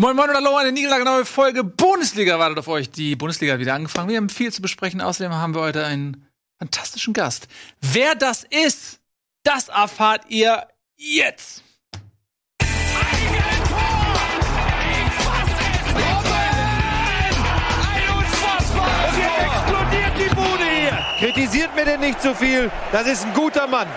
Moin Moin und Hallo, eine neue Folge Bundesliga wartet auf euch. Die Bundesliga hat wieder angefangen. Wir haben viel zu besprechen. Außerdem haben wir heute einen fantastischen Gast. Wer das ist, das erfahrt ihr jetzt. Kritisiert mir denn nicht zu so viel. Das ist ein guter Mann.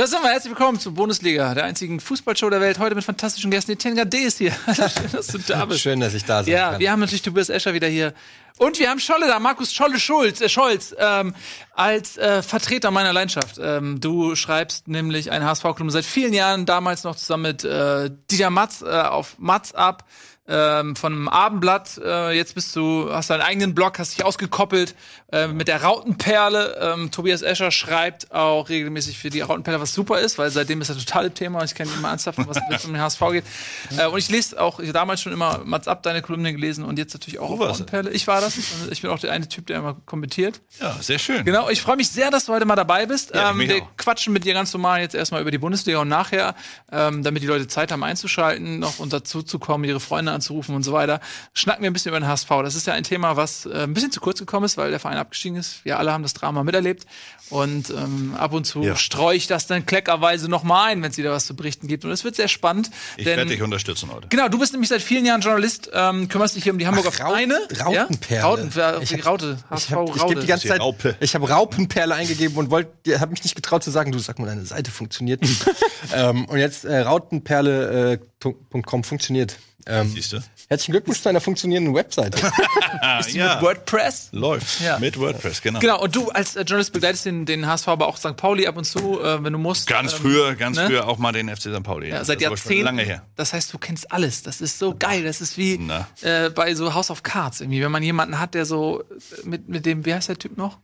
Da sind wir. Herzlich willkommen zur Bundesliga, der einzigen Fußballshow der Welt. Heute mit fantastischen Gästen. Die Tenga D ist hier. Schön, dass du da bist. Schön, dass ich da sein Ja, kann. wir haben natürlich Tobias Escher wieder hier. Und wir haben Scholle da, Markus Scholle Schulz, äh, Scholz, ähm, als äh, Vertreter meiner Leidenschaft. Ähm, du schreibst nämlich ein HSV-Klub seit vielen Jahren, damals noch zusammen mit äh, Dieter Matz äh, auf Matz ab ähm, von einem Abendblatt. Äh, jetzt bist du, hast deinen eigenen Blog, hast dich ausgekoppelt äh, mit der Rautenperle. Ähm, Tobias Escher schreibt auch regelmäßig für die Rautenperle, was super ist, weil seitdem ist das totale Thema. Ich kenne immer ernsthaft, was es um den HSV geht. Äh, und ich lese auch, ich habe damals schon immer Mats Ab deine Kolumne gelesen und jetzt natürlich auch Rautenperle. Ich war das. Ich bin auch der eine Typ, der immer kommentiert. Ja, sehr schön. Genau, ich freue mich sehr, dass du heute mal dabei bist. Ja, ähm, wir auch. quatschen mit dir ganz normal jetzt erstmal über die Bundesliga und nachher, ähm, damit die Leute Zeit haben einzuschalten, noch und dazu zu kommen, ihre Freunde anzurufen und so weiter. Schnacken wir ein bisschen über den HSV. Das ist ja ein Thema, was äh, ein bisschen zu kurz gekommen ist, weil der Verein abgestiegen ist. Wir alle haben das Drama miterlebt. Und ähm, ab und zu ja. streue ich das dann kleckerweise nochmal ein, wenn es wieder was zu berichten gibt. Und es wird sehr spannend. Ich werde dich unterstützen heute. Genau, du bist nämlich seit vielen Jahren Journalist, ähm, kümmerst dich hier um die Hamburger Ach, Vereine. Rautenperle. Ja? Rautenperle. Ich hab, Raute. HSV ich habe hab die ganze Zeit, ich habe Raupenperle eingegeben und wollte, habe mich nicht getraut zu sagen, du sag mal, deine Seite funktioniert. ähm, und jetzt äh, rautenperle.com äh, funktioniert. Ähm, Siehst du? Herzlichen Glückwunsch zu einer funktionierenden Website. ist die ja. mit WordPress? Läuft. Ja. Mit WordPress, genau. Genau, und du als äh, Journalist begleitest den, den HSV, aber auch St. Pauli ab und zu, äh, wenn du musst. Ganz ähm, früher, ganz ne? früher auch mal den FC St. Pauli. Ja, ja seit Jahrzehnten. Lange her. Das heißt, du kennst alles. Das ist so geil. Das ist wie äh, bei so House of Cards irgendwie, wenn man jemanden hat, der so mit, mit dem, wie heißt der Typ noch?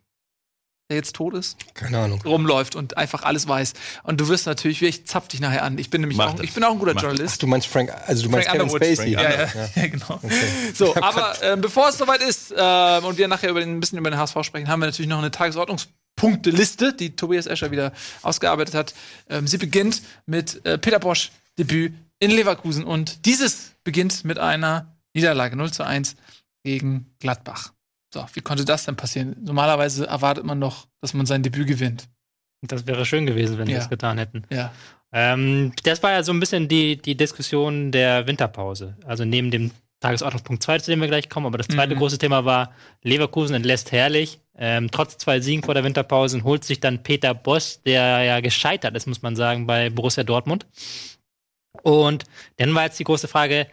Der jetzt tot ist, keine Ahnung, rumläuft und einfach alles weiß. Und du wirst natürlich, ich zapf dich nachher an. Ich bin nämlich auch, ich bin auch ein guter Mach Journalist. Ach, du meinst Frank, also du meinst Frank Kevin Underwood. Spacey. Ja, ja, ja. ja, genau. Okay. So, aber äh, bevor es soweit ist äh, und wir nachher über den, ein bisschen über den HSV sprechen, haben wir natürlich noch eine Tagesordnungspunkteliste, die Tobias Escher wieder ausgearbeitet hat. Ähm, sie beginnt mit äh, Peter Bosch Debüt in Leverkusen und dieses beginnt mit einer Niederlage 0 zu 1 gegen Gladbach. So, wie konnte das denn passieren? Normalerweise erwartet man doch, dass man sein Debüt gewinnt. Das wäre schön gewesen, wenn ja. wir das getan hätten. Ja. Ähm, das war ja so ein bisschen die, die Diskussion der Winterpause. Also neben dem Tagesordnungspunkt 2, zu dem wir gleich kommen. Aber das zweite mhm. große Thema war, Leverkusen entlässt herrlich. Ähm, trotz zwei Siegen vor der Winterpause holt sich dann Peter Boss, der ja gescheitert ist, muss man sagen, bei Borussia Dortmund. Und dann war jetzt die große Frage,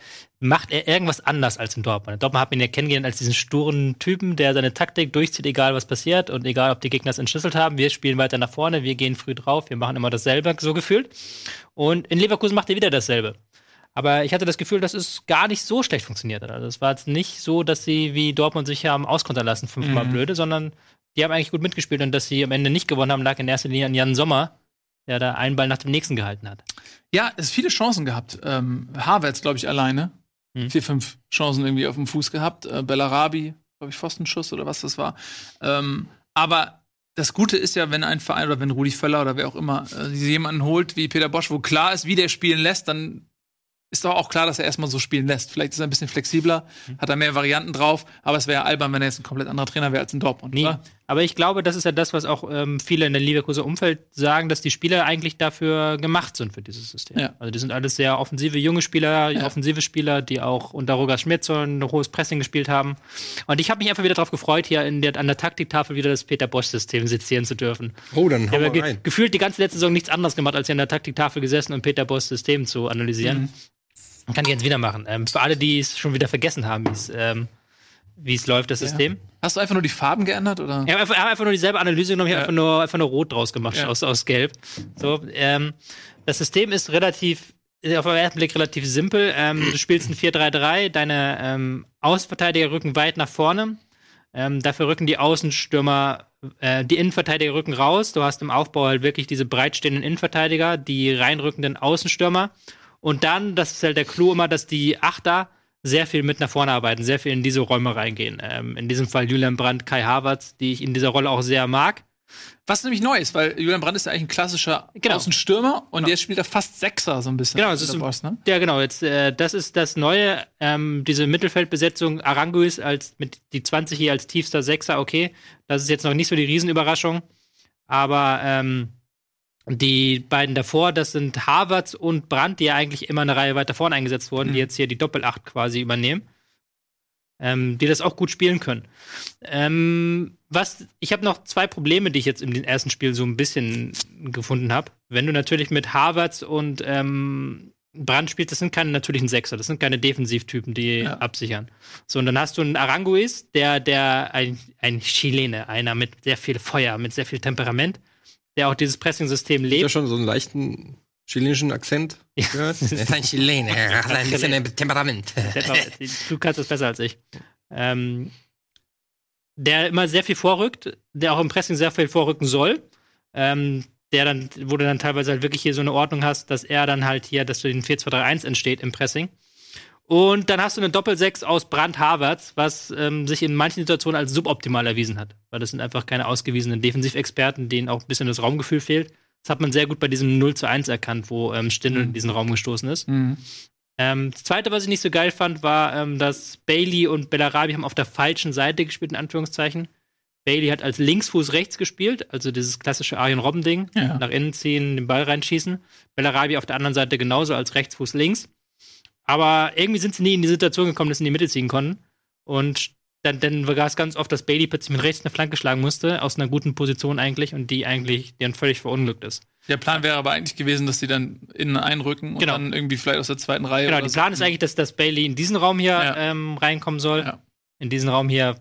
macht er irgendwas anders als in Dortmund? Dortmund hat ihn ja kennengelernt als diesen sturen Typen, der seine Taktik durchzieht, egal was passiert und egal, ob die Gegner es entschlüsselt haben. Wir spielen weiter nach vorne, wir gehen früh drauf, wir machen immer dasselbe, so gefühlt. Und in Leverkusen macht er wieder dasselbe. Aber ich hatte das Gefühl, dass es gar nicht so schlecht funktioniert hat. Also es war jetzt nicht so, dass sie wie Dortmund sich haben auskontern lassen, fünfmal mhm. blöde, sondern die haben eigentlich gut mitgespielt und dass sie am Ende nicht gewonnen haben, lag in erster Linie an Jan Sommer, der da einen Ball nach dem nächsten gehalten hat. Ja, es viele Chancen gehabt. Ähm, Havertz, glaube ich, alleine. Hm. Vier, fünf Chancen irgendwie auf dem Fuß gehabt. Äh, Bellarabi, glaube ich, Pfostenschuss oder was das war. Ähm, aber das Gute ist ja, wenn ein Verein oder wenn Rudi Völler oder wer auch immer äh, jemanden holt wie Peter Bosch, wo klar ist, wie der spielen lässt, dann ist doch auch klar, dass er erstmal so spielen lässt. Vielleicht ist er ein bisschen flexibler, hm. hat er mehr Varianten drauf, aber es wäre ja albern, wenn er jetzt ein komplett anderer Trainer wäre als in Dortmund. Nee, oder? aber ich glaube, das ist ja das, was auch ähm, viele in der Leverkusener Umfeld sagen, dass die Spieler eigentlich dafür gemacht sind für dieses System. Ja. Also die sind alles sehr offensive junge Spieler, ja. offensive Spieler, die auch unter Roger Schmidt so ein hohes Pressing gespielt haben. Und ich habe mich einfach wieder darauf gefreut, hier in der, an der Taktiktafel wieder das Peter Bosch-System sezieren zu dürfen. Oh, dann haben wir ge rein. gefühlt die ganze letzte Saison nichts anderes gemacht, als hier an der Taktiktafel gesessen und Peter Bosch-System zu analysieren. Mhm. Kann ich jetzt wieder machen. Ähm, für alle, die es schon wieder vergessen haben, wie es ähm, läuft, das ja. System. Hast du einfach nur die Farben geändert? Oder? Ich habe einfach, hab einfach, nur dieselbe Analyse genommen, ich ja. habe einfach nur, einfach nur rot draus gemacht, ja. aus, aus gelb. So, ähm, das System ist relativ, auf den ersten Blick relativ simpel. Ähm, du spielst ein 4-3-3, deine ähm, Außenverteidiger rücken weit nach vorne. Ähm, dafür rücken die Außenstürmer, äh, die Innenverteidiger rücken raus. Du hast im Aufbau halt wirklich diese breitstehenden Innenverteidiger, die reinrückenden Außenstürmer. Und dann, das ist halt der Clou immer, dass die Achter sehr viel mit nach vorne arbeiten, sehr viel in diese Räume reingehen. Ähm, in diesem Fall Julian Brandt, Kai Havertz, die ich in dieser Rolle auch sehr mag. Was nämlich neu ist, weil Julian Brandt ist ja eigentlich ein klassischer genau. Außenstürmer und genau. der spielt da fast Sechser so ein bisschen. Genau, das ist Boss, ne? ja genau. Jetzt äh, das ist das Neue, ähm, diese Mittelfeldbesetzung. Aranguis als mit die 20 hier als tiefster Sechser, okay, das ist jetzt noch nicht so die Riesenüberraschung, aber ähm, die beiden davor, das sind Harvards und Brandt, die ja eigentlich immer eine Reihe weiter vorne eingesetzt wurden, mhm. die jetzt hier die Doppelacht quasi übernehmen ähm, die das auch gut spielen können. Ähm, was, ich habe noch zwei Probleme, die ich jetzt im ersten Spiel so ein bisschen gefunden habe. Wenn du natürlich mit Harvards und ähm, Brand spielst, das sind keine natürlichen Sechser, das sind keine Defensivtypen, die ja. absichern. So, und dann hast du einen Aranguis, der, der ein, ein Chilene, einer mit sehr viel Feuer, mit sehr viel Temperament, der auch dieses Pressing-System lebt. Ja, schon so einen leichten chilenischen Akzent gehört? das ist ein Chilene, hat ein bisschen Temperament. Du kannst es besser als ich. Ähm, der immer sehr viel vorrückt, der auch im Pressing sehr viel vorrücken soll. Ähm, der dann, wo du dann teilweise halt wirklich hier so eine Ordnung hast, dass er dann halt hier, dass du den 4-2-3-1 entsteht im Pressing. Und dann hast du eine Doppel-6 aus Brand Havertz, was ähm, sich in manchen Situationen als suboptimal erwiesen hat. Weil das sind einfach keine ausgewiesenen Defensivexperten, denen auch ein bisschen das Raumgefühl fehlt. Das hat man sehr gut bei diesem 0 zu 1 erkannt, wo ähm, Stindl mhm. in diesen Raum gestoßen ist. Mhm. Ähm, das zweite, was ich nicht so geil fand, war, ähm, dass Bailey und Bellarabi haben auf der falschen Seite gespielt, in Anführungszeichen. Bailey hat als Linksfuß rechts gespielt, also dieses klassische Arjen Robben-Ding. Ja. Nach innen ziehen, den Ball reinschießen. Bellarabi auf der anderen Seite genauso als Rechtsfuß links. Aber irgendwie sind sie nie in die Situation gekommen, dass sie in die Mitte ziehen konnten. Und dann, dann war es ganz oft, dass Bailey plötzlich mit rechts eine Flanke schlagen musste, aus einer guten Position eigentlich, und die eigentlich dann völlig verunglückt ist. Der Plan wäre aber eigentlich gewesen, dass die dann innen einrücken und genau. dann irgendwie vielleicht aus der zweiten Reihe. Genau, der Plan so. ist eigentlich, dass, dass Bailey in diesen Raum hier ja. ähm, reinkommen soll, ja. in diesen Raum hier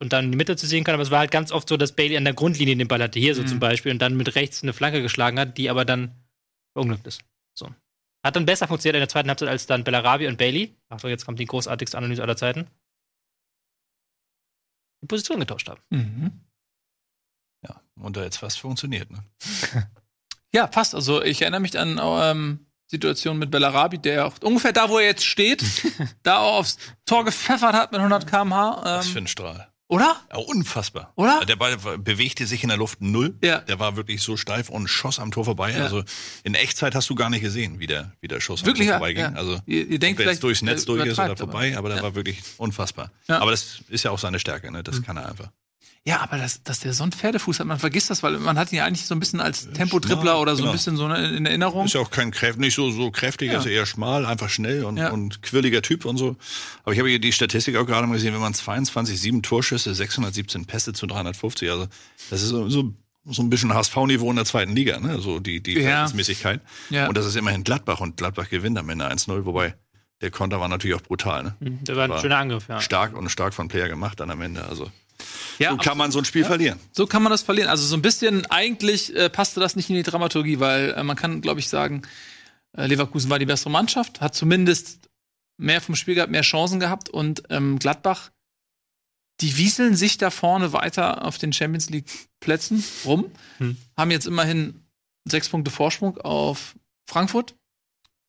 und dann in die Mitte zu sehen kann. Aber es war halt ganz oft so, dass Bailey an der Grundlinie den Ball hatte, hier so mhm. zum Beispiel, und dann mit rechts eine Flanke geschlagen hat, die aber dann verunglückt ist. Hat dann besser funktioniert in der zweiten Halbzeit als dann Bellarabi und Bailey. Achso, jetzt kommt die großartigste Analyse aller Zeiten die Position getauscht haben. Mhm. Ja, und da jetzt fast funktioniert, ne? ja, passt. Also ich erinnere mich an ähm, Situationen mit Bellarabi, der auch ungefähr da, wo er jetzt steht, da auch aufs Tor gepfeffert hat mit 100 km/h. Ähm, Was für ein Strahl. Oder? Ja, unfassbar. Oder? Der Ball bewegte sich in der Luft null. Ja. Der war wirklich so steif und schoss am Tor vorbei. Ja. Also in Echtzeit hast du gar nicht gesehen, wie der, wie der Schuss wirklich, am Tor vorbeiging. Ja. Also ihr, ihr denkt vielleicht durchs Netz durch ist oder vorbei, aber, aber der war wirklich unfassbar. Aber das ist ja auch seine Stärke, ne? Das mhm. kann er einfach. Ja, aber dass, dass der so einen Pferdefuß hat, man vergisst das, weil man hat ihn ja eigentlich so ein bisschen als Tempotrippler oder so genau. ein bisschen so in Erinnerung. Ist ja auch kein Kräft, nicht so, so kräftig, ja. also eher schmal, einfach schnell und, ja. und quirliger Typ und so. Aber ich habe hier die Statistik auch gerade mal gesehen, wenn man 22, 7 Torschüsse, 617 Pässe zu 350, also das ist so, so so ein bisschen HSV-Niveau in der zweiten Liga, ne? So die, die ja. Verhältnismäßigkeit. Ja. Und das ist immerhin Gladbach und Gladbach gewinnt am Ende 1-0, wobei der Konter war natürlich auch brutal, ne? Mhm, der war ein war schöner Angriff, ja. Stark und stark von Player gemacht dann am Ende. Also ja, so kann man so ein Spiel ja, verlieren. So kann man das verlieren. Also so ein bisschen, eigentlich äh, passte das nicht in die Dramaturgie, weil äh, man kann, glaube ich, sagen, äh, Leverkusen war die bessere Mannschaft, hat zumindest mehr vom Spiel gehabt, mehr Chancen gehabt und ähm, Gladbach, die wieseln sich da vorne weiter auf den Champions League Plätzen rum, hm. haben jetzt immerhin sechs Punkte Vorsprung auf Frankfurt,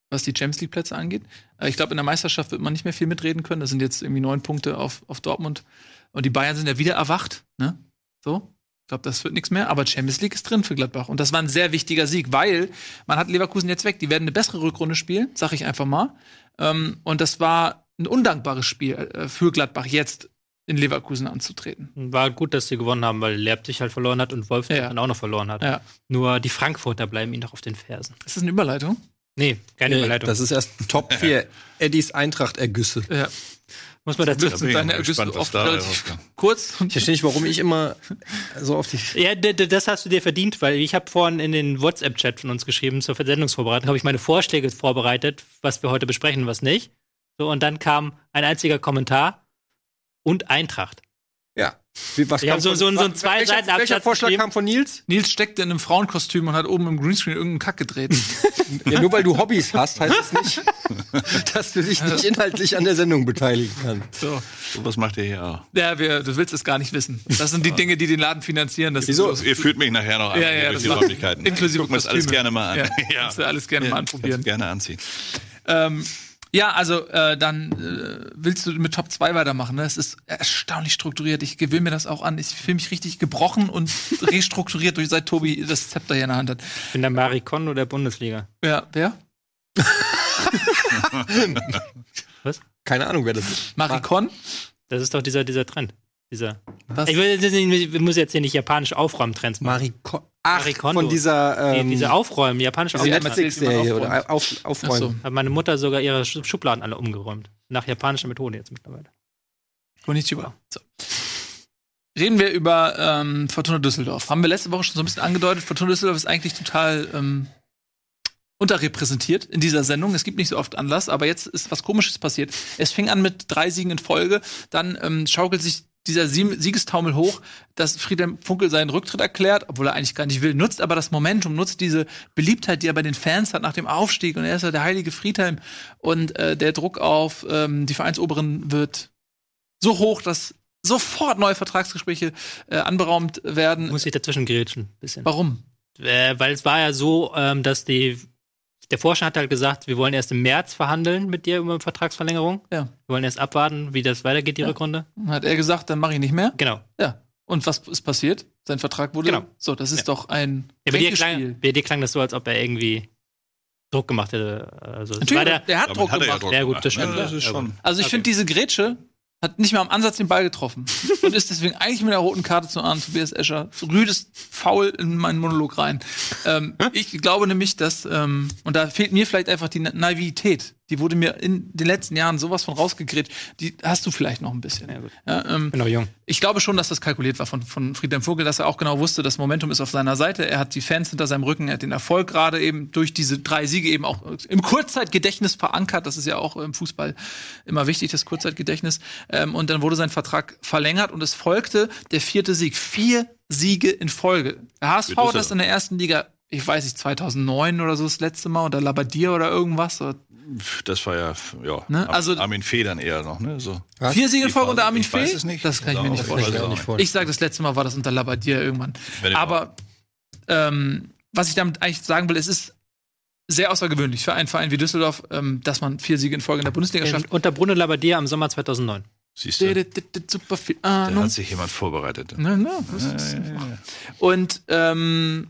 was die Champions League Plätze angeht. Äh, ich glaube, in der Meisterschaft wird man nicht mehr viel mitreden können. Das sind jetzt irgendwie neun Punkte auf, auf Dortmund und die Bayern sind ja wieder erwacht, ne? So. Ich glaube, das wird nichts mehr, aber Champions League ist drin für Gladbach. Und das war ein sehr wichtiger Sieg, weil man hat Leverkusen jetzt weg. Die werden eine bessere Rückrunde spielen, sag ich einfach mal. Ähm, und das war ein undankbares Spiel äh, für Gladbach, jetzt in Leverkusen anzutreten. War gut, dass sie gewonnen haben, weil Leipzig halt verloren hat und Wolfsburg ja. dann auch noch verloren hat. Ja. Nur die Frankfurter bleiben ihnen noch auf den Fersen. Ist das eine Überleitung? Nee, keine nee, Überleitung. Das ist erst Top 4 Eddies Eintracht-Ergüsse. Ja. Muss man dazu sagen. Deine gespannt, oft kurz. Ich verstehe nicht, warum ich immer so auf die. Ja, das hast du dir verdient, weil ich habe vorhin in den WhatsApp-Chat von uns geschrieben zur Versendungsvorbereitung, habe ich meine Vorschläge vorbereitet, was wir heute besprechen, was nicht. So, und dann kam ein einziger Kommentar und Eintracht. Ja. Wie, was ich kam so, so, so, so ein zwei welcher, Seiten welcher Vorschlag gegeben? kam von Nils? Nils steckte in einem Frauenkostüm und hat oben im Greenscreen irgendeinen Kack gedreht. ja, nur weil du Hobbys hast, heißt das nicht, dass du dich nicht inhaltlich an der Sendung beteiligen kannst. So. so was macht ihr hier auch? Ja, wir, du willst es gar nicht wissen. Das sind die Dinge, die den Laden finanzieren. Das Wieso? ihr führt mich nachher noch an. Ja, ja, das die Räumlichkeiten. Inklusive Gucken wir das alles gerne mal an. Ja, ja. Alles gerne ja, mal anprobieren. Gerne anziehen. Ähm, Ja, also äh, dann äh, willst du mit Top 2 weitermachen. Ne? Es ist erstaunlich strukturiert. Ich gewöhne mir das auch an. Ich fühle mich richtig gebrochen und restrukturiert, durch seit Tobi das Zepter hier in der Hand hat. Ich bin der Marikon oder der Bundesliga. Ja, wer? Was? Keine Ahnung, wer das ist. Marikon? Das ist doch dieser, dieser Trend. Dieser. Was? Ich, will, ich muss jetzt hier nicht japanisch Aufräumtrends machen. Marikon. Ach, von dieser ähm, die, diese Aufräumen, japanische Aufräumen. Netflix-Serie oder auf, Aufräumen. So. Hat meine Mutter sogar ihre Schubladen alle umgeräumt. Nach japanischer Methode jetzt mittlerweile. Konnichiwa. So. Reden wir über ähm, Fortuna Düsseldorf. Haben wir letzte Woche schon so ein bisschen angedeutet. Fortuna Düsseldorf ist eigentlich total ähm, unterrepräsentiert in dieser Sendung. Es gibt nicht so oft Anlass, aber jetzt ist was Komisches passiert. Es fing an mit drei Siegen in Folge, dann ähm, schaukelt sich dieser Siegestaumel hoch, dass Friedhelm Funkel seinen Rücktritt erklärt, obwohl er eigentlich gar nicht will, nutzt aber das Momentum, nutzt diese Beliebtheit, die er bei den Fans hat nach dem Aufstieg und er ist ja der heilige Friedhelm und äh, der Druck auf ähm, die Vereinsoberen wird so hoch, dass sofort neue Vertragsgespräche äh, anberaumt werden. Muss ich dazwischen grätschen, bisschen. Warum? Äh, weil es war ja so, ähm, dass die der Vorstand hat halt gesagt, wir wollen erst im März verhandeln mit dir über Vertragsverlängerung. Ja. Wir wollen erst abwarten, wie das weitergeht, die ja. Rückrunde. Hat er gesagt, dann mache ich nicht mehr? Genau. Ja. Und was ist passiert? Sein Vertrag wurde. Genau. So, das ist ja. doch ein. Ja, bei, dir klang, bei dir klang das so, als ob er irgendwie Druck gemacht hätte. Also, Natürlich, der, der, hat Druck hat gemacht. Ja, gut, das stimmt. das ist schon. Also ich okay. finde diese Grätsche hat nicht mal am Ansatz den Ball getroffen und ist deswegen eigentlich mit einer roten Karte zu ahnen, Tobias Escher. Rüdes faul in meinen Monolog rein. Ähm, ich glaube nämlich, dass, ähm, und da fehlt mir vielleicht einfach die Naivität die wurde mir in den letzten Jahren sowas von rausgegrätscht. Die hast du vielleicht noch ein bisschen. Ja. Ja, ähm, genau, jung. Ich glaube schon, dass das kalkuliert war von, von Friedhelm Vogel, dass er auch genau wusste, das Momentum ist auf seiner Seite. Er hat die Fans hinter seinem Rücken, er hat den Erfolg gerade eben durch diese drei Siege eben auch im Kurzzeitgedächtnis verankert. Das ist ja auch im Fußball immer wichtig, das Kurzzeitgedächtnis. Ähm, und dann wurde sein Vertrag verlängert und es folgte der vierte Sieg. Vier Siege in Folge. Der HSV hat das in der ersten Liga ich weiß nicht, 2009 oder so das letzte Mal oder Labadier oder irgendwas. Oder das war ja, ja ne? also, Armin Fee dann eher noch, ne? So. Vier Siege in Folge unter Armin Fee? Es nicht. Das kann ich mir nicht vorstellen. Ich, ich sage, das letzte Mal war das unter Labadier irgendwann. Aber ähm, was ich damit eigentlich sagen will, es ist sehr außergewöhnlich für einen Verein wie Düsseldorf, ähm, dass man vier Siege in Folge in der Bundesliga schafft. Unter Brunne Labadier am Sommer 2009. Siehst du? Super viel Da hat sich jemand vorbereitet. Na, na, ja, ja, ja. Und ähm,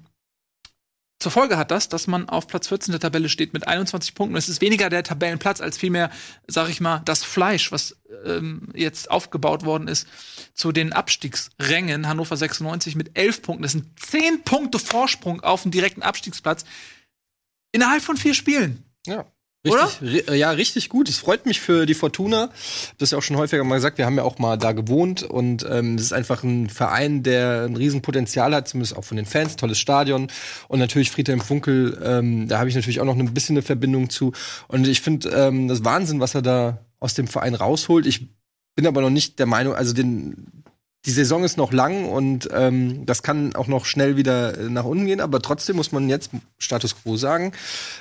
zur Folge hat das, dass man auf Platz 14 der Tabelle steht mit 21 Punkten. Es ist weniger der Tabellenplatz als vielmehr, sag ich mal, das Fleisch, was ähm, jetzt aufgebaut worden ist zu den Abstiegsrängen. Hannover 96 mit 11 Punkten. Das sind 10 Punkte Vorsprung auf den direkten Abstiegsplatz innerhalb von vier Spielen. Ja. Richtig, Oder? ja, richtig gut. Es freut mich für die Fortuna. Das ist ja auch schon häufiger mal gesagt. Wir haben ja auch mal da gewohnt und ähm, es ist einfach ein Verein, der ein Riesenpotenzial hat, zumindest auch von den Fans. Tolles Stadion und natürlich Friedhelm Funkel. Ähm, da habe ich natürlich auch noch ein bisschen eine Verbindung zu. Und ich finde ähm, das Wahnsinn, was er da aus dem Verein rausholt. Ich bin aber noch nicht der Meinung, also den die Saison ist noch lang und ähm, das kann auch noch schnell wieder äh, nach unten gehen, aber trotzdem muss man jetzt Status quo sagen.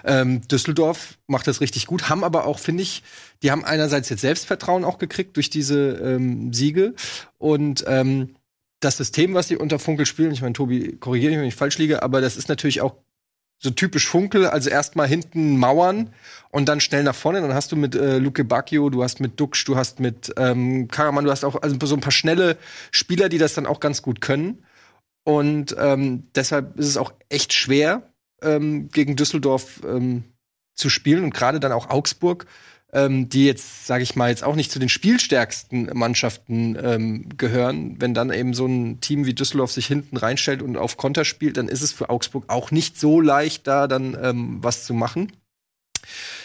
Ähm, Düsseldorf macht das richtig gut, haben aber auch, finde ich, die haben einerseits jetzt Selbstvertrauen auch gekriegt durch diese ähm, Siege und ähm, das System, was sie unter Funkel spielen, ich meine, Tobi, korrigiere mich, wenn ich falsch liege, aber das ist natürlich auch so typisch Funkel, also erstmal hinten Mauern und dann schnell nach vorne. Dann hast du mit äh, Luke Bacchio, du hast mit Dux, du hast mit ähm, Karaman, du hast auch also so ein paar schnelle Spieler, die das dann auch ganz gut können. Und ähm, deshalb ist es auch echt schwer, ähm, gegen Düsseldorf ähm, zu spielen und gerade dann auch Augsburg ähm, die jetzt, sage ich mal, jetzt auch nicht zu den spielstärksten Mannschaften ähm, gehören, wenn dann eben so ein Team wie Düsseldorf sich hinten reinstellt und auf Konter spielt, dann ist es für Augsburg auch nicht so leicht, da dann ähm, was zu machen.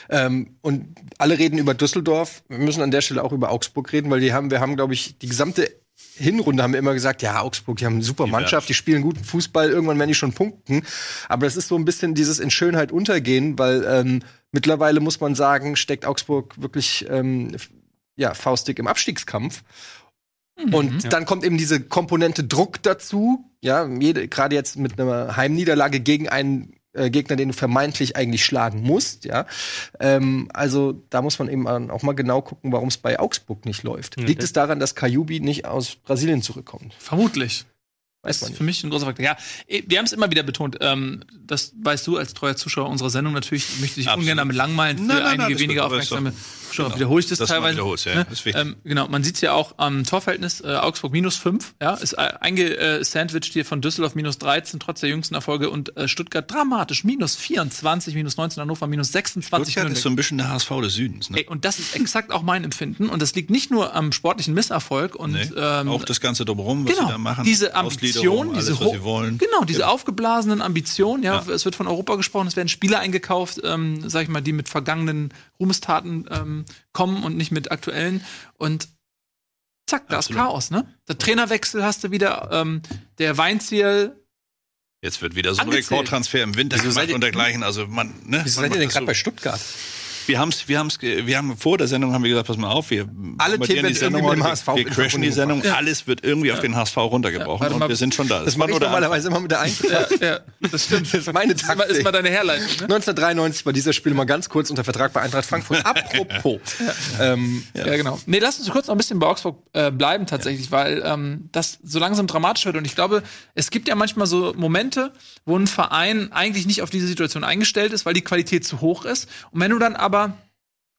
Ähm, und alle reden über Düsseldorf. Wir müssen an der Stelle auch über Augsburg reden, weil die haben, wir haben, glaube ich, die gesamte Hinrunde haben wir immer gesagt, ja, Augsburg, die haben eine super Mannschaft, die spielen guten Fußball, irgendwann werden die schon punkten. Aber das ist so ein bisschen dieses in Schönheit untergehen, weil ähm, Mittlerweile muss man sagen, steckt Augsburg wirklich ähm, ja, faustig im Abstiegskampf. Mhm, und ja. dann kommt eben diese Komponente Druck dazu. Ja, gerade jetzt mit einer Heimniederlage gegen einen äh, Gegner, den du vermeintlich eigentlich schlagen musst. Ja, ähm, also da muss man eben auch mal genau gucken, warum es bei Augsburg nicht läuft. Ja, Liegt es daran, dass Kajubi nicht aus Brasilien zurückkommt? Vermutlich. Weiß das ist für mich ein großer Faktor. Ja, eh, wir haben es immer wieder betont. Ähm, das weißt du als treuer Zuschauer unserer Sendung natürlich. Möchte ich ungern damit langmeilen für nein, nein, einige nein, weniger aufmerksame Zuschauer. Genau. Wiederhole ich das, das teilweise. Ja, ne? ähm, genau, man sieht es ja auch am Torverhältnis. Äh, Augsburg minus 5, ja, ist äh, eingesandwiched hier von Düsseldorf minus 13, trotz der jüngsten Erfolge. Und äh, Stuttgart dramatisch minus 24, minus 19, Hannover minus 26. Stuttgart ist so ein bisschen der HSV des Südens. Ne? Ey, und das ist exakt auch mein Empfinden. Und das liegt nicht nur am sportlichen Misserfolg. Und, nee, ähm, auch das Ganze drumherum, was genau, sie da machen. Diese Ambition, diese alles, sie wollen. Genau, diese genau. aufgeblasenen Ambitionen. Ja, ja, es wird von Europa gesprochen, es werden Spieler eingekauft, ähm, sag ich mal, die mit vergangenen Ruhmestaten ähm, kommen und nicht mit aktuellen. Und zack, da ist Chaos, ne? Der Trainerwechsel hast du wieder, ähm, der Weinziel Jetzt wird wieder so ein Rekordtransfer im Winter gemacht und dergleichen. Also man, ne? Wieso seid ihr denn gerade so bei Stuttgart? Wir haben es, wir haben's, wir haben vor der Sendung haben wir gesagt, pass mal auf, wir alle Themen die Sendung mit dem HSV wir crashen die Sendung, ja. alles wird irgendwie ja. auf den HSV runtergebrochen ja, und wir sind schon da. Das, das mache ich normalerweise immer mit der Eintracht. ja, das stimmt. Das ist meine Taktik. Ist mal deine Herleitung. Ne? 1993 war dieser Spiel mal ganz kurz unter Vertrag bei Eintracht Frankfurt. Apropos. Ähm, ja. genau. Nee, lass uns kurz noch ein bisschen bei Augsburg äh, bleiben tatsächlich, weil ähm, das so langsam dramatisch wird und ich glaube, es gibt ja manchmal so Momente, wo ein Verein eigentlich nicht auf diese Situation eingestellt ist, weil die Qualität zu hoch ist und wenn du dann aber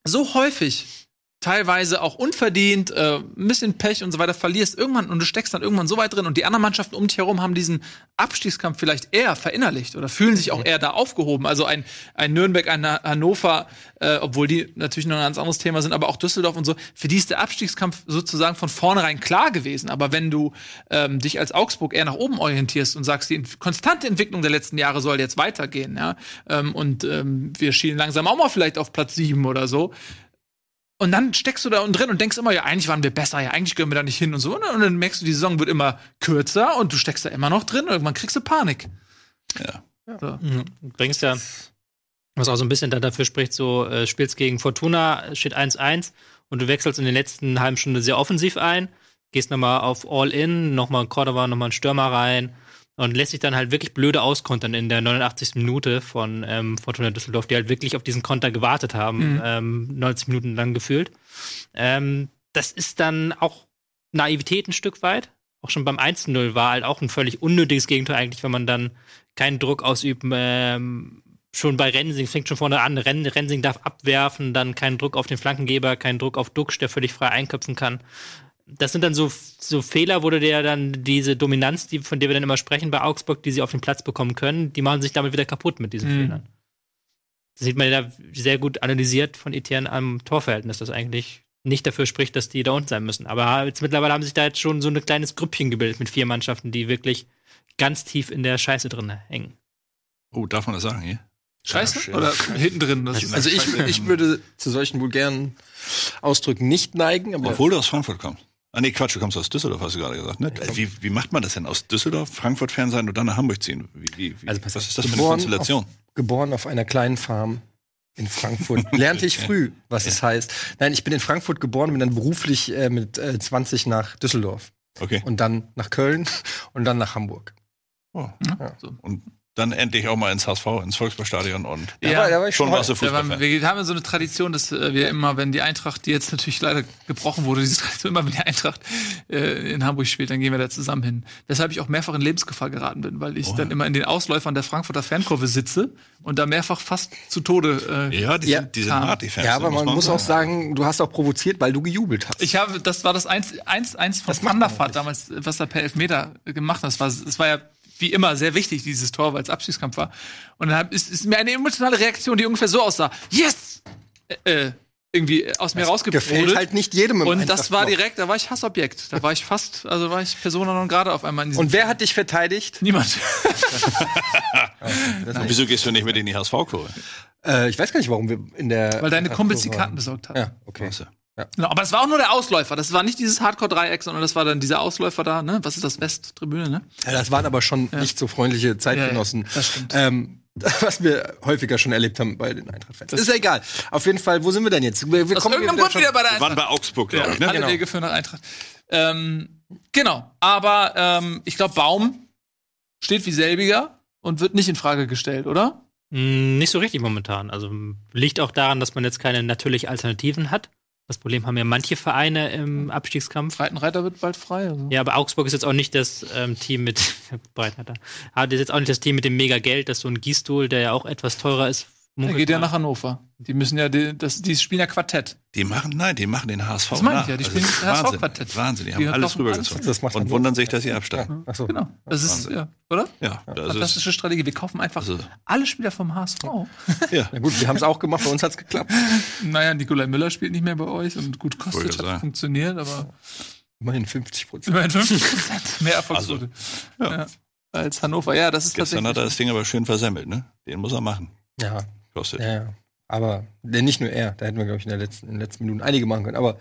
so häufig teilweise auch unverdient, äh, ein bisschen Pech und so weiter verlierst irgendwann und du steckst dann irgendwann so weit drin und die anderen Mannschaften um dich herum haben diesen Abstiegskampf vielleicht eher verinnerlicht oder fühlen sich auch eher da aufgehoben. Also ein, ein Nürnberg, ein Hannover, äh, obwohl die natürlich noch ein ganz anderes Thema sind, aber auch Düsseldorf und so, für die ist der Abstiegskampf sozusagen von vornherein klar gewesen. Aber wenn du ähm, dich als Augsburg eher nach oben orientierst und sagst, die konstante Entwicklung der letzten Jahre soll jetzt weitergehen, ja, ähm, und ähm, wir schielen langsam auch mal vielleicht auf Platz sieben oder so, und dann steckst du da unten drin und denkst immer, ja, eigentlich waren wir besser, ja, eigentlich gehören wir da nicht hin und so. Und dann merkst du, die Saison wird immer kürzer und du steckst da immer noch drin und irgendwann kriegst du Panik. Ja. So. Mhm. Du bringst ja, was auch so ein bisschen dafür spricht, so äh, spielst gegen Fortuna, steht 1-1 und du wechselst in den letzten halben Stunde sehr offensiv ein, gehst nochmal auf All-In, nochmal Cordova, nochmal einen Stürmer rein und lässt sich dann halt wirklich blöde auskontern in der 89. Minute von ähm, Fortuna Düsseldorf, die halt wirklich auf diesen Konter gewartet haben, mhm. ähm, 90 Minuten lang gefühlt. Ähm, das ist dann auch Naivität ein Stück weit. Auch schon beim 1-0 war halt auch ein völlig unnötiges Gegenteil eigentlich, wenn man dann keinen Druck ausübt. Ähm, schon bei Rensing fängt schon vorne an. Ren Rensing darf abwerfen, dann keinen Druck auf den Flankengeber, keinen Druck auf Duxch, der völlig frei einköpfen kann das sind dann so, so Fehler, wo du dir dann diese Dominanz, die, von der wir dann immer sprechen bei Augsburg, die sie auf den Platz bekommen können, die machen sich damit wieder kaputt mit diesen mhm. Fehlern. Das sieht man ja sehr gut analysiert von Etienne am Torverhältnis, das eigentlich nicht dafür spricht, dass die da unten sein müssen. Aber jetzt mittlerweile haben sich da jetzt schon so ein kleines Grüppchen gebildet mit vier Mannschaften, die wirklich ganz tief in der Scheiße drin hängen. Oh, darf man das sagen hier? Scheiße? Oder hinten drin? also ich, ich würde zu solchen vulgären Ausdrücken nicht neigen. Aber Obwohl du aus Frankfurt kommst. Ah nee, Quatsch, du kommst aus Düsseldorf, hast du gerade gesagt. Ne? Wie, wie macht man das denn? Aus Düsseldorf, Frankfurt-Fan sein und dann nach Hamburg ziehen? Wie, wie, also, was ist das für eine Konstellation? Auf, geboren auf einer kleinen Farm in Frankfurt. Lernte ich früh, was es heißt. Nein, ich bin in Frankfurt geboren, bin dann beruflich äh, mit äh, 20 nach Düsseldorf. Okay. Und dann nach Köln und dann nach Hamburg. Oh. Ja. So. Und dann endlich auch mal ins HSV, ins Volksparkstadion und ja, da war, da war ich schon was Fußball. Wir haben so eine Tradition, dass äh, wir immer, wenn die Eintracht, die jetzt natürlich leider gebrochen wurde, diese Tradition, immer wenn die Eintracht äh, in Hamburg spielt, dann gehen wir da zusammen hin. Weshalb ich auch mehrfach in Lebensgefahr geraten bin, weil ich oh. dann immer in den Ausläufern der Frankfurter Fankurve sitze und da mehrfach fast zu Tode äh, Ja, die, ja. Sind, die sind hart, die Fans. Ja, aber man muss, auch sagen, du hast auch provoziert, weil du gejubelt hast. Ich habe, das war das eins, eins, eins von Thunderfahrt damals, was er per Elfmeter gemacht hat. Das war, das war ja wie immer sehr wichtig, dieses Tor, weil es Abschiedskampf war. Und dann ist, ist mir eine emotionale Reaktion, die ungefähr so aussah. Yes! Äh, äh irgendwie aus mir rausgebrodelt. Gefällt halt nicht jedem im Und das war direkt, da war ich Hassobjekt. Da war ich fast, also war ich Persona non gerade auf einmal Und wer hat dich verteidigt? Niemand. wieso gehst du nicht mit in die HSV-Kurve? Äh, ich weiß gar nicht, warum wir in der. Weil deine Kumpels die Karten besorgt haben. Ja, okay. Ja. Genau, aber es war auch nur der Ausläufer. Das war nicht dieses Hardcore-Dreieck, sondern das war dann dieser Ausläufer da, ne? Was ist das? Westtribüne, ne? Ja, das waren aber schon ja. nicht so freundliche Zeitgenossen. Ja, das stimmt. Ähm, was wir häufiger schon erlebt haben bei den Eintracht-Fans. Ist ja egal. Auf jeden Fall, wo sind wir denn jetzt? Wir, wir kommen irgendeinem Grund wieder bei der Eintracht. Wir waren bei Augsburg, glaube ich. Ne? Alle genau. Wege führen nach Eintracht. Ähm, genau. Aber ähm, ich glaube, Baum steht wie selbiger und wird nicht in Frage gestellt, oder? Mm, nicht so richtig momentan. Also liegt auch daran, dass man jetzt keine natürlichen Alternativen hat. Das Problem haben ja manche Vereine im Abstiegskampf. Breitenreiter wird bald frei. Also. Ja, aber Augsburg ist jetzt auch nicht das ähm, Team mit Breitenreiter. Aber ist jetzt auch nicht das Team mit dem mega Geld, das so ein Gießstuhl, der ja auch etwas teurer ist, er geht ja nach Hannover. Die müssen ja, die, das, die spielen ja Quartett. Die machen, nein, die machen den HSV. Das meine ich ja, die spielen also HSV-Quartett. Wahnsinn, die haben die alles rübergezogen. Das macht und wundern sich, dass sie absteigen. Ach so. Genau. Das ist, ja, oder? Ja. Das Fantastische ist, Strategie. Wir kaufen einfach also, alle Spieler vom HSV. Ja. ja gut, wir haben es auch gemacht, bei uns hat es geklappt. Naja, Nikolai Müller spielt nicht mehr bei euch und gut, Kostic hat funktioniert, aber. Immerhin 50 Prozent. Immerhin 50 Prozent. Mehr Erfolgsquote. Also, ja. Als Hannover. Ja, das ist Gestern hat er das Ding aber schön versemmelt, ne? Den muss er machen. Ja. Kostet. Ja, ja. Aber nicht nur er, da hätten wir, glaube ich, in, der letzten, in den letzten Minuten einige machen können. Aber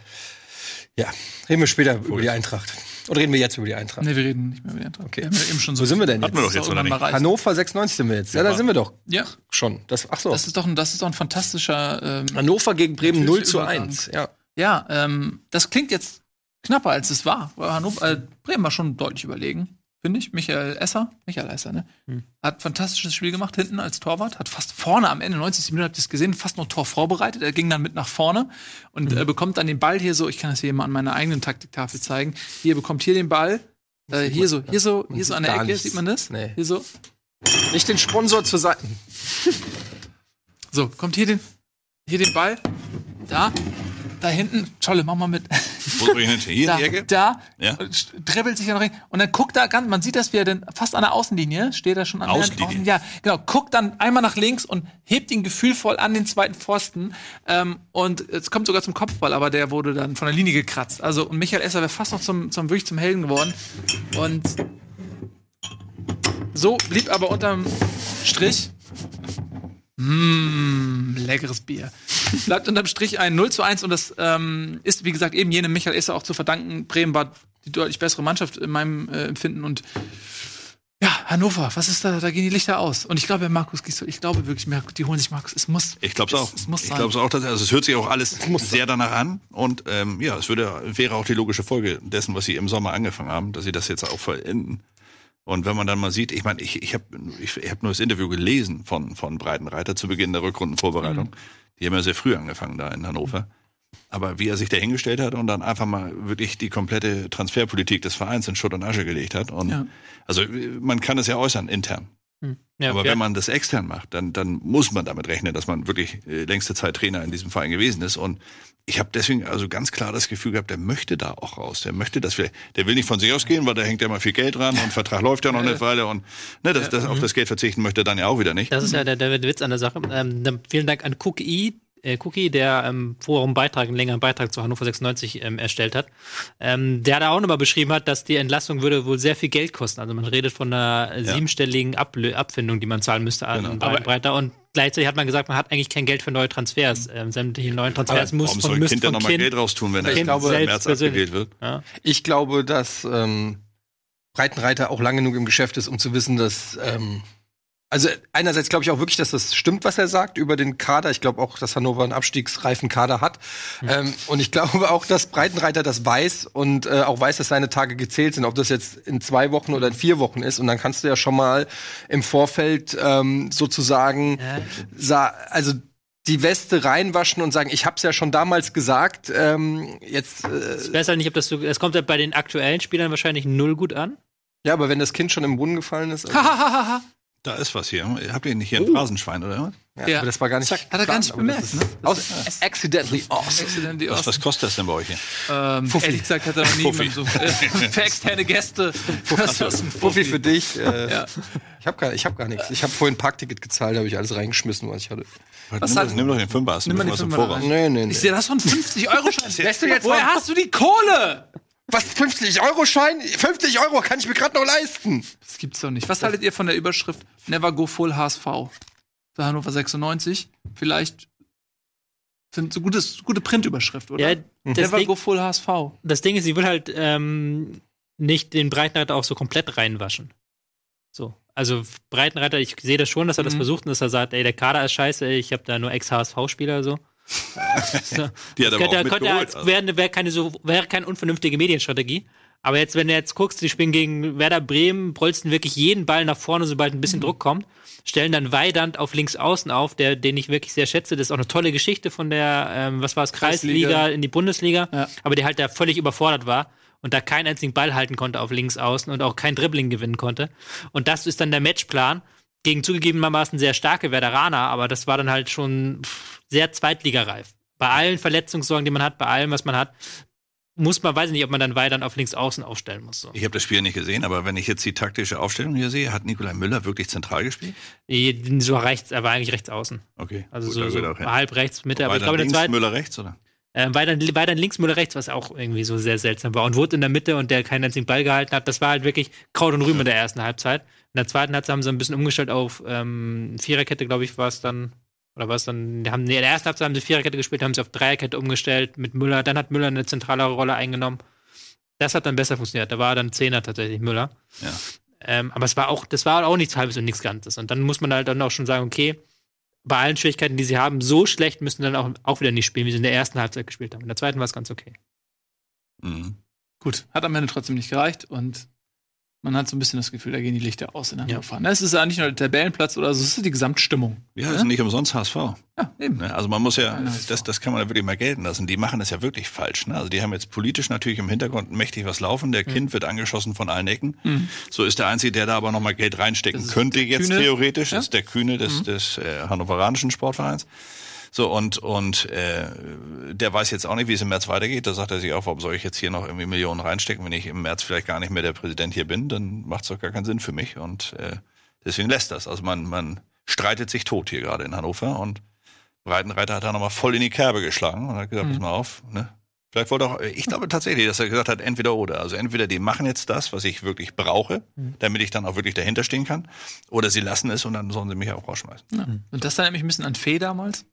ja, reden wir später cool. über die Eintracht. Oder reden wir jetzt über die Eintracht? Nee, wir reden nicht mehr über die Eintracht. Okay. Wir eben schon so Wo sind wir denn jetzt? wir doch jetzt oder nicht? Hannover 96 sind wir jetzt. Ja, da sind wir doch. Ja. Schon. Das, ach so. Das ist doch ein, das ist doch ein fantastischer. Ähm, Hannover gegen Bremen 0 zu 1. Ja, ja ähm, das klingt jetzt knapper, als es war. Hannover, äh, Bremen war schon deutlich überlegen finde ich. Michael Esser, Michael Esser, ne? Hm. Hat fantastisches Spiel gemacht hinten als Torwart, hat fast vorne am Ende, 90 Minuten habt ihr es gesehen, fast noch Tor vorbereitet. Er ging dann mit nach vorne und hm. äh, bekommt dann den Ball hier so, ich kann das hier mal an meiner eigenen Taktiktafel zeigen. Hier bekommt hier den Ball, äh, hier so, hier so, hier so an der Ecke, nichts. sieht man das? Nee. Hier so. Nicht den Sponsor zur Seite. so, kommt hier den, hier den Ball, da, da hinten, Scholle, mach mal mit. Wo soll ich hin? Hier da, in die Ecke? Da, ja. dribbelt sich ja noch rein. Und dann guckt er ganz, man sieht das, wie er denn fast an der Außenlinie steht er schon an Außenlinie. Außen, ja, genau, guckt dann einmal nach links und hebt ihn gefühlvoll an den zweiten Pfosten. Ähm, und es kommt sogar zum Kopfball, aber der wurde dann von der Linie gekratzt. Also, und Michael Esser wäre fast noch zum, zum, wirklich zum Helden geworden. Und so blieb aber unterm Strich Mmh, leckeres Bier. Bleibt unterm Strich ein 0 zu 1 und das ähm, ist, wie gesagt, eben jenem Michael Esser auch zu verdanken. Bremen war die deutlich bessere Mannschaft in meinem äh, Empfinden und ja, Hannover, was ist da? Da gehen die Lichter aus. Und ich glaube, Markus Gisdol, ich glaube wirklich, die holen sich Markus. Es muss. Ich glaube es auch. Es muss ich glaube es auch. Dass, also es hört sich auch alles sehr danach an. Und ähm, ja, es würde, wäre auch die logische Folge dessen, was sie im Sommer angefangen haben, dass sie das jetzt auch vollenden. Und wenn man dann mal sieht, ich meine, ich, ich habe ich, ich hab nur das Interview gelesen von, von Breitenreiter zu Beginn der Rückrundenvorbereitung. Mhm. Die haben ja sehr früh angefangen da in Hannover. Aber wie er sich da hingestellt hat und dann einfach mal wirklich die komplette Transferpolitik des Vereins in Schutt und Asche gelegt hat. Und ja. also man kann es ja äußern intern. Hm. Ja, Aber ja. wenn man das extern macht, dann, dann muss man damit rechnen, dass man wirklich äh, längste Zeit Trainer in diesem Verein gewesen ist. Und ich habe deswegen also ganz klar das Gefühl gehabt, der möchte da auch raus. Der möchte das vielleicht, der will nicht von sich aus gehen, weil da hängt ja mal viel Geld dran und Vertrag läuft ja noch eine Weile und ne, das, das, auf mhm. das Geld verzichten möchte er dann ja auch wieder nicht. Das ist ja der, der Witz an der Sache. Ähm, vielen Dank an Cookie, äh, Cookie, der ähm, vorher einen Beitrag, einen längeren Beitrag zu Hannover 96 ähm, erstellt hat, ähm, der da auch nochmal beschrieben hat, dass die Entlassung würde wohl sehr viel Geld kosten. Also man redet von einer ja. siebenstelligen Ablö Abfindung, die man zahlen müsste an genau. Breiter. Und gleichzeitig hat man gesagt, man hat eigentlich kein Geld für neue Transfers. Ähm, sämtliche neuen Transfers muss Warum soll ein Kind ja nochmal Geld raustun, wenn er ich glaube, im März abgewählt wird? Ja. Ich glaube, dass ähm, Breitenreiter auch lang genug im Geschäft ist, um zu wissen, dass ähm, also einerseits glaube ich auch wirklich, dass das stimmt, was er sagt über den Kader. Ich glaube auch, dass Hannover einen abstiegsreifen Kader hat. Mhm. Ähm, und ich glaube auch, dass Breitenreiter das weiß und äh, auch weiß, dass seine Tage gezählt sind, ob das jetzt in zwei Wochen oder in vier Wochen ist. Und dann kannst du ja schon mal im Vorfeld ähm, sozusagen, ja. also die Weste reinwaschen und sagen, ich habe es ja schon damals gesagt. Ähm, jetzt. Äh, ich weiß halt nicht, ob das so. Es kommt ja bei den aktuellen Spielern wahrscheinlich null gut an. Ja, aber wenn das Kind schon im Brunnen gefallen ist. Also Da ist was hier. Habt ihr nicht hier ein oh. Phrasenschwein, oder was? Ja, ja. Aber das war gar nicht. Zack, hat er gar nicht bemerkt, ne? Aus, accidentally awesome. Accidentally awesome. Was, was kostet das denn bei euch hier? Ähm, ehrlich gesagt hat er noch nie so, äh, für externe Gäste. Ist ein Fuffi für dich? Äh, ja. Ich habe gar, hab gar nichts. Ich habe vorhin ein Parkticket gezahlt, habe ich alles reingeschmissen, was ich hatte. Was nimm, nimm doch den Fünfer, nimm mal den Fünfer. Nee, nee, nee. Ich sehe das von 50 Euro Schein. Woher hast du die Kohle? Was, 50 Euro Schein? 50 Euro kann ich mir gerade noch leisten. Das gibt's doch nicht. Was haltet ihr von der Überschrift Never Go Full HSV? Für Hannover 96? Vielleicht sind so gutes, gute Printüberschrift, oder? Ja, Never Ding, Go Full HSV. Das Ding ist, sie will halt ähm, nicht den Breitenreiter auch so komplett reinwaschen. So. Also Breitenreiter, ich sehe das schon, dass er mhm. das versucht und dass er sagt, ey, der Kader ist scheiße, ich habe da nur Ex-HSV-Spieler so. Die hat aber auch könnte, könnte als, wäre, wäre keine so wäre keine unvernünftige Medienstrategie. Aber jetzt, wenn du jetzt guckst, die spielen gegen Werder Bremen, bolzen wirklich jeden Ball nach vorne, sobald ein bisschen mhm. Druck kommt, stellen dann Weidand auf links außen auf, der, den ich wirklich sehr schätze. Das ist auch eine tolle Geschichte von der, ähm, was war es, Kreisliga, Kreisliga in die Bundesliga, ja. aber der halt da völlig überfordert war und da keinen einzigen Ball halten konnte auf links außen und auch kein Dribbling gewinnen konnte. Und das ist dann der Matchplan gegen zugegebenermaßen sehr starke Werderaner, aber das war dann halt schon sehr zweitligareif. Bei allen Verletzungssorgen, die man hat, bei allem, was man hat, muss man, weiß ich nicht, ob man dann weiter auf links außen aufstellen muss. So. Ich habe das Spiel nicht gesehen, aber wenn ich jetzt die taktische Aufstellung hier sehe, hat Nikolai Müller wirklich zentral gespielt? So rechts, er war eigentlich rechts außen. Okay. Also Gut, so, so halb rechts, Mitte. Aber ich glaube, links, der zweite, Müller rechts, oder? Äh, weiter, weiter links, Müller rechts, was auch irgendwie so sehr seltsam war. Und wurde in der Mitte und der keinen einzigen Ball gehalten hat. Das war halt wirklich Kraut und Rüben ja. in der ersten Halbzeit. In der zweiten Halbzeit haben sie ein bisschen umgestellt auf ähm, Viererkette, glaube ich, war es dann. Oder was dann? Die haben, nee, in der ersten Halbzeit haben sie Viererkette gespielt, haben sie auf Dreierkette umgestellt mit Müller. Dann hat Müller eine zentrale Rolle eingenommen. Das hat dann besser funktioniert. Da war dann Zehner tatsächlich Müller. Ja. Ähm, aber es war auch, das war auch nichts Halbes und nichts Ganzes. Und dann muss man halt dann auch schon sagen, okay, bei allen Schwierigkeiten, die sie haben, so schlecht müssen dann auch, auch wieder nicht spielen, wie sie in der ersten Halbzeit gespielt haben. In der zweiten war es ganz okay. Mhm. Gut, hat am Ende trotzdem nicht gereicht und man hat so ein bisschen das Gefühl, da gehen die Lichter aus in Hannover. Ja. Es ist ja nicht nur der Tabellenplatz oder so, es ist die Gesamtstimmung. Ja, es ja? ist nicht umsonst HSV. Ja, eben. Ne, also man muss ja, das, das kann man ja wirklich mal gelten lassen. Die machen das ja wirklich falsch. Ne? Also die haben jetzt politisch natürlich im Hintergrund mächtig was laufen. Der mhm. Kind wird angeschossen von allen Ecken. Mhm. So ist der Einzige, der da aber nochmal Geld reinstecken könnte jetzt Kühne. theoretisch. Ja? Das ist der Kühne des, mhm. des äh, hannoveranischen Sportvereins. So, und, und äh, der weiß jetzt auch nicht, wie es im März weitergeht. Da sagt er sich auch, warum soll ich jetzt hier noch irgendwie Millionen reinstecken, wenn ich im März vielleicht gar nicht mehr der Präsident hier bin, dann macht es doch gar keinen Sinn für mich. Und äh, deswegen lässt das. Also man, man streitet sich tot hier gerade in Hannover und Breitenreiter hat da nochmal voll in die Kerbe geschlagen und hat gesagt, mhm. pass mal auf, ne? Vielleicht wollte auch, ich glaube tatsächlich, dass er gesagt hat, entweder oder. Also entweder die machen jetzt das, was ich wirklich brauche, mhm. damit ich dann auch wirklich dahinter stehen kann, oder sie lassen es und dann sollen sie mich auch rausschmeißen. Ja. Und das erinnert mich ein bisschen an Fee damals.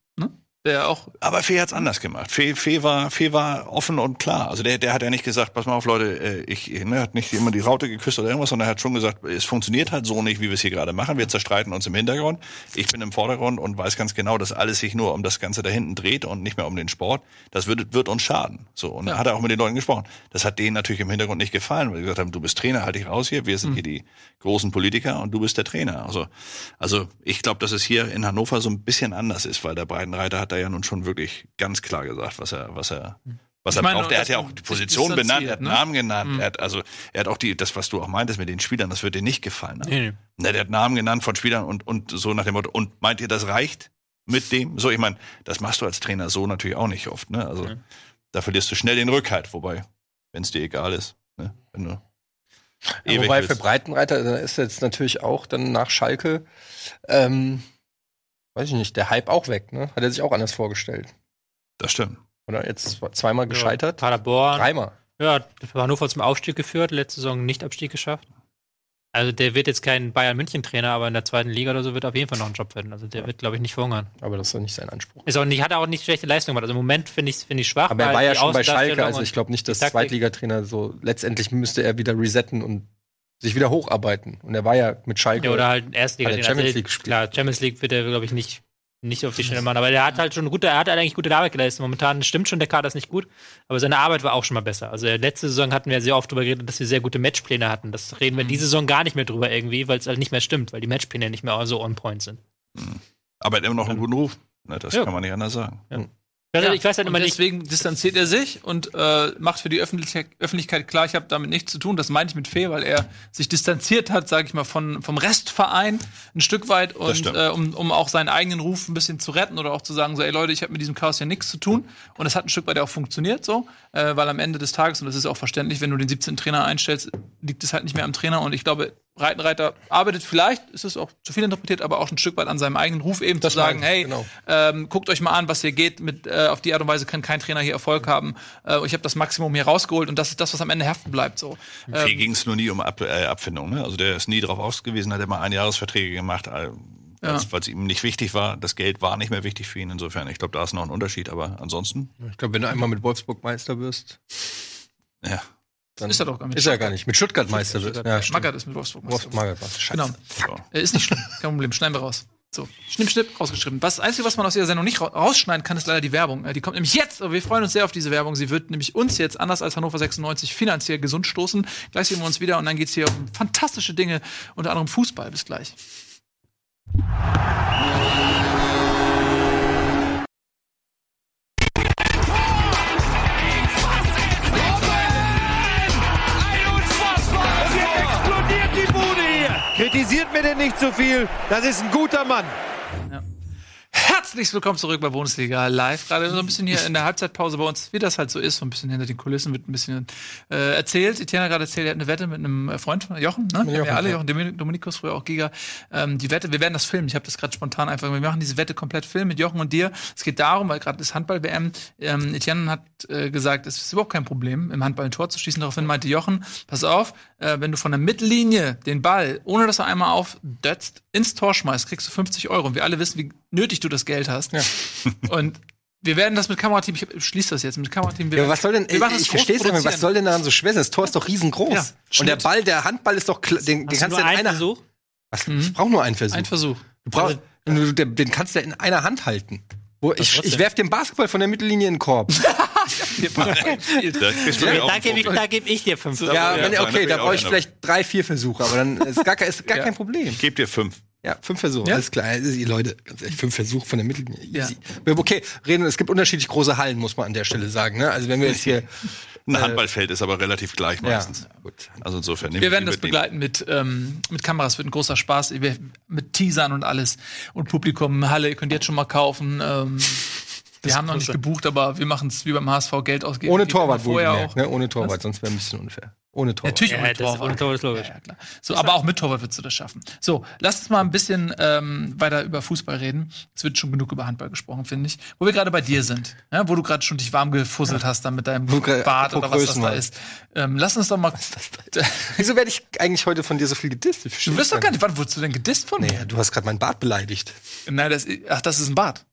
Der auch. Aber Fee hat's anders gemacht. Fee, Fee war, Fee war offen und klar. Also der, der hat ja nicht gesagt, pass mal auf, Leute, äh, ich, ne, hat nicht immer die Raute geküsst oder irgendwas, sondern er hat schon gesagt, es funktioniert halt so nicht, wie wir es hier gerade machen. Wir zerstreiten uns im Hintergrund. Ich bin im Vordergrund und weiß ganz genau, dass alles sich nur um das Ganze da hinten dreht und nicht mehr um den Sport. Das wird, wird uns schaden. So. Und ja. da hat er auch mit den Leuten gesprochen. Das hat denen natürlich im Hintergrund nicht gefallen, weil sie gesagt haben, du bist Trainer, halt dich raus hier. Wir sind mhm. hier die großen Politiker und du bist der Trainer. Also, also ich glaube, dass es hier in Hannover so ein bisschen anders ist, weil der Breitenreiter hat da ja nun schon wirklich ganz klar gesagt, was er, was er, was ich er meine, braucht. Er hat ja auch die Position benannt, er hat ne? Namen genannt, mhm. er hat also, er hat auch die, das, was du auch meintest mit den Spielern, das wird dir nicht gefallen. Haben. Nee, nee. Na, der hat Namen genannt von Spielern und, und so nach dem Motto, und meint ihr, das reicht mit dem? So, ich meine, das machst du als Trainer so natürlich auch nicht oft, ne? Also, mhm. da verlierst du schnell den Rückhalt, wobei, wenn es dir egal ist, ne? Wenn du ja, wobei für Breitenreiter ist jetzt natürlich auch dann nach Schalke, ähm, weiß ich nicht, der Hype auch weg, ne? Hat er sich auch anders vorgestellt. Das stimmt. Oder jetzt zweimal gescheitert? Ja, Paderborn. Dreimal. Ja, Hannover zum Aufstieg geführt, letzte Saison nicht Abstieg geschafft. Also der wird jetzt kein Bayern München Trainer, aber in der zweiten Liga oder so wird er auf jeden Fall noch einen Job finden. Also der ja. wird, glaube ich, nicht verhungern. Aber das ist doch nicht sein Anspruch. Ist auch nicht, hat er auch nicht schlechte Leistung gemacht. Also im Moment finde ich finde ich schwach. Aber er war ja schon bei Schalke, also ich glaube nicht, dass Zweitligatrainer so letztendlich müsste er wieder resetten und sich wieder hocharbeiten. Und er war ja mit Schalke. Ja, oder halt Erstliga. Champions also, League gespielt. Klar, Champions League wird er, glaube ich, nicht nicht auf die Schnelle machen. Aber der hat halt schon gute, er hat halt eigentlich gute Arbeit geleistet. Momentan stimmt schon, der Kader ist nicht gut, aber seine Arbeit war auch schon mal besser. Also letzte Saison hatten wir sehr oft darüber geredet, dass wir sehr gute Matchpläne hatten. Das reden wir mhm. diese Saison gar nicht mehr drüber irgendwie, weil es halt nicht mehr stimmt, weil die Matchpläne nicht mehr so on point sind. Mhm. Aber er hat immer noch einen guten Ruf. Ne, das ja. kann man nicht anders sagen. Ja. Ja, ich weiß halt immer nicht. Deswegen distanziert er sich und äh, macht für die Öffentlich Öffentlichkeit klar, ich habe damit nichts zu tun. Das meine ich mit Fee, weil er sich distanziert hat, sage ich mal, von, vom Restverein ein Stück weit und äh, um, um auch seinen eigenen Ruf ein bisschen zu retten oder auch zu sagen, so, ey Leute, ich habe mit diesem Chaos ja nichts zu tun. Und das hat ein Stück weit auch funktioniert so, äh, weil am Ende des Tages, und das ist auch verständlich, wenn du den 17. Trainer einstellst, liegt es halt nicht mehr am Trainer. Und ich glaube, Breitenreiter arbeitet vielleicht, ist es auch zu viel interpretiert, aber auch ein Stück weit an seinem eigenen Ruf eben das zu sagen, hey, genau. ähm, guckt euch mal an, was hier geht. Mit äh, auf die Art und Weise kann kein Trainer hier Erfolg haben. Äh, ich habe das Maximum hier rausgeholt und das ist das, was am Ende haften bleibt. So. Ähm, ging es nur nie um Ab äh, Abfindung. Ne? Also der ist nie darauf ausgewiesen, hat immer Einjahresverträge gemacht. Weil ja. es ihm nicht wichtig war. Das Geld war nicht mehr wichtig für ihn. Insofern, ich glaube, da ist noch ein Unterschied. Aber ansonsten. Ich glaube, wenn du einmal mit Wolfsburg Meister wirst. Ja. Dann ist er doch gar nicht. Ist er gar nicht. Mit Stuttgart Meister wird. Ja, Magath ist mit Wolfsburg Meister. Magath war Scheiße. Genau. So. Ist nicht schlimm. Kein Problem. Schneiden wir raus. So, schnipp, schnipp, rausgeschrieben. Was, das Einzige, was man aus dieser Sendung nicht rausschneiden kann, ist leider die Werbung. Äh, die kommt nämlich jetzt. Und wir freuen uns sehr auf diese Werbung. Sie wird nämlich uns jetzt, anders als Hannover 96, finanziell gesund stoßen. Gleich sehen wir uns wieder und dann geht's hier um fantastische Dinge, unter anderem Fußball. Bis gleich. Kritisiert mir denn nicht zu viel. Das ist ein guter Mann. Herzlich willkommen zurück bei Bundesliga Live. Gerade so ein bisschen hier in der Halbzeitpause bei uns, wie das halt so ist, so ein bisschen hinter den Kulissen wird ein bisschen äh, erzählt. Etienne hat gerade erzählt, er hat eine Wette mit einem Freund von Jochen, ne? Jochen, ja, alle, Jochen Dominikus, früher auch Giga. Ähm, die Wette, wir werden das filmen. Ich habe das gerade spontan einfach, wir machen diese Wette komplett filmen mit Jochen und dir. Es geht darum, weil gerade ist Handball-WM. Ähm, Etienne hat äh, gesagt, es ist überhaupt kein Problem, im Handball ein Tor zu schießen. Daraufhin meinte Jochen, pass auf, äh, wenn du von der Mittellinie den Ball, ohne dass er einmal aufdötzt, ins Tor schmeißt, kriegst du 50 Euro. Und wir alle wissen, wie nötig du das Geld hast. Ja. Und wir werden das mit Kamerateam, ich schließe das jetzt mit Kamerateam. ja, was soll denn, wir ich verstehe es nicht, was soll denn daran so schwer sein? Das Tor ist doch riesengroß. Ja, und der Ball, der Handball ist doch, den, den kannst du in einer Versuch? Was? Mhm. Ich brauche nur einen Versuch. Ein Versuch. Du brauchst, also, den kannst du in einer Hand halten. Wo ich, ich werf den Basketball von der Mittellinie in den Korb. da gebe ich, geb ich dir fünf. Ja, ja okay, da brauche ich vielleicht drei, vier Versuche, aber dann ist gar, ist gar kein Problem. Ich gebe dir fünf. Ja, fünf Versuche, ja? alles klar. Also, Leute, fünf Versuche von der Mittellinie. Ja. Okay, reden, es gibt unterschiedlich große Hallen, muss man an der Stelle sagen. Ne? Also wenn wir jetzt hier ein äh, Handballfeld ist aber relativ gleich meistens. Ja, gut. Also insofern. Wir werden das begleiten mit, ähm, mit Kameras, wird ein großer Spaß, mit Teasern und alles. Und Publikum, Halle, ihr könnt jetzt schon mal kaufen. Ähm, wir haben noch nicht gebucht, aber wir machen es wie beim HSV Geld ausgeben. Ohne Torwart vorher auch. Ne? Ohne Torwart, Was? sonst wäre ein bisschen unfair. Ohne Torwart. Natürlich ja, ohne Torwart. Ohne Torwart ist logisch. Ja, klar. So, aber auch mit Torwart würdest du das schaffen. So, lass uns mal ein bisschen ähm, weiter über Fußball reden. Es wird schon genug über Handball gesprochen, finde ich. Wo wir gerade bei dir sind, ja, wo du gerade schon dich warm gefusselt hast dann mit deinem Bart oder was das da ist. Ähm, lass uns doch mal. Wieso werde ich eigentlich heute von dir so viel gedisst? Du wirst doch gar nicht. Wann wurdest du denn gedisst von mir? Nee, du hast gerade meinen Bart beleidigt. Nein, das, ach, das ist ein Bart.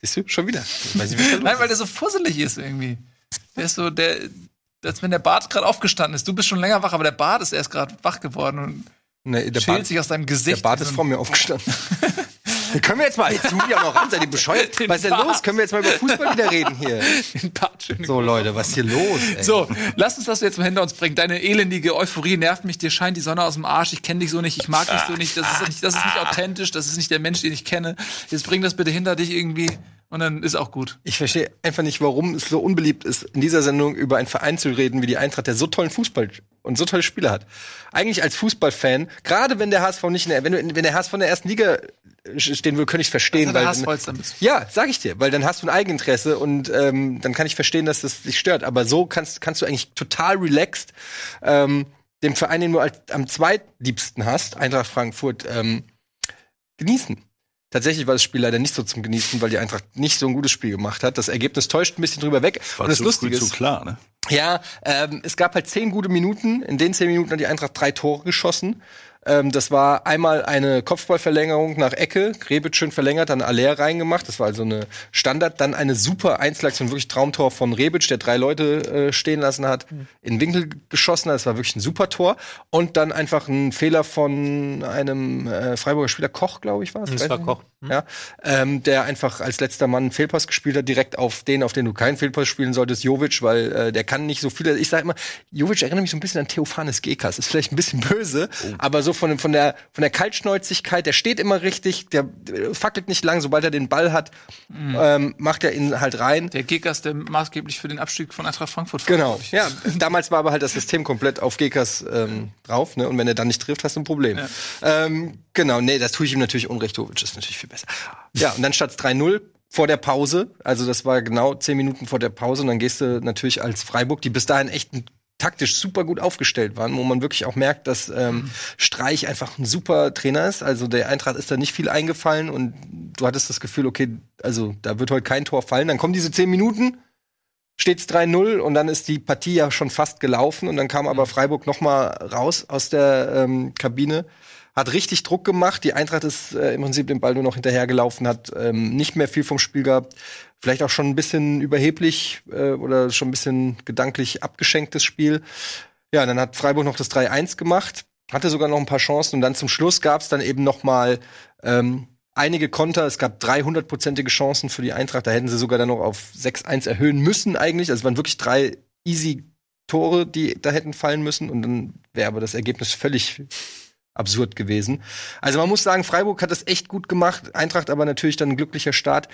Siehst du, schon wieder. Nein, weil der so fusselig ist irgendwie. Der ist so, der, als wenn der Bart gerade aufgestanden ist. Du bist schon länger wach, aber der Bart ist erst gerade wach geworden und nee, der schält Bart, sich aus deinem Gesicht. Der Bart ist vor mir aufgestanden. Können wir jetzt mal, jetzt auch noch ran, seid ihr bescheuert? Was ist denn los? Können wir jetzt mal über Fußball wieder reden hier? So, Leute, was ist hier los? Ey? So, lass uns das jetzt mal hinter uns bringen. Deine elendige Euphorie nervt mich, dir scheint die Sonne aus dem Arsch, ich kenne dich so nicht, ich mag dich so nicht, das ist nicht, das ist nicht authentisch, das ist nicht der Mensch, den ich kenne. Jetzt bring das bitte hinter dich irgendwie und dann ist auch gut. Ich verstehe einfach nicht, warum es so unbeliebt ist, in dieser Sendung über einen Verein zu reden wie die Eintracht, der so tollen Fußball und so tolle Spieler hat. Eigentlich als Fußballfan, gerade wenn der HSV nicht in der, wenn, wenn der HSV in der ersten Liga stehen will, könnte ich verstehen. Weil, ja, sag ich dir, weil dann hast du ein Eigeninteresse und ähm, dann kann ich verstehen, dass das dich stört. Aber so kannst, kannst du eigentlich total relaxed ähm, dem Verein, den du als, am zweitliebsten hast, Eintracht Frankfurt, ähm, genießen. Tatsächlich war das Spiel leider nicht so zum Genießen, weil die Eintracht nicht so ein gutes Spiel gemacht hat. Das Ergebnis täuscht ein bisschen drüber weg. War und das Lustige ist, zu klar, ne? Ja, ähm, es gab halt zehn gute Minuten. In den zehn Minuten hat die Eintracht drei Tore geschossen. Ähm, das war einmal eine Kopfballverlängerung nach Ecke, Rebic schön verlängert, dann Aller reingemacht. Das war also eine Standard. Dann eine super Einzelaktion, wirklich Traumtor von Rebic, der drei Leute äh, stehen lassen hat, mhm. in den Winkel geschossen. Das war wirklich ein super Tor. Und dann einfach ein Fehler von einem äh, Freiburger Spieler, Koch, glaube ich, war es. Das war Koch. Mhm. Ja, ähm, der einfach als letzter Mann einen Fehlpass gespielt hat, direkt auf den, auf den du keinen Fehlpass spielen solltest, Jovic, weil äh, der kann nicht so viele. Ich sage immer, Jovic erinnert mich so ein bisschen an Theophanes Gekas. Ist vielleicht ein bisschen böse, oh. aber so von, von der von der Kaltschnäuzigkeit, der steht immer richtig, der fackelt nicht lang, sobald er den Ball hat, mhm. ähm, macht er ihn halt rein. Der Gekas, der maßgeblich für den Abstieg von Eintracht Frankfurt Genau, ja. Damals war aber halt das System komplett auf Gekas ähm, drauf, ne? Und wenn er dann nicht trifft, hast du ein Problem. Ja. Ähm, genau, nee, das tue ich ihm natürlich unrecht. Jovic ist natürlich viel besser. Ja, und dann statt 3-0 vor der Pause, also das war genau zehn Minuten vor der Pause, und dann gehst du natürlich als Freiburg, die bis dahin echt taktisch super gut aufgestellt waren, wo man wirklich auch merkt, dass ähm, Streich einfach ein super Trainer ist. Also der Eintracht ist da nicht viel eingefallen und du hattest das Gefühl, okay, also da wird heute kein Tor fallen. Dann kommen diese zehn Minuten, steht's 3-0 und dann ist die Partie ja schon fast gelaufen und dann kam aber Freiburg noch mal raus aus der ähm, Kabine hat richtig Druck gemacht. Die Eintracht ist äh, im Prinzip den Ball nur noch hinterhergelaufen, hat ähm, nicht mehr viel vom Spiel gehabt. Vielleicht auch schon ein bisschen überheblich äh, oder schon ein bisschen gedanklich abgeschenktes Spiel. Ja, dann hat Freiburg noch das 3-1 gemacht, hatte sogar noch ein paar Chancen und dann zum Schluss gab es dann eben noch mal ähm, einige Konter. Es gab 300-prozentige Chancen für die Eintracht. Da hätten sie sogar dann noch auf 6-1 erhöhen müssen eigentlich. Also es waren wirklich drei easy Tore, die da hätten fallen müssen. Und dann wäre aber das Ergebnis völlig absurd gewesen. Also man muss sagen, Freiburg hat das echt gut gemacht. Eintracht aber natürlich dann ein glücklicher Start.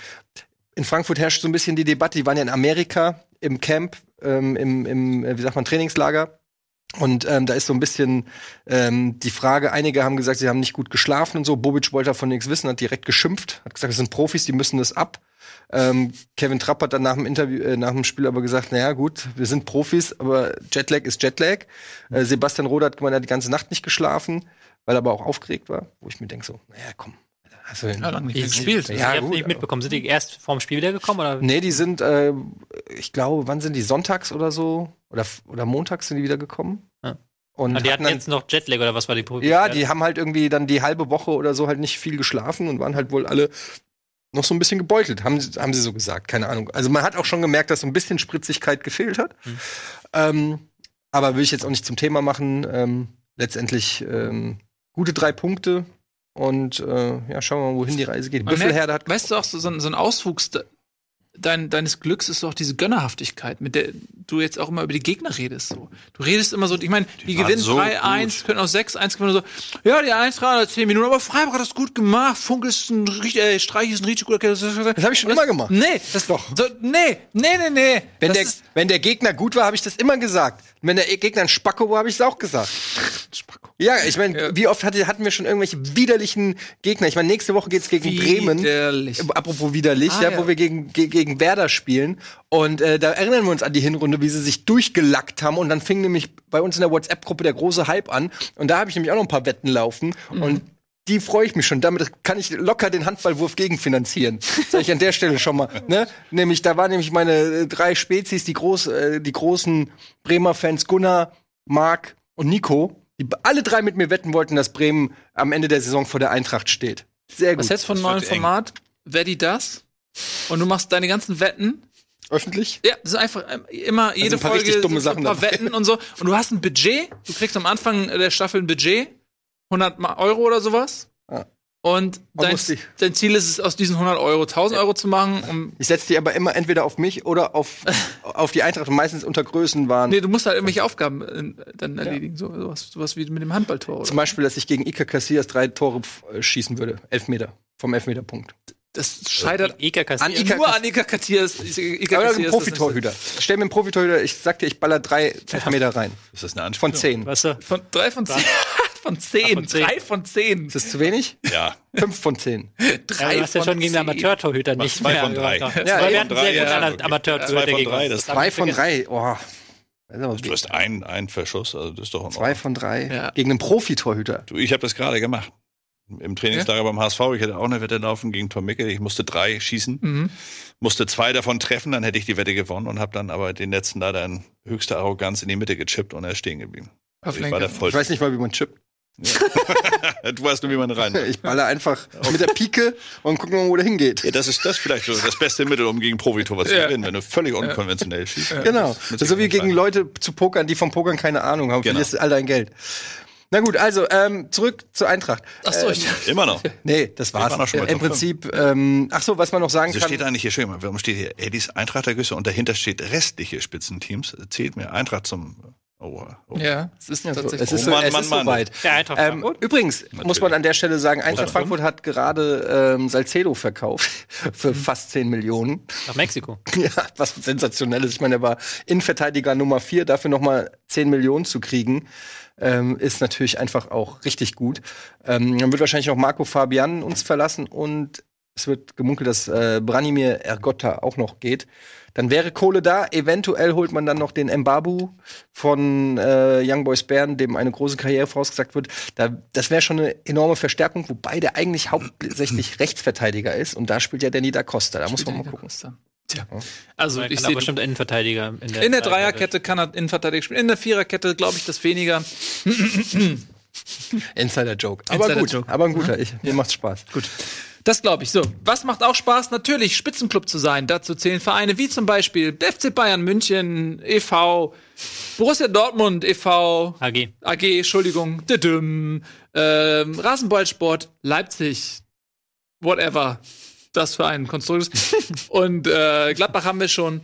In Frankfurt herrscht so ein bisschen die Debatte. Die waren ja in Amerika im Camp, ähm, im, im, äh, wie sagt man, Trainingslager. Und ähm, da ist so ein bisschen ähm, die Frage, einige haben gesagt, sie haben nicht gut geschlafen und so. Bobic wollte davon nichts wissen, hat direkt geschimpft, hat gesagt, das sind Profis, die müssen das ab. Ähm, Kevin Trapp hat dann nach dem Interview, äh, nach dem Spiel aber gesagt, naja gut, wir sind Profis, aber Jetlag ist Jetlag. Äh, Sebastian Roth hat gemeint, er hat die ganze Nacht nicht geschlafen, weil er aber auch aufgeregt war, wo ich mir denke so, naja komm, Hast du ja, lange nicht gespielt. Ja, ich habe nicht mitbekommen. Sind die erst vorm Spiel wiedergekommen? Oder? Nee, die sind, äh, ich glaube, wann sind die? Sonntags oder so? Oder, oder montags sind die wiedergekommen? Ja. Und die hatten, hatten jetzt noch Jetlag oder was war die Problem? Ja, die haben halt irgendwie dann die halbe Woche oder so halt nicht viel geschlafen und waren halt wohl alle noch so ein bisschen gebeutelt, haben, haben sie so gesagt, keine Ahnung. Also man hat auch schon gemerkt, dass so ein bisschen Spritzigkeit gefehlt hat. Hm. Ähm, aber will ich jetzt auch nicht zum Thema machen. Ähm, letztendlich ähm, gute drei Punkte, und äh, ja, schauen wir mal, wohin die Reise geht. Büffelherde hat. Weißt du auch, so, so ein Auswuchs dein, deines Glücks ist doch diese Gönnerhaftigkeit, mit der du jetzt auch immer über die Gegner redest. So. Du redest immer so, ich meine, die, die gewinnen so 3-1, können auch 6-1 gewinnen. So. Ja, die 1 3 10 Minuten, aber Freiburg hat das gut gemacht. Funk ist ein, äh, Streich ist ein richtig guter Das, das habe ich schon das, immer gemacht. Nee, das doch. So, nee, nee, nee, nee. Wenn der, wenn der Gegner gut war, habe ich das immer gesagt. Wenn der Gegner ein Spacko war, habe ich es auch gesagt. Spacko. Ja, ich meine, ja. wie oft hatte, hatten wir schon irgendwelche widerlichen Gegner? Ich meine, nächste Woche geht's gegen widerlich. Bremen. Apropos widerlich, ah, ja, ja, wo wir gegen, gegen Werder spielen. Und äh, da erinnern wir uns an die Hinrunde, wie sie sich durchgelackt haben. Und dann fing nämlich bei uns in der WhatsApp-Gruppe der große Hype an. Und da habe ich nämlich auch noch ein paar Wetten laufen. Mhm. Und die freue ich mich schon. Damit kann ich locker den Handballwurf gegenfinanzieren. Sag ich an der Stelle schon mal. Ne? Nämlich, da waren nämlich meine äh, drei Spezies, die, groß, äh, die großen Bremer Fans Gunnar, Marc und Nico die alle drei mit mir wetten wollten, dass Bremen am Ende der Saison vor der Eintracht steht. Sehr gut. Was hältst du von einem neuen Format? Wer das? Und du machst deine ganzen Wetten öffentlich? Ja, das ist einfach ähm, immer also jede Folge dumme Sachen ein paar Wetten und so. Und du hast ein Budget. Du kriegst am Anfang der Staffel ein Budget, 100 Euro oder sowas. Ja. Und dein, dein, Ziel ist es, aus diesen 100 Euro 1000 Euro zu machen. Um ich setze die aber immer entweder auf mich oder auf, auf die Eintracht und meistens unter Größen waren. Nee, du musst halt irgendwelche Aufgaben äh, dann erledigen. Ja. So, sowas, sowas wie mit dem Handballtor. Oder? Zum Beispiel, dass ich gegen Ika Casillas drei Tore äh, schießen würde. Elfmeter. Vom Elfmeterpunkt. Das scheitert Ika an Ika nur an Ika Casillas. Ika Aber ein Profitorhüter. Stell mir einen Profitorhüter, ich sag dir, ich baller drei Elfmeter rein. Ist das eine Anspielung? Von zehn. Was? Von drei von zehn von zehn. Von zehn. Drei von zehn. Ist das zu wenig? Ja. Fünf von zehn. Drei ja, du hast ja schon gegen den Amateurtorhüter nicht zwei mehr. Von drei. Ja, zwei ja, von drei. Sehr ja. gut Amateurtorhüter zwei von drei. Das zwei von drei. Oh. Du hast einen, einen Verschuss, also das ist doch Zwei von drei ja. gegen einen Profitorhüter. Du, ich habe das gerade gemacht. Im Trainingslager ja? beim HSV, ich hätte auch eine Wette laufen gegen Tom Mickel. Ich musste drei schießen, mhm. musste zwei davon treffen, dann hätte ich die Wette gewonnen und habe dann aber den letzten leider in höchster Arroganz in die Mitte gechippt und er ist stehen geblieben. Also ich, war der ich weiß nicht mal, wie man chippt. Ja. du weißt nur, wie man rein. Ich balle einfach mit der Pike und gucke mal, wo der hingeht. Ja, das ist das vielleicht so das beste Mittel, um gegen Profitor zu gewinnen, wenn du völlig unkonventionell schießt. Ja. Genau. So wie gegen Leute zu pokern, die vom Pokern keine Ahnung haben. Genau. Verlierst all dein Geld. Na gut, also ähm, zurück zur Eintracht. Ach so, ähm, immer noch. Nee, das war's. Noch schon mal Im Prinzip. Ähm, ach so, was man noch sagen also kann. steht eigentlich hier schön. Warum steht hier Eddies Eintrachtergüsse und dahinter steht restliche Spitzenteams? Zählt mir Eintracht zum Oh, oh. Ja, es ist tatsächlich es ist, oh, Mann, es Mann, ist Mann. soweit. Ähm, übrigens Natürlich. muss man an der Stelle sagen, Eintracht Frankfurt hat gerade ähm, Salcedo verkauft für mhm. fast 10 Millionen. Nach Mexiko. Ja, was sensationell ist. Ich meine, er war Innenverteidiger Nummer 4, dafür nochmal 10 Millionen zu kriegen. Ähm, ist natürlich einfach auch richtig gut. Ähm, dann wird wahrscheinlich auch Marco Fabian uns verlassen und es wird gemunkelt, dass äh, Branimir Ergotta auch noch geht. Dann wäre Kohle da. Eventuell holt man dann noch den Mbabu von äh, Young Boys Bern, dem eine große Karriere vorausgesagt wird. Da, das wäre schon eine enorme Verstärkung, wobei der eigentlich hauptsächlich Rechtsverteidiger ist. Und da spielt ja Danny da Costa. Da muss man mal gucken. Tja. Also ich sehe bestimmt Innenverteidiger in der, in der Dreierkette kann er Innenverteidiger spielen. In der Viererkette glaube ich das weniger. Insider Joke. Aber Insider gut, Joke. aber ein guter. Ich, mir ja. macht's Spaß. Gut. Das glaube ich. So, was macht auch Spaß? Natürlich Spitzenclub zu sein. Dazu zählen Vereine wie zum Beispiel der FC Bayern München e.V., Borussia Dortmund e.V., AG, AG, Entschuldigung, Düdüm, ähm, Rasenballsport Leipzig, whatever das für ein Konstrukt ist. und äh, Gladbach haben wir schon.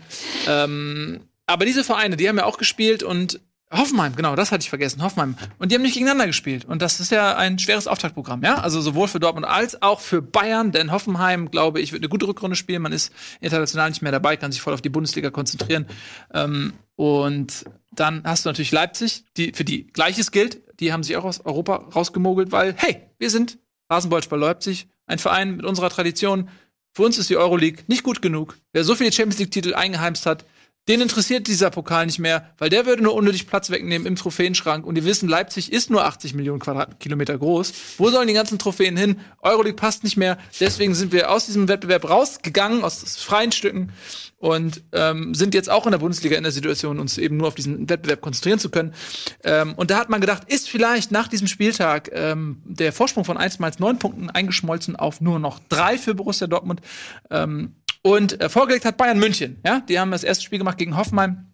Ähm, aber diese Vereine, die haben ja auch gespielt und Hoffenheim, genau, das hatte ich vergessen, Hoffenheim. Und die haben nicht gegeneinander gespielt. Und das ist ja ein schweres Auftaktprogramm, ja? Also sowohl für Dortmund als auch für Bayern, denn Hoffenheim, glaube ich, wird eine gute Rückrunde spielen. Man ist international nicht mehr dabei, kann sich voll auf die Bundesliga konzentrieren. Ähm, und dann hast du natürlich Leipzig, die, für die Gleiches gilt. Die haben sich auch aus Europa rausgemogelt, weil, hey, wir sind Rasenballsport Leipzig, ein Verein mit unserer Tradition. Für uns ist die Euroleague nicht gut genug. Wer so viele Champions League-Titel eingeheimst hat, den interessiert dieser Pokal nicht mehr, weil der würde nur unnötig Platz wegnehmen im Trophäenschrank. Und die wissen, Leipzig ist nur 80 Millionen Quadratkilometer groß. Wo sollen die ganzen Trophäen hin? Euroleague passt nicht mehr. Deswegen sind wir aus diesem Wettbewerb rausgegangen, aus freien Stücken und ähm, sind jetzt auch in der Bundesliga in der Situation, uns eben nur auf diesen Wettbewerb konzentrieren zu können. Ähm, und da hat man gedacht, ist vielleicht nach diesem Spieltag ähm, der Vorsprung von 1 mal 9 Punkten eingeschmolzen auf nur noch drei für Borussia Dortmund. Ähm, und äh, vorgelegt hat Bayern München. Ja, die haben das erste Spiel gemacht gegen Hoffenheim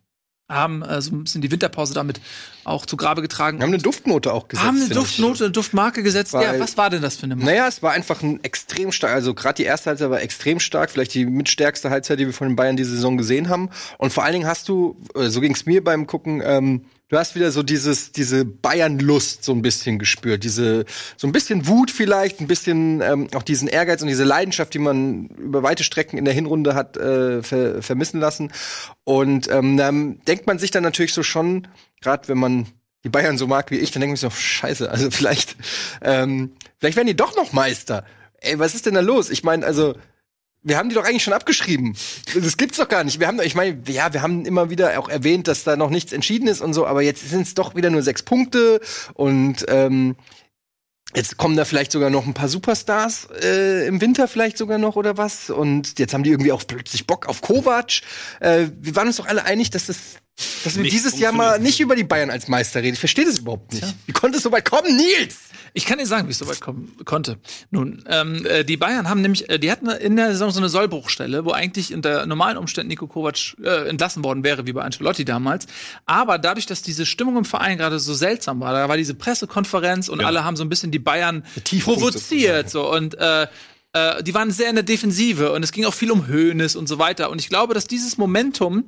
haben äh, so ein bisschen die Winterpause damit auch zu Grabe getragen. Haben eine Duftnote auch gesetzt. Haben eine Duftnote, eine Duftmarke gesetzt. Weil, ja, was war denn das für eine Marke? Naja, es war einfach ein extrem stark, also gerade die erste Halbzeit war extrem stark, vielleicht die mitstärkste Halbzeit, die wir von den Bayern diese Saison gesehen haben. Und vor allen Dingen hast du, äh, so ging es mir beim Gucken, ähm, du hast wieder so dieses, diese Bayern-Lust so ein bisschen gespürt. Diese, so ein bisschen Wut vielleicht, ein bisschen ähm, auch diesen Ehrgeiz und diese Leidenschaft, die man über weite Strecken in der Hinrunde hat äh, ver vermissen lassen. Und ähm, dann denkt man sich dann natürlich so schon, gerade wenn man die Bayern so mag wie ich, dann denkt man sich so, scheiße, also vielleicht, ähm, vielleicht werden die doch noch Meister. Ey, was ist denn da los? Ich meine, also wir haben die doch eigentlich schon abgeschrieben. Das gibt's doch gar nicht. Wir haben, ich meine, ja, wir haben immer wieder auch erwähnt, dass da noch nichts entschieden ist und so, aber jetzt sind es doch wieder nur sechs Punkte und ähm, Jetzt kommen da vielleicht sogar noch ein paar Superstars äh, im Winter vielleicht sogar noch oder was. Und jetzt haben die irgendwie auch plötzlich Bock auf Kovac. Äh, wir waren uns doch alle einig, dass das dass wir dieses Jahr mal nicht über die Bayern als Meister reden. Ich verstehe das überhaupt nicht. Ja. Wie konnte es so weit kommen, Nils? Ich kann dir sagen, wie es so weit kommen konnte. Nun, ähm, äh, die Bayern haben nämlich, äh, die hatten in der Saison so eine Sollbruchstelle, wo eigentlich unter normalen Umständen Nico Kovac äh, entlassen worden wäre, wie bei Ancelotti damals. Aber dadurch, dass diese Stimmung im Verein gerade so seltsam war, da war diese Pressekonferenz und ja. alle haben so ein bisschen die Bayern provoziert so und äh, äh, die waren sehr in der Defensive und es ging auch viel um Höhnes und so weiter. Und ich glaube, dass dieses Momentum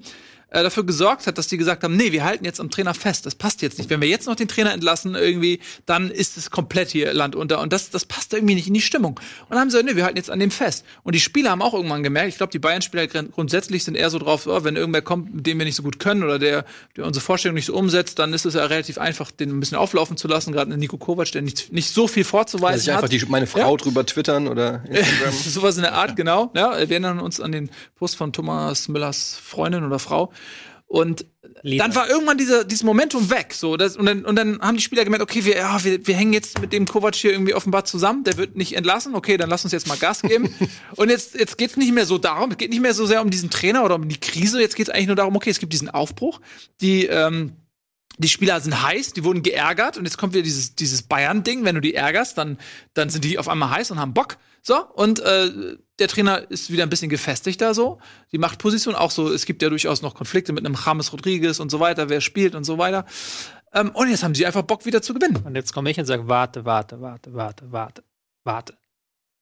äh, dafür gesorgt hat, dass die gesagt haben, nee, wir halten jetzt am Trainer fest. Das passt jetzt nicht. Wenn wir jetzt noch den Trainer entlassen irgendwie, dann ist es komplett hier Land unter. Und das, das passt irgendwie nicht in die Stimmung. Und dann haben sie gesagt, nee, wir halten jetzt an dem fest. Und die Spieler haben auch irgendwann gemerkt, ich glaube, die Bayern-Spieler grundsätzlich sind eher so drauf, oh, wenn irgendwer kommt, mit dem wir nicht so gut können oder der, der unsere Vorstellung nicht so umsetzt, dann ist es ja relativ einfach, den ein bisschen auflaufen zu lassen. Gerade Nico Kovac, der nicht, nicht so viel vorzuweisen ja, hat. einfach die, meine Frau ja? drüber twittern oder Instagram. Sowas in der Art, genau. Ja, wir erinnern uns an den Post von Thomas Müllers Freundin oder Frau. Und Lieber. dann war irgendwann dieser, dieses Momentum weg. So, das, und, dann, und dann haben die Spieler gemerkt, okay, wir, ja, wir, wir hängen jetzt mit dem Kovac hier irgendwie offenbar zusammen, der wird nicht entlassen, okay, dann lass uns jetzt mal Gas geben. und jetzt, jetzt geht es nicht mehr so darum, es geht nicht mehr so sehr um diesen Trainer oder um die Krise, jetzt geht es eigentlich nur darum, okay, es gibt diesen Aufbruch, die, ähm, die Spieler sind heiß, die wurden geärgert und jetzt kommt wieder dieses, dieses Bayern-Ding, wenn du die ärgerst, dann, dann sind die auf einmal heiß und haben Bock. So, und äh, der Trainer ist wieder ein bisschen gefestigter so. Die Machtposition auch so, es gibt ja durchaus noch Konflikte mit einem James Rodriguez und so weiter, wer spielt und so weiter. Ähm, und jetzt haben sie einfach Bock wieder zu gewinnen. Und jetzt komme ich und sage, warte, warte, warte, warte, warte, warte.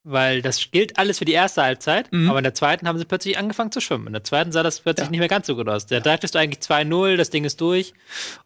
Weil das gilt alles für die erste Halbzeit, mhm. aber in der zweiten haben sie plötzlich angefangen zu schwimmen. In der zweiten sah das plötzlich ja. nicht mehr ganz so gut aus. Da ja. dachtest du eigentlich 2-0, das Ding ist durch.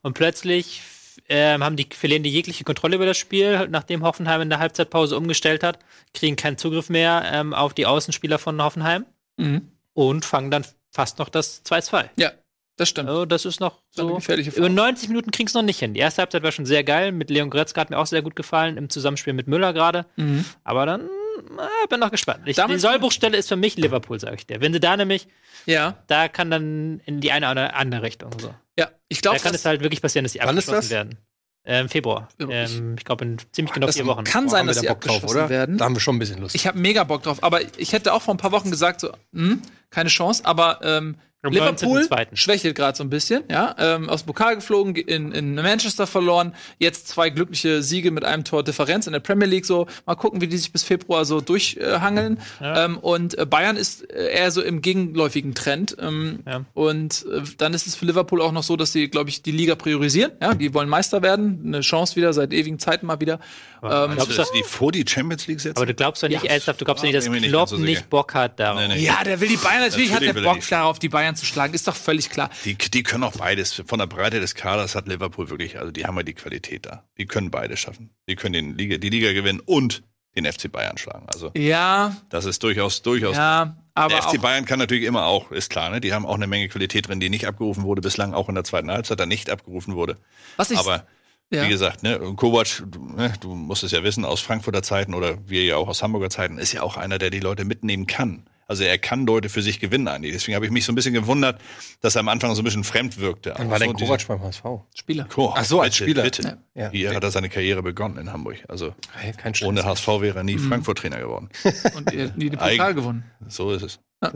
Und plötzlich ähm, haben die, verlieren die jegliche Kontrolle über das Spiel, nachdem Hoffenheim in der Halbzeitpause umgestellt hat, kriegen keinen Zugriff mehr ähm, auf die Außenspieler von Hoffenheim mhm. und fangen dann fast noch das 2-2. Ja, das stimmt. Also, das ist noch so. Gefährliche über 90 Minuten kriegen es noch nicht hin. Die erste Halbzeit war schon sehr geil. Mit Leon Goretzka hat mir auch sehr gut gefallen, im Zusammenspiel mit Müller gerade. Mhm. Aber dann äh, bin noch gespannt. Ich, die Sollbruchstelle ist für mich Liverpool, sage ich dir. Wenn sie da nämlich, ja. da kann dann in die eine oder andere Richtung so. Ja, ich glaube. Da kann es halt wirklich passieren, dass die abgeschlossen werden. Ähm, Februar. Ähm, ich glaube, in ziemlich genau vier Wochen. Kann sein, dass sie abgeschlossen drauf, oder? werden. Da haben wir schon ein bisschen Lust. Ich habe mega Bock drauf. Aber ich hätte auch vor ein paar Wochen gesagt, so, hm, keine Chance. Aber ähm, Liverpool schwächelt gerade so ein bisschen, ja. Ähm, aus dem Pokal geflogen, in, in Manchester verloren, jetzt zwei glückliche Siege mit einem Tor Differenz in der Premier League. So, mal gucken, wie die sich bis Februar so durchhangeln. Äh, ja. ähm, und äh, Bayern ist äh, eher so im gegenläufigen Trend. Ähm, ja. Und äh, dann ist es für Liverpool auch noch so, dass sie, glaube ich, die Liga priorisieren. Ja, die wollen Meister werden, eine Chance wieder seit ewigen Zeiten mal wieder. Ähm, glaubst du, dass die vor die Champions League setzen? Aber du glaubst doch nicht ja. ernsthaft, du glaubst ja. nicht, dass Klopp nicht, nicht Bock hat darauf. Nee, nee. Ja, der will die Bayern natürlich, natürlich hat der Bock darauf, die Bayern zu schlagen. Ist doch völlig klar. Die, die können auch beides. Von der Breite des Kaders hat Liverpool wirklich, also die haben ja die Qualität da. Die können beide schaffen. Die können den Liga, die Liga gewinnen und den FC Bayern schlagen. Also ja, das ist durchaus durchaus. Ja, aber der FC Bayern kann natürlich immer auch, ist klar, ne? Die haben auch eine Menge Qualität drin, die nicht abgerufen wurde bislang, auch in der zweiten Halbzeit da nicht abgerufen wurde. Was ich, aber ja. wie gesagt, ne, Kovac, ne, du musst es ja wissen aus Frankfurter Zeiten oder wir ja auch aus Hamburger Zeiten, ist ja auch einer, der die Leute mitnehmen kann. Also er kann Leute für sich gewinnen eigentlich. Deswegen habe ich mich so ein bisschen gewundert, dass er am Anfang so ein bisschen fremd wirkte. Dann war so der Kovac beim HSV? Spieler. Koch, Ach so, als bitte, Spieler. Bitte. Ja. Hier hat er seine Karriere begonnen in Hamburg. Also hey, ohne HSV wäre er nie mhm. Frankfurt-Trainer geworden. Und er nie den Pokal gewonnen. So ist es. Ja.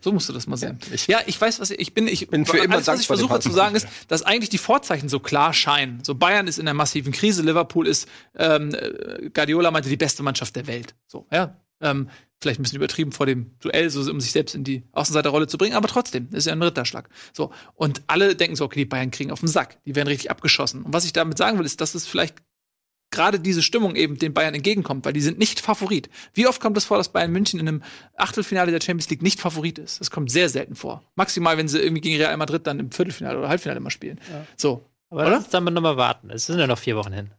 So musst du das mal sehen. Ja ich, ja, ich weiß, was ich, ich bin. Ich bin für immer alles, was ich versuche zu sagen, ist, dass eigentlich die Vorzeichen so klar scheinen. So Bayern ist in einer massiven Krise, Liverpool ist, ähm, Guardiola meinte, die beste Mannschaft der Welt. So, ja. Ähm, vielleicht ein bisschen übertrieben vor dem Duell, so um sich selbst in die Außenseiterrolle zu bringen, aber trotzdem, ist ja ein Ritterschlag. So. Und alle denken so, okay, die Bayern kriegen auf den Sack, die werden richtig abgeschossen. Und was ich damit sagen will, ist, dass es vielleicht gerade diese Stimmung eben den Bayern entgegenkommt, weil die sind nicht Favorit. Wie oft kommt es vor, dass Bayern München in einem Achtelfinale der Champions League nicht Favorit ist? Das kommt sehr selten vor. Maximal, wenn sie irgendwie gegen Real Madrid dann im Viertelfinale oder Halbfinale mal spielen. Ja. So. Aber oder? lass uns dann mal warten. Es sind ja noch vier Wochen hin.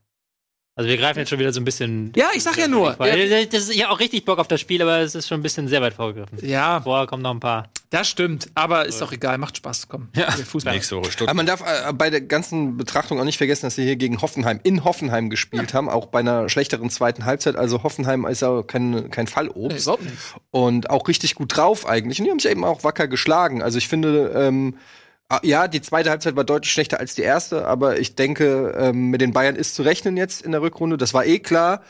Also wir greifen jetzt schon wieder so ein bisschen. Ja, ich sag ja nur. Ja. Das ist ja auch richtig Bock auf das Spiel, aber es ist schon ein bisschen sehr weit vorgegriffen. Ja. Vorher kommen noch ein paar. Das stimmt, aber ist doch egal, macht Spaß. Komm. Ja. Fußball. Nächste Woche Aber man darf äh, bei der ganzen Betrachtung auch nicht vergessen, dass sie hier gegen Hoffenheim in Hoffenheim gespielt ja. haben, auch bei einer schlechteren zweiten Halbzeit. Also Hoffenheim ist ja kein, kein Fallobst. Nee, nicht. Und auch richtig gut drauf eigentlich. Und die haben sich eben auch wacker geschlagen. Also ich finde, ähm, ja, die zweite Halbzeit war deutlich schlechter als die erste, aber ich denke, ähm, mit den Bayern ist zu rechnen jetzt in der Rückrunde. Das war eh klar.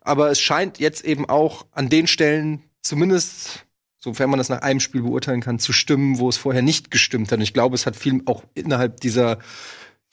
Aber es scheint jetzt eben auch an den Stellen zumindest sofern man das nach einem Spiel beurteilen kann, zu stimmen, wo es vorher nicht gestimmt hat. Und ich glaube, es hat viel auch innerhalb dieser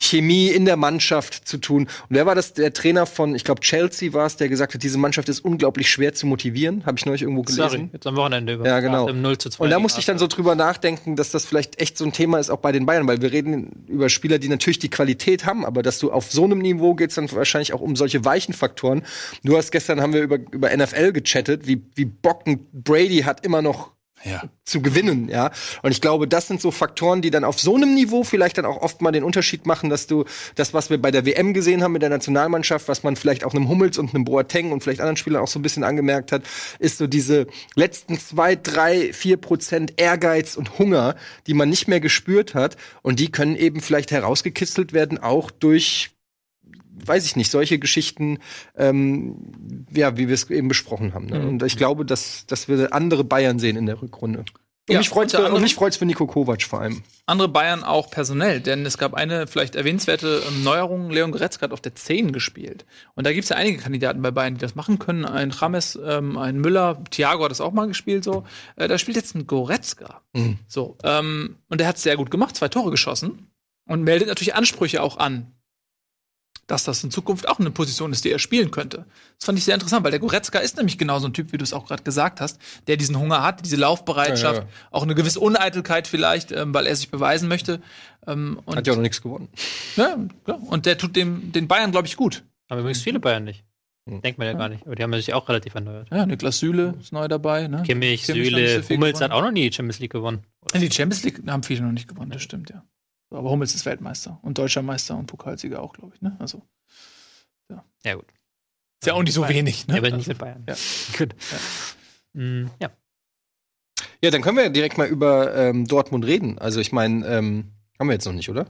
Chemie in der Mannschaft zu tun. Und wer war das? Der Trainer von, ich glaube, Chelsea war es, der gesagt hat, diese Mannschaft ist unglaublich schwer zu motivieren. Habe ich neulich irgendwo gelesen. Sorry, jetzt am Wochenende über. Ja, genau. Und da musste ich dann so drüber nachdenken, dass das vielleicht echt so ein Thema ist, auch bei den Bayern, weil wir reden über Spieler, die natürlich die Qualität haben, aber dass du auf so einem Niveau geht's dann wahrscheinlich auch um solche weichen Faktoren. Du hast gestern haben wir über, über NFL gechattet, wie, wie Bocken Brady hat immer noch ja. zu gewinnen, ja. Und ich glaube, das sind so Faktoren, die dann auf so einem Niveau vielleicht dann auch oft mal den Unterschied machen, dass du das, was wir bei der WM gesehen haben mit der Nationalmannschaft, was man vielleicht auch einem Hummels und einem Boateng und vielleicht anderen Spielern auch so ein bisschen angemerkt hat, ist so diese letzten zwei, drei, vier Prozent Ehrgeiz und Hunger, die man nicht mehr gespürt hat. Und die können eben vielleicht herausgekitzelt werden, auch durch weiß ich nicht, solche Geschichten, ähm, ja, wie wir es eben besprochen haben. Ne? Mhm. Und ich glaube, dass, dass wir andere Bayern sehen in der Rückrunde. Und ja, mich freut's für, und mich freut's für Nico Kovac vor allem. Andere Bayern auch personell, denn es gab eine vielleicht erwähnenswerte ähm, Neuerung. Leon Goretzka hat auf der 10 gespielt. Und da gibt's ja einige Kandidaten bei Bayern, die das machen können. Ein Rames, ähm, ein Müller, Thiago hat das auch mal gespielt so. Äh, da spielt jetzt ein Goretzka. Mhm. So, ähm, und der hat sehr gut gemacht, zwei Tore geschossen und meldet natürlich Ansprüche auch an dass das in Zukunft auch eine Position ist, die er spielen könnte. Das fand ich sehr interessant, weil der Goretzka ist nämlich genau so ein Typ, wie du es auch gerade gesagt hast, der diesen Hunger hat, diese Laufbereitschaft, ja, ja. auch eine gewisse Uneitelkeit vielleicht, ähm, weil er sich beweisen möchte. Ähm, hat ja auch noch nichts gewonnen. Ja, ja, und der tut dem, den Bayern, glaube ich, gut. Aber übrigens viele Bayern nicht. Hm. Denkt man ja, gar nicht. Aber die haben sich auch relativ erneuert. Ja, Niklas Süle ist neu dabei. Ne? Kimmich, Kimmich Süle, Hummels hat auch noch nie die Champions League gewonnen. In die Champions League haben viele noch nicht gewonnen, das stimmt, ja. Aber Hummels ist Weltmeister und deutscher Meister und Pokalsieger auch, glaube ich. Ne? Also. Ja, ja gut. Ist ja auch nicht so wenig, ne? Ja, aber nicht mit Bayern. Ja. Gut. Ja. Mm, ja. ja. dann können wir direkt mal über ähm, Dortmund reden. Also ich meine, ähm, haben wir jetzt noch nicht, oder?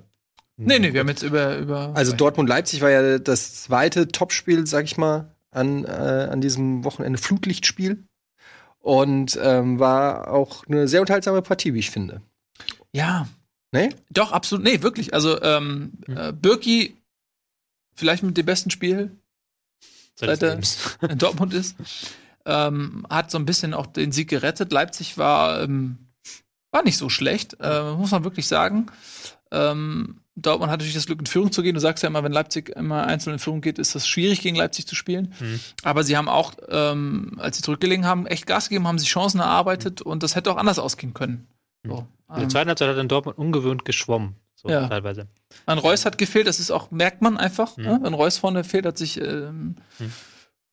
Nee, nee, wir haben jetzt über. über also Dortmund-Leipzig war ja das zweite Topspiel, sag ich mal, an, äh, an diesem Wochenende. Flutlichtspiel. Und ähm, war auch eine sehr unterhaltsame Partie, wie ich finde. Ja. Nee? Doch, absolut. Nee, wirklich. Also, ähm, hm. äh, Birki vielleicht mit dem besten Spiel, seit er in Dortmund ist. Ähm, hat so ein bisschen auch den Sieg gerettet. Leipzig war ähm, war nicht so schlecht, äh, muss man wirklich sagen. Ähm, Dortmund hat natürlich das Glück, in Führung zu gehen. Du sagst ja immer, wenn Leipzig immer einzeln in Führung geht, ist das schwierig, gegen Leipzig zu spielen. Mhm. Aber sie haben auch, ähm, als sie zurückgelegen haben, echt Gas gegeben, haben sich Chancen erarbeitet mhm. und das hätte auch anders ausgehen können. Mhm. So, in der zweiten Halbzeit hat dann Dortmund ungewöhnt geschwommen. So ja. teilweise. An Reus hat gefehlt, das ist auch, merkt man einfach. Mhm. Ne? Wenn Reus vorne fehlt, hat sich ähm, mhm.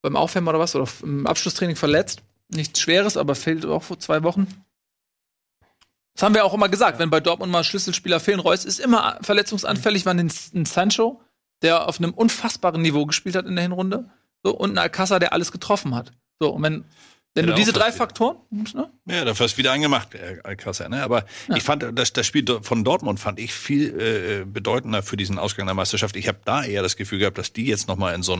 beim Aufwärmen oder was oder im Abschlusstraining verletzt. Nichts Schweres, aber fehlt auch vor zwei Wochen. Das haben wir auch immer gesagt, ja. wenn bei Dortmund mal Schlüsselspieler fehlen. Reus ist immer verletzungsanfällig, war ein, ein Sancho, der auf einem unfassbaren Niveau gespielt hat in der Hinrunde. So, und ein Alcázar, der alles getroffen hat. So, und wenn wenn du diese drei Faktoren. Ne? Ja, dafür hast du wieder angemacht, äh, Alcázar. Ne? Aber ja. ich fand, das, das Spiel von Dortmund fand ich viel äh, bedeutender für diesen Ausgang der Meisterschaft. Ich habe da eher das Gefühl gehabt, dass die jetzt noch mal in so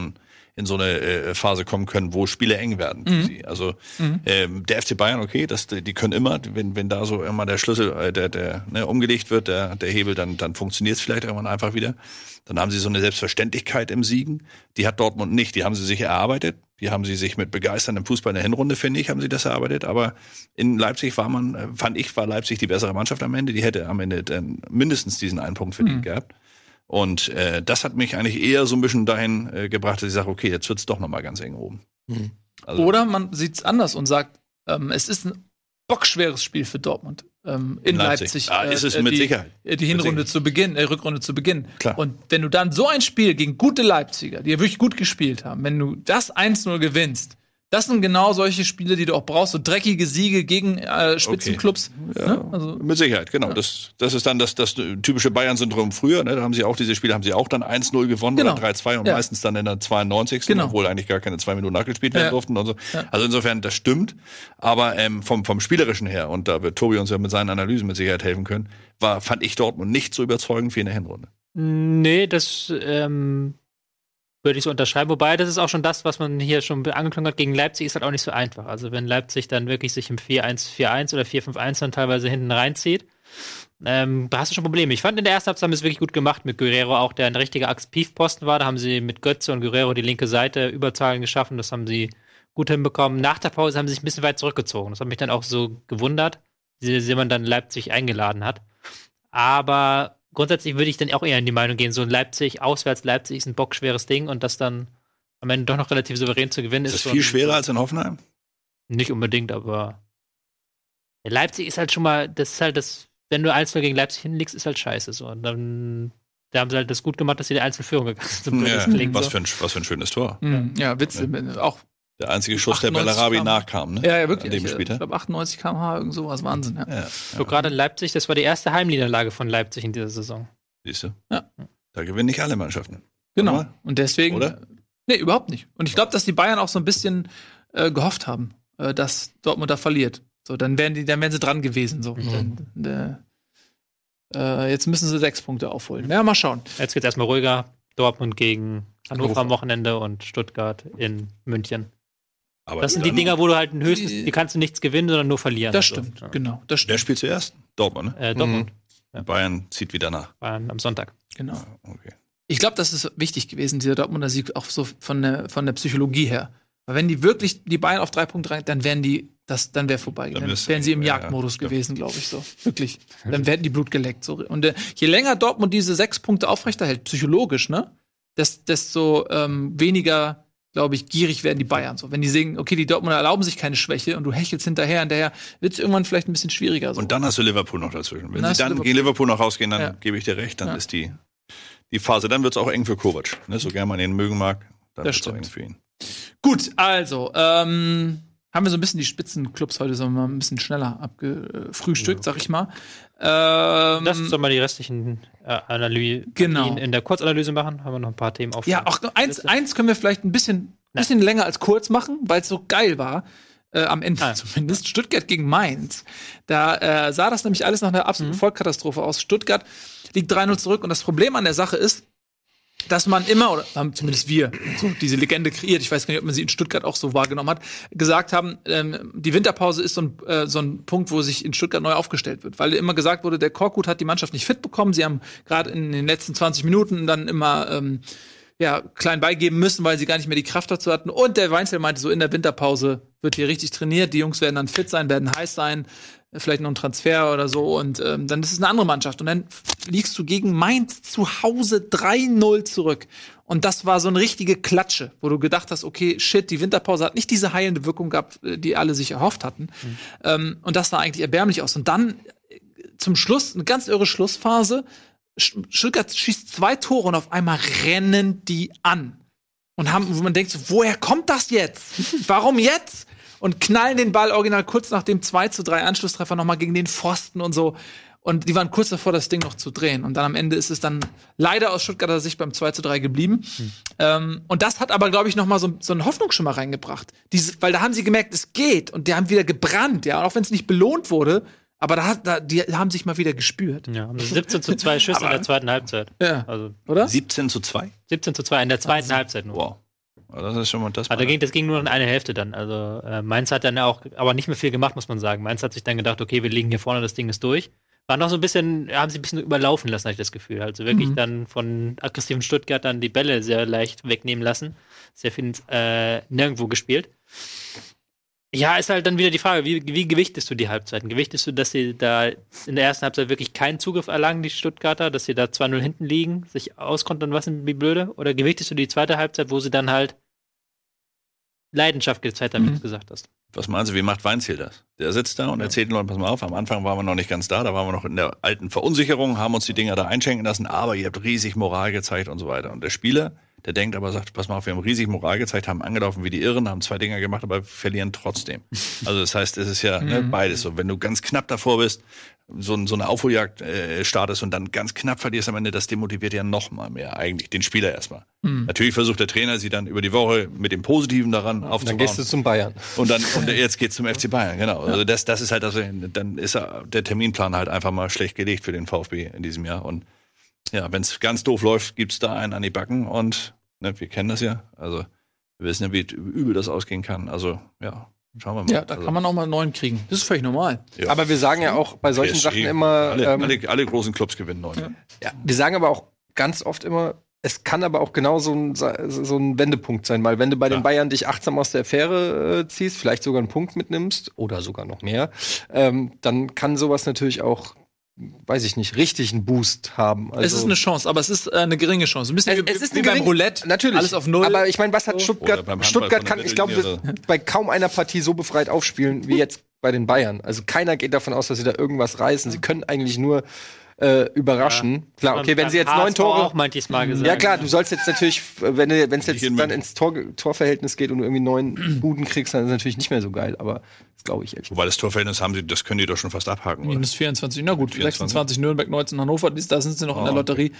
in so eine äh, Phase kommen können, wo Spiele eng werden für mhm. sie. Also mhm. ähm, der FC Bayern, okay, das, die können immer, wenn, wenn da so immer der Schlüssel, äh, der, der ne, umgelegt wird, der, der Hebel, dann, dann funktioniert es vielleicht irgendwann einfach wieder. Dann haben sie so eine Selbstverständlichkeit im Siegen. Die hat Dortmund nicht. Die haben sie sich erarbeitet. Die haben sie sich mit begeisterndem Fußball in der Hinrunde, finde ich, haben sie das erarbeitet. Aber in Leipzig war man, äh, fand ich, war Leipzig die bessere Mannschaft am Ende. Die hätte am Ende dann mindestens diesen einen Punkt verdient mhm. gehabt. Und äh, das hat mich eigentlich eher so ein bisschen dahin äh, gebracht, dass ich sage, okay, jetzt wird's doch noch mal ganz eng oben. Mhm. Also, Oder man sieht's anders und sagt, ähm, es ist ein bockschweres Spiel für Dortmund ähm, in, in Leipzig. Leipzig ah, ist es äh, mit die, Sicherheit. Die Hinrunde zu Beginn, äh, Rückrunde zu Beginn. Klar. Und wenn du dann so ein Spiel gegen gute Leipziger, die ja wirklich gut gespielt haben, wenn du das 1-0 gewinnst, das sind genau solche Spiele, die du auch brauchst, so dreckige Siege gegen äh, Spitzenclubs. Okay. Ja, ne? also, mit Sicherheit, genau. Ja. Das, das ist dann das, das typische Bayern-Syndrom früher. Ne? Da haben sie auch diese Spiele, haben sie auch dann 1-0 gewonnen genau. oder 3-2 und ja. meistens dann in der 92. Genau. Obwohl eigentlich gar keine zwei Minuten nachgespielt werden durften und so. Also insofern, das stimmt. Aber ähm, vom, vom Spielerischen her, und da wird Tobi uns ja mit seinen Analysen mit Sicherheit helfen können, war, fand ich Dortmund nicht so überzeugend wie in der Hinrunde. Nee, das ähm, würde ich so unterschreiben. Wobei, das ist auch schon das, was man hier schon angeklungen hat. Gegen Leipzig ist halt auch nicht so einfach. Also, wenn Leipzig dann wirklich sich im 4-1-4-1 oder 4-5-1 dann teilweise hinten reinzieht, ähm, da hast du schon Probleme. Ich fand in der ersten Halbzeit haben es wirklich gut gemacht mit Guerrero, auch der ein richtiger Axpiefposten war. Da haben sie mit Götze und Guerrero die linke Seite Überzahlen geschaffen. Das haben sie gut hinbekommen. Nach der Pause haben sie sich ein bisschen weit zurückgezogen. Das hat mich dann auch so gewundert, wie man dann Leipzig eingeladen hat. Aber grundsätzlich würde ich dann auch eher in die Meinung gehen, so Leipzig, auswärts Leipzig ist ein bockschweres Ding und das dann am Ende doch noch relativ souverän zu gewinnen ist. Ist das viel schwerer als in Hoffenheim? Nicht unbedingt, aber Leipzig ist halt schon mal, das ist halt das, wenn du 1 gegen Leipzig hinlegst, ist halt scheiße so. Und dann da haben sie halt das gut gemacht, dass sie die Einzelführung gegangen sind. Ja, was, so. für ein, was für ein schönes Tor. Mhm. Ja, Witz, ja. auch der einzige Schuss, der Bellarabi nachkam, ne? Ja, ja, wirklich. Ich, ich glaube 98 km/h, irgend sowas, Wahnsinn, ja. ja, so, gerade in Leipzig, das war die erste Heimniederlage von Leipzig in dieser Saison. Siehst du? Ja. Da gewinnen nicht alle Mannschaften. Genau. Oder? Und deswegen. Oder? Nee, überhaupt nicht. Und ich glaube, dass die Bayern auch so ein bisschen äh, gehofft haben, äh, dass Dortmund da verliert. So, dann wären die, dann wären sie dran gewesen. So. Mhm. Dann, äh, jetzt müssen sie sechs Punkte aufholen. Ja, mal schauen. Jetzt geht's erstmal ruhiger. Dortmund gegen Hannover am Wochenende und Stuttgart in München. Aber das sind die Dinger, wo du halt ein höchstes, die kannst du nichts gewinnen, sondern nur verlieren. Das also. stimmt, genau. Das stimmt. Wer spielt zuerst? Dortmund, ne? Äh, Dortmund. Mhm. Bayern zieht wieder nach. Bayern am Sonntag. Genau. Ah, okay. Ich glaube, das ist wichtig gewesen, dieser Dortmunder Sieg, auch so von der, von der Psychologie her. Weil wenn die wirklich die Bayern auf drei Punkte rein, dann wären die, das, dann wäre vorbei. Dann, dann wären sie im Jagdmodus ja, gewesen, glaube ich so. Wirklich. Dann werden die Blut geleckt. So. Und äh, je länger Dortmund diese sechs Punkte aufrechterhält, psychologisch, ne, desto ähm, weniger glaube ich, gierig werden die Bayern. So, wenn die sehen, okay, die Dortmunder erlauben sich keine Schwäche und du hechelst hinterher, hinterher wird es irgendwann vielleicht ein bisschen schwieriger. So. Und dann hast du Liverpool noch dazwischen. Wenn dann sie dann Liverpool. gegen Liverpool noch rausgehen, dann ja. gebe ich dir recht, dann ja. ist die, die Phase, dann wird es auch eng für Kovac. Ne? So gerne man ihn mögen mag, dann wird es auch eng für ihn. Gut, also, ähm, haben wir so ein bisschen die Spitzenclubs heute so mal ein bisschen schneller abgefrühstückt, ja. sag ich mal. Ähm, Lass uns doch mal die restlichen äh, Analysen genau. in der Kurzanalyse machen. Haben wir noch ein paar Themen auf. Ja, auch eins, eins können wir vielleicht ein bisschen, bisschen länger als kurz machen, weil es so geil war. Äh, am Ende ah. zumindest. Stuttgart gegen Mainz. Da äh, sah das nämlich alles nach einer absoluten mhm. Vollkatastrophe aus. Stuttgart liegt 3-0 zurück und das Problem an der Sache ist, dass man immer, oder haben zumindest wir so diese Legende kreiert, ich weiß gar nicht, ob man sie in Stuttgart auch so wahrgenommen hat, gesagt haben, ähm, die Winterpause ist so ein, äh, so ein Punkt, wo sich in Stuttgart neu aufgestellt wird. Weil immer gesagt wurde, der Korkut hat die Mannschaft nicht fit bekommen. Sie haben gerade in den letzten 20 Minuten dann immer ähm, ja, klein beigeben müssen, weil sie gar nicht mehr die Kraft dazu hatten. Und der Weinzel meinte, so in der Winterpause wird hier richtig trainiert, die Jungs werden dann fit sein, werden heiß sein, vielleicht noch ein Transfer oder so. Und ähm, dann ist es eine andere Mannschaft. Und dann liegst du gegen Mainz zu Hause 3-0 zurück. Und das war so eine richtige Klatsche, wo du gedacht hast, okay, shit, die Winterpause hat nicht diese heilende Wirkung gehabt, äh, die alle sich erhofft hatten. Mhm. Ähm, und das sah eigentlich erbärmlich aus. Und dann äh, zum Schluss, eine ganz irre Schlussphase, Stuttgart schießt zwei Tore und auf einmal rennen die an. Und haben, wo man denkt, so, woher kommt das jetzt? Warum jetzt? Und knallen den Ball original kurz nach dem 2 zu 3 Anschlusstreffer nochmal gegen den Pfosten und so. Und die waren kurz davor, das Ding noch zu drehen. Und dann am Ende ist es dann leider aus Stuttgarter Sicht beim 2 zu 3 geblieben. Hm. Ähm, und das hat aber, glaube ich, noch mal so, so einen Hoffnungsschimmer reingebracht. Diese, weil da haben sie gemerkt, es geht. Und die haben wieder gebrannt, ja. Und auch wenn es nicht belohnt wurde, aber da, da, die haben sich mal wieder gespürt. Ja, 17 zu 2 Schüsse in der zweiten Halbzeit. Ja. Also, oder? 17 zu 2? 17 zu 2 in der zweiten also, Halbzeit nur. Wow. Das ist schon mal das. Also ging, das ging nur in eine Hälfte dann. Also äh, Mainz hat dann auch, aber nicht mehr viel gemacht, muss man sagen. Mainz hat sich dann gedacht, okay, wir liegen hier vorne, das Ding ist durch. War noch so ein bisschen, haben sie ein bisschen überlaufen lassen, habe ich das Gefühl. Also wirklich mhm. dann von aggressiven Stuttgart dann die Bälle sehr leicht wegnehmen lassen. Sehr viel äh, nirgendwo gespielt. Ja, ist halt dann wieder die Frage, wie, wie gewichtest du die Halbzeiten? Gewichtest du, dass sie da in der ersten Halbzeit wirklich keinen Zugriff erlangen, die Stuttgarter, dass sie da 2-0 hinten liegen, sich auskontern lassen wie blöde? Oder gewichtest du die zweite Halbzeit, wo sie dann halt Leidenschaft gezeigt haben, wie du mhm. gesagt hast? Was meinst du, wie macht Weinziel das? Der sitzt da und erzählt den Leuten, pass mal auf, am Anfang waren wir noch nicht ganz da, da waren wir noch in der alten Verunsicherung, haben uns die Dinger da einschenken lassen, aber ihr habt riesig Moral gezeigt und so weiter. Und der Spieler der denkt aber, sagt, pass mal auf, wir haben riesig Moral gezeigt, haben angelaufen wie die Irren, haben zwei Dinger gemacht, aber verlieren trotzdem. Also das heißt, es ist ja ne, mhm. beides so. Wenn du ganz knapp davor bist, so, so eine Aufholjagd äh, startest und dann ganz knapp verlierst am Ende, das demotiviert ja noch mal mehr eigentlich, den Spieler erstmal. Mhm. Natürlich versucht der Trainer sie dann über die Woche mit dem Positiven daran aufzubauen. Dann gehst du zum Bayern. Und dann und jetzt geht's zum FC Bayern, genau. Ja. Also das, das ist halt, also, dann ist der Terminplan halt einfach mal schlecht gelegt für den VfB in diesem Jahr. Und ja, wenn es ganz doof läuft, gibt's da einen an die Backen und ne, wir kennen das ja. Also wir wissen ja, wie übel das ausgehen kann. Also ja, schauen wir mal. Ja, da also, kann man auch mal einen neuen kriegen. Das ist völlig normal. Ja. Aber wir sagen ja auch bei solchen PSG, Sachen immer. Alle, ähm, alle, alle, großen Clubs gewinnen neun. Ja. ja, wir sagen aber auch ganz oft immer, es kann aber auch genau so ein, so ein Wendepunkt sein, weil wenn du bei ja. den Bayern dich achtsam aus der Affäre äh, ziehst, vielleicht sogar einen Punkt mitnimmst oder sogar noch mehr, ähm, dann kann sowas natürlich auch weiß ich nicht, richtig einen Boost haben. Also es ist eine Chance, aber es ist äh, eine geringe Chance. Ein bisschen es, wie, es ist wie beim Roulette. Natürlich. Alles auf Null. Aber ich meine, was hat Stuttgart? Stuttgart kann, ich glaube, bei kaum einer Partie so befreit aufspielen wie jetzt bei den Bayern. Also keiner geht davon aus, dass sie da irgendwas reißen. Sie können eigentlich nur äh, überraschen. Ja. Klar, okay, wenn sie jetzt neun Tore. Auch mal gesagt. Ja, klar, du sollst jetzt natürlich, wenn es jetzt dann ins Tor, Torverhältnis geht und du irgendwie neun Buden kriegst, dann ist es natürlich nicht mehr so geil, aber das glaube ich echt. Wobei das Torverhältnis haben sie, das können die doch schon fast abhaken. Minus 24, na gut, 24? 26 Nürnberg, 19 Hannover, da sind sie noch oh, in der Lotterie.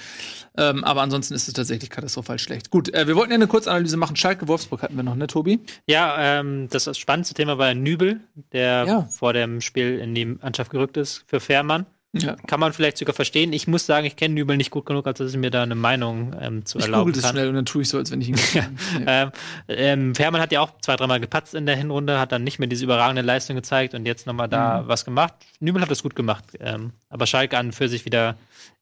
Okay. Ähm, aber ansonsten ist es tatsächlich katastrophal schlecht. Gut, äh, wir wollten ja eine Kurzanalyse machen. Schalke Wolfsburg hatten wir noch, ne, Tobi? Ja, ähm, das spannendste Thema war Nübel, der ja. vor dem Spiel in die Mannschaft gerückt ist für Fährmann. Ja. Kann man vielleicht sogar verstehen. Ich muss sagen, ich kenne Nübel nicht gut genug, als dass ich mir da eine Meinung ähm, zu ich erlauben kann. Ich schnell und dann tue ich so, als wenn ich ihn ja. ähm, ähm, Fährmann hat ja auch zwei, dreimal gepatzt in der Hinrunde, hat dann nicht mehr diese überragende Leistung gezeigt und jetzt nochmal da mhm. was gemacht. Nübel hat das gut gemacht. Ähm, aber Schalke an für sich wieder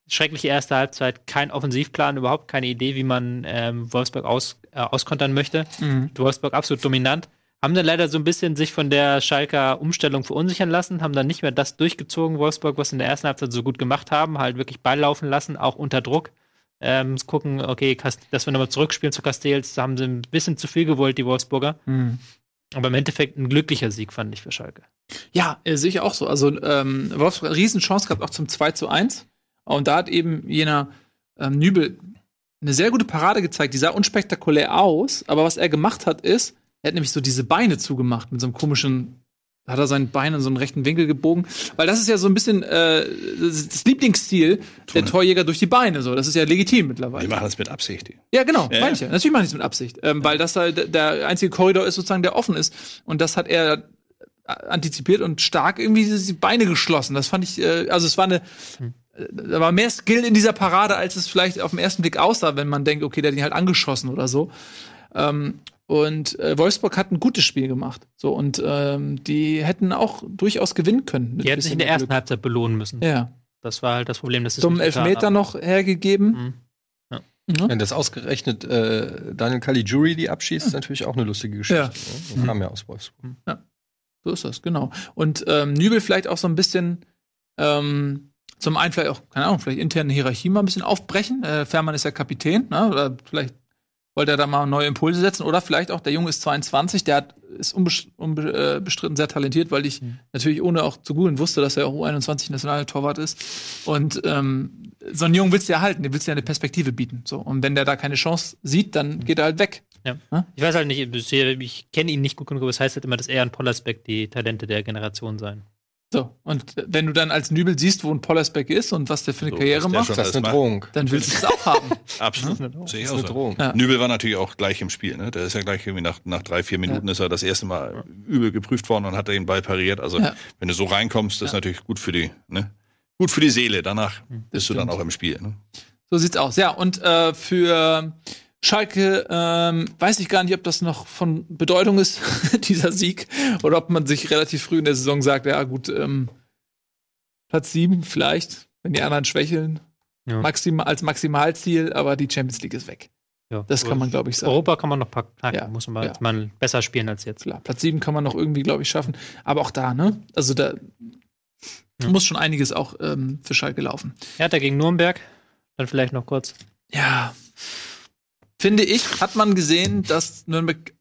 schreckliche erste Halbzeit, kein Offensivplan, überhaupt keine Idee, wie man ähm, Wolfsburg aus, äh, auskontern möchte. Mhm. Wolfsburg absolut dominant haben dann leider so ein bisschen sich von der Schalker Umstellung verunsichern lassen, haben dann nicht mehr das durchgezogen, Wolfsburg, was in der ersten Halbzeit so gut gemacht haben, halt wirklich Ball laufen lassen, auch unter Druck. Ähm, gucken, okay, dass wir nochmal zurückspielen zu Castells, da haben sie ein bisschen zu viel gewollt, die Wolfsburger. Mhm. Aber im Endeffekt ein glücklicher Sieg, fand ich für Schalke. Ja, äh, sehe ich auch so. Also ähm, Wolfsburg hat eine Riesenchance gehabt, auch zum 2 zu 1. Und da hat eben jener ähm, Nübel eine sehr gute Parade gezeigt. Die sah unspektakulär aus, aber was er gemacht hat, ist, er hat nämlich so diese Beine zugemacht mit so einem komischen hat er sein Bein in so einen rechten Winkel gebogen, weil das ist ja so ein bisschen äh, das Lieblingsstil der Torjäger durch die Beine. So, das ist ja legitim mittlerweile. Die machen das mit Absicht. Ja, genau, ja, ich ja. Natürlich machen die es mit Absicht, ähm, ja. weil das halt der einzige Korridor ist sozusagen, der offen ist. Und das hat er antizipiert und stark irgendwie die Beine geschlossen. Das fand ich, äh, also es war eine hm. Da war mehr Skill in dieser Parade, als es vielleicht auf den ersten Blick aussah, wenn man denkt, okay, der hat ihn halt angeschossen oder so. Ähm, und äh, Wolfsburg hat ein gutes Spiel gemacht. So, und ähm, die hätten auch durchaus gewinnen können. Die hätten sich in der ersten Halbzeit belohnen müssen. Ja. Das war halt das Problem. Das ist Zum Elfmeter noch hergegeben. Mhm. Ja. Mhm. Wenn das ausgerechnet äh, Daniel Caligiuri die abschießt, ist natürlich auch eine lustige Geschichte. Ja. Ne? Kam ja aus Wolfsburg. Ja. So ist das, genau. Und ähm, Nübel vielleicht auch so ein bisschen ähm, zum einen vielleicht auch, keine Ahnung, vielleicht interne Hierarchie mal ein bisschen aufbrechen. Äh, Fährmann ist ja Kapitän, ne? oder vielleicht wollte er da mal neue Impulse setzen. Oder vielleicht auch, der Junge ist 22, der hat, ist unbestritten sehr talentiert, weil ich mhm. natürlich ohne auch zu googeln wusste, dass er auch U21 Nationaltorwart ist. Und ähm, so einen Jungen willst du ja halten, den willst du ja eine Perspektive bieten. So. Und wenn der da keine Chance sieht, dann geht er halt weg. Ja. Hm? Ich weiß halt nicht, ich kenne ihn nicht gut genug, aber es heißt halt immer, dass er und Pollersbeck die Talente der Generation seien. So, und wenn du dann als Nübel siehst, wo ein Pollersbeck ist und was der für eine so, Karriere macht, das ist eine Drohung. Dann willst du es auch haben. Absolut. Ja? Das ist eine Drohung. Ja. Nübel war natürlich auch gleich im Spiel. Ne? Der ist ja gleich irgendwie nach, nach drei, vier Minuten ja. ist er das erste Mal übel geprüft worden und hat den Ball pariert. Also wenn du so reinkommst, das ist natürlich gut für die, ne? gut für die Seele. Danach das bist stimmt. du dann auch im Spiel. Ne? So sieht's aus. Ja, und äh, für Schalke ähm, weiß ich gar nicht, ob das noch von Bedeutung ist, dieser Sieg, oder ob man sich relativ früh in der Saison sagt, ja gut, ähm, Platz sieben vielleicht, wenn die anderen schwächeln, ja. Maxima, als Maximalziel, aber die Champions League ist weg. Ja. Das kann man, glaube ich, sagen. Europa kann man noch packen, ja. muss man ja. mal besser spielen als jetzt. Klar, Platz sieben kann man noch irgendwie, glaube ich, schaffen. Aber auch da, ne? Also da muss schon einiges auch ähm, für Schalke laufen. Hertha gegen Nürnberg, dann vielleicht noch kurz. Ja, finde ich, hat man gesehen, dass Nürnberg,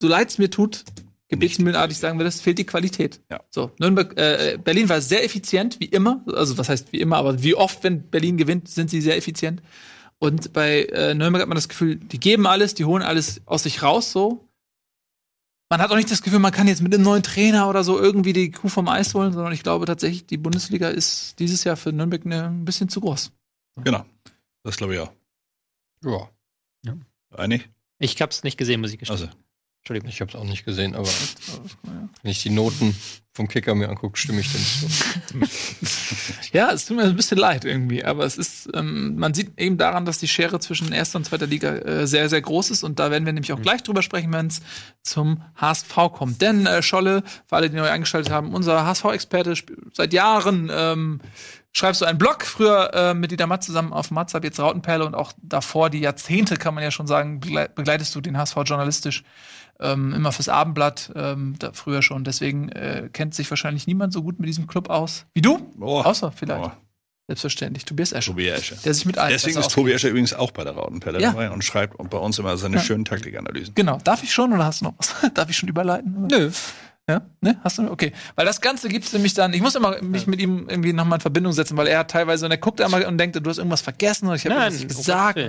so leid es mir tut, gebetsmühlenartig sagen wir das, fehlt die Qualität. Ja. So, Nürnberg, äh, Berlin war sehr effizient, wie immer. Also was heißt wie immer, aber wie oft, wenn Berlin gewinnt, sind sie sehr effizient. Und bei äh, Nürnberg hat man das Gefühl, die geben alles, die holen alles aus sich raus, so. Man hat auch nicht das Gefühl, man kann jetzt mit einem neuen Trainer oder so irgendwie die Kuh vom Eis holen, sondern ich glaube tatsächlich, die Bundesliga ist dieses Jahr für Nürnberg ne, ein bisschen zu groß. Genau. Das glaube ich auch. Ja. Ja. Einig? Ich habe es nicht gesehen, muss ich gestehen. Also. Entschuldigung. Ich habe es auch nicht gesehen, aber wenn ich die Noten vom Kicker mir angucke, stimme ich dem zu. ja, es tut mir ein bisschen leid irgendwie, aber es ist, ähm, man sieht eben daran, dass die Schere zwischen erster und zweiter Liga äh, sehr, sehr groß ist und da werden wir nämlich auch mhm. gleich drüber sprechen, wenn es zum HSV kommt. Denn äh, Scholle, für alle, die neu eingeschaltet haben, unser HSV-Experte seit Jahren ähm, schreibst du einen Blog, früher äh, mit Dieter Matt zusammen auf Matzab, jetzt Rautenperle und auch davor die Jahrzehnte, kann man ja schon sagen, begleitest du den HSV journalistisch ähm, immer fürs Abendblatt, ähm, da früher schon. Deswegen äh, kennt sich wahrscheinlich niemand so gut mit diesem Club aus wie du. Oh. Außer vielleicht. Oh. Selbstverständlich, Tobias Escher. Tobias Escher. Der sich mit allen Deswegen ist Tobias Escher übrigens auch bei der Rautenperle ja. dabei und schreibt bei uns immer seine ja. schönen Taktikanalysen. Genau. Darf ich schon oder hast du noch was? Darf ich schon überleiten? Nö. Ja? Ne? Hast du? Okay. Weil das Ganze gibt es nämlich dann, ich muss immer mich mit ihm irgendwie nochmal in Verbindung setzen, weil er hat teilweise, und er guckt einmal und denkt, du hast irgendwas vergessen oder ich habe irgendwas gesagt.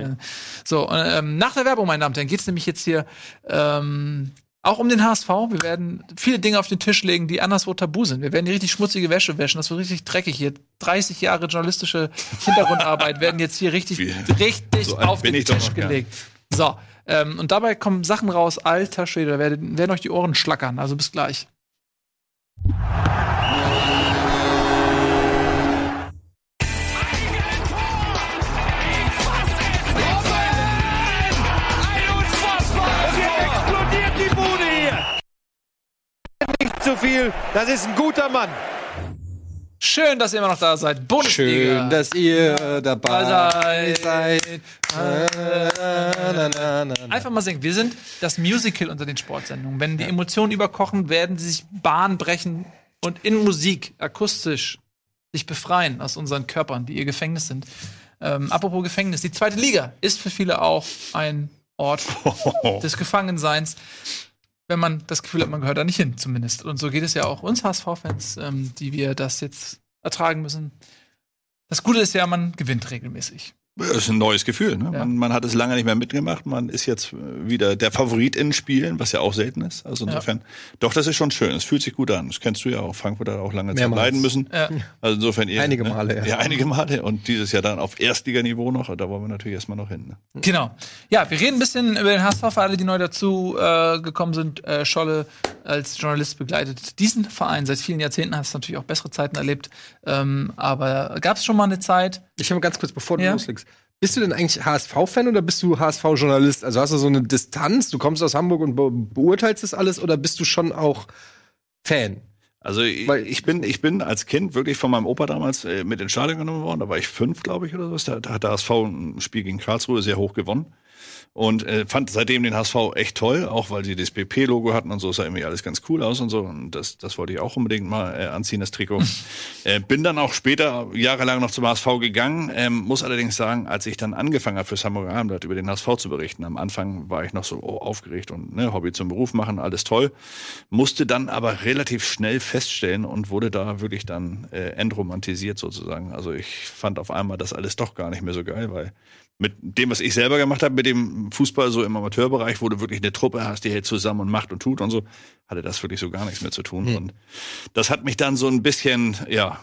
So, und, ähm, nach der Werbung, meine Damen und Herren, geht es nämlich jetzt hier ähm, auch um den HSV. Wir werden viele Dinge auf den Tisch legen, die anderswo tabu sind. Wir werden die richtig schmutzige Wäsche wäschen. Das wird richtig dreckig hier. 30 Jahre journalistische Hintergrundarbeit werden jetzt hier richtig, richtig so auf den Tisch gelegt. So, ähm, und dabei kommen Sachen raus, alter Schwede, da werden, werden euch die Ohren schlackern. Also bis gleich. Zu viel, das ist ein guter Mann. Schön, dass ihr immer noch da seid. Bundesliga. Schön, dass ihr dabei seid. Einfach mal singen. Wir sind das Musical unter den Sportsendungen. Wenn die Emotionen überkochen, werden sie sich Bahn brechen und in Musik, akustisch, sich befreien aus unseren Körpern, die ihr Gefängnis sind. Ähm, apropos Gefängnis, die zweite Liga ist für viele auch ein Ort des Gefangenseins wenn man das Gefühl hat, man gehört da nicht hin, zumindest. Und so geht es ja auch uns HSV-Fans, ähm, die wir das jetzt ertragen müssen. Das Gute ist ja, man gewinnt regelmäßig. Das ist ein neues Gefühl. Ne? Ja. Man, man, hat es lange nicht mehr mitgemacht. Man ist jetzt wieder der Favorit in Spielen, was ja auch selten ist. Also insofern, ja. doch, das ist schon schön. Es fühlt sich gut an. Das kennst du ja auch. Frankfurt hat auch lange Zeit leiden müssen. Ja. Also insofern eher. Einige ne? Male, ja. Ja, einige Male. Und dieses Jahr dann auf Erstliganiveau noch. Da wollen wir natürlich erstmal noch hin. Ne? Genau. Ja, wir reden ein bisschen über den HSV für alle, die neu dazu äh, gekommen sind. Äh, Scholle als Journalist begleitet diesen Verein seit vielen Jahrzehnten. Hast natürlich auch bessere Zeiten erlebt. Ähm, aber gab es schon mal eine Zeit? Ich habe ganz kurz, bevor du loslegst. Bist du denn eigentlich HSV-Fan oder bist du HSV-Journalist? Also hast du so eine Distanz, du kommst aus Hamburg und be beurteilst das alles oder bist du schon auch Fan? Also Weil, ich bin, ich bin als Kind wirklich von meinem Opa damals äh, mit ins Stadion genommen worden. Da war ich fünf, glaube ich, oder so. Da, hat der HSV ein Spiel gegen Karlsruhe sehr hoch gewonnen und äh, fand seitdem den HSV echt toll, auch weil sie das BP-Logo hatten und so, sah irgendwie alles ganz cool aus und so. Und das, das wollte ich auch unbedingt mal äh, anziehen, das Trikot. äh, bin dann auch später jahrelang noch zum HSV gegangen, ähm, muss allerdings sagen, als ich dann angefangen habe für Hamburger Abendblatt über den HSV zu berichten, am Anfang war ich noch so oh, aufgeregt und ne, Hobby zum Beruf machen, alles toll, musste dann aber relativ schnell feststellen und wurde da wirklich dann äh, entromantisiert sozusagen. Also ich fand auf einmal das alles doch gar nicht mehr so geil, weil mit dem, was ich selber gemacht habe, mit dem Fußball so im Amateurbereich, wo du wirklich eine Truppe hast, die hält zusammen und macht und tut und so, hatte das wirklich so gar nichts mehr zu tun. Hm. Und das hat mich dann so ein bisschen, ja,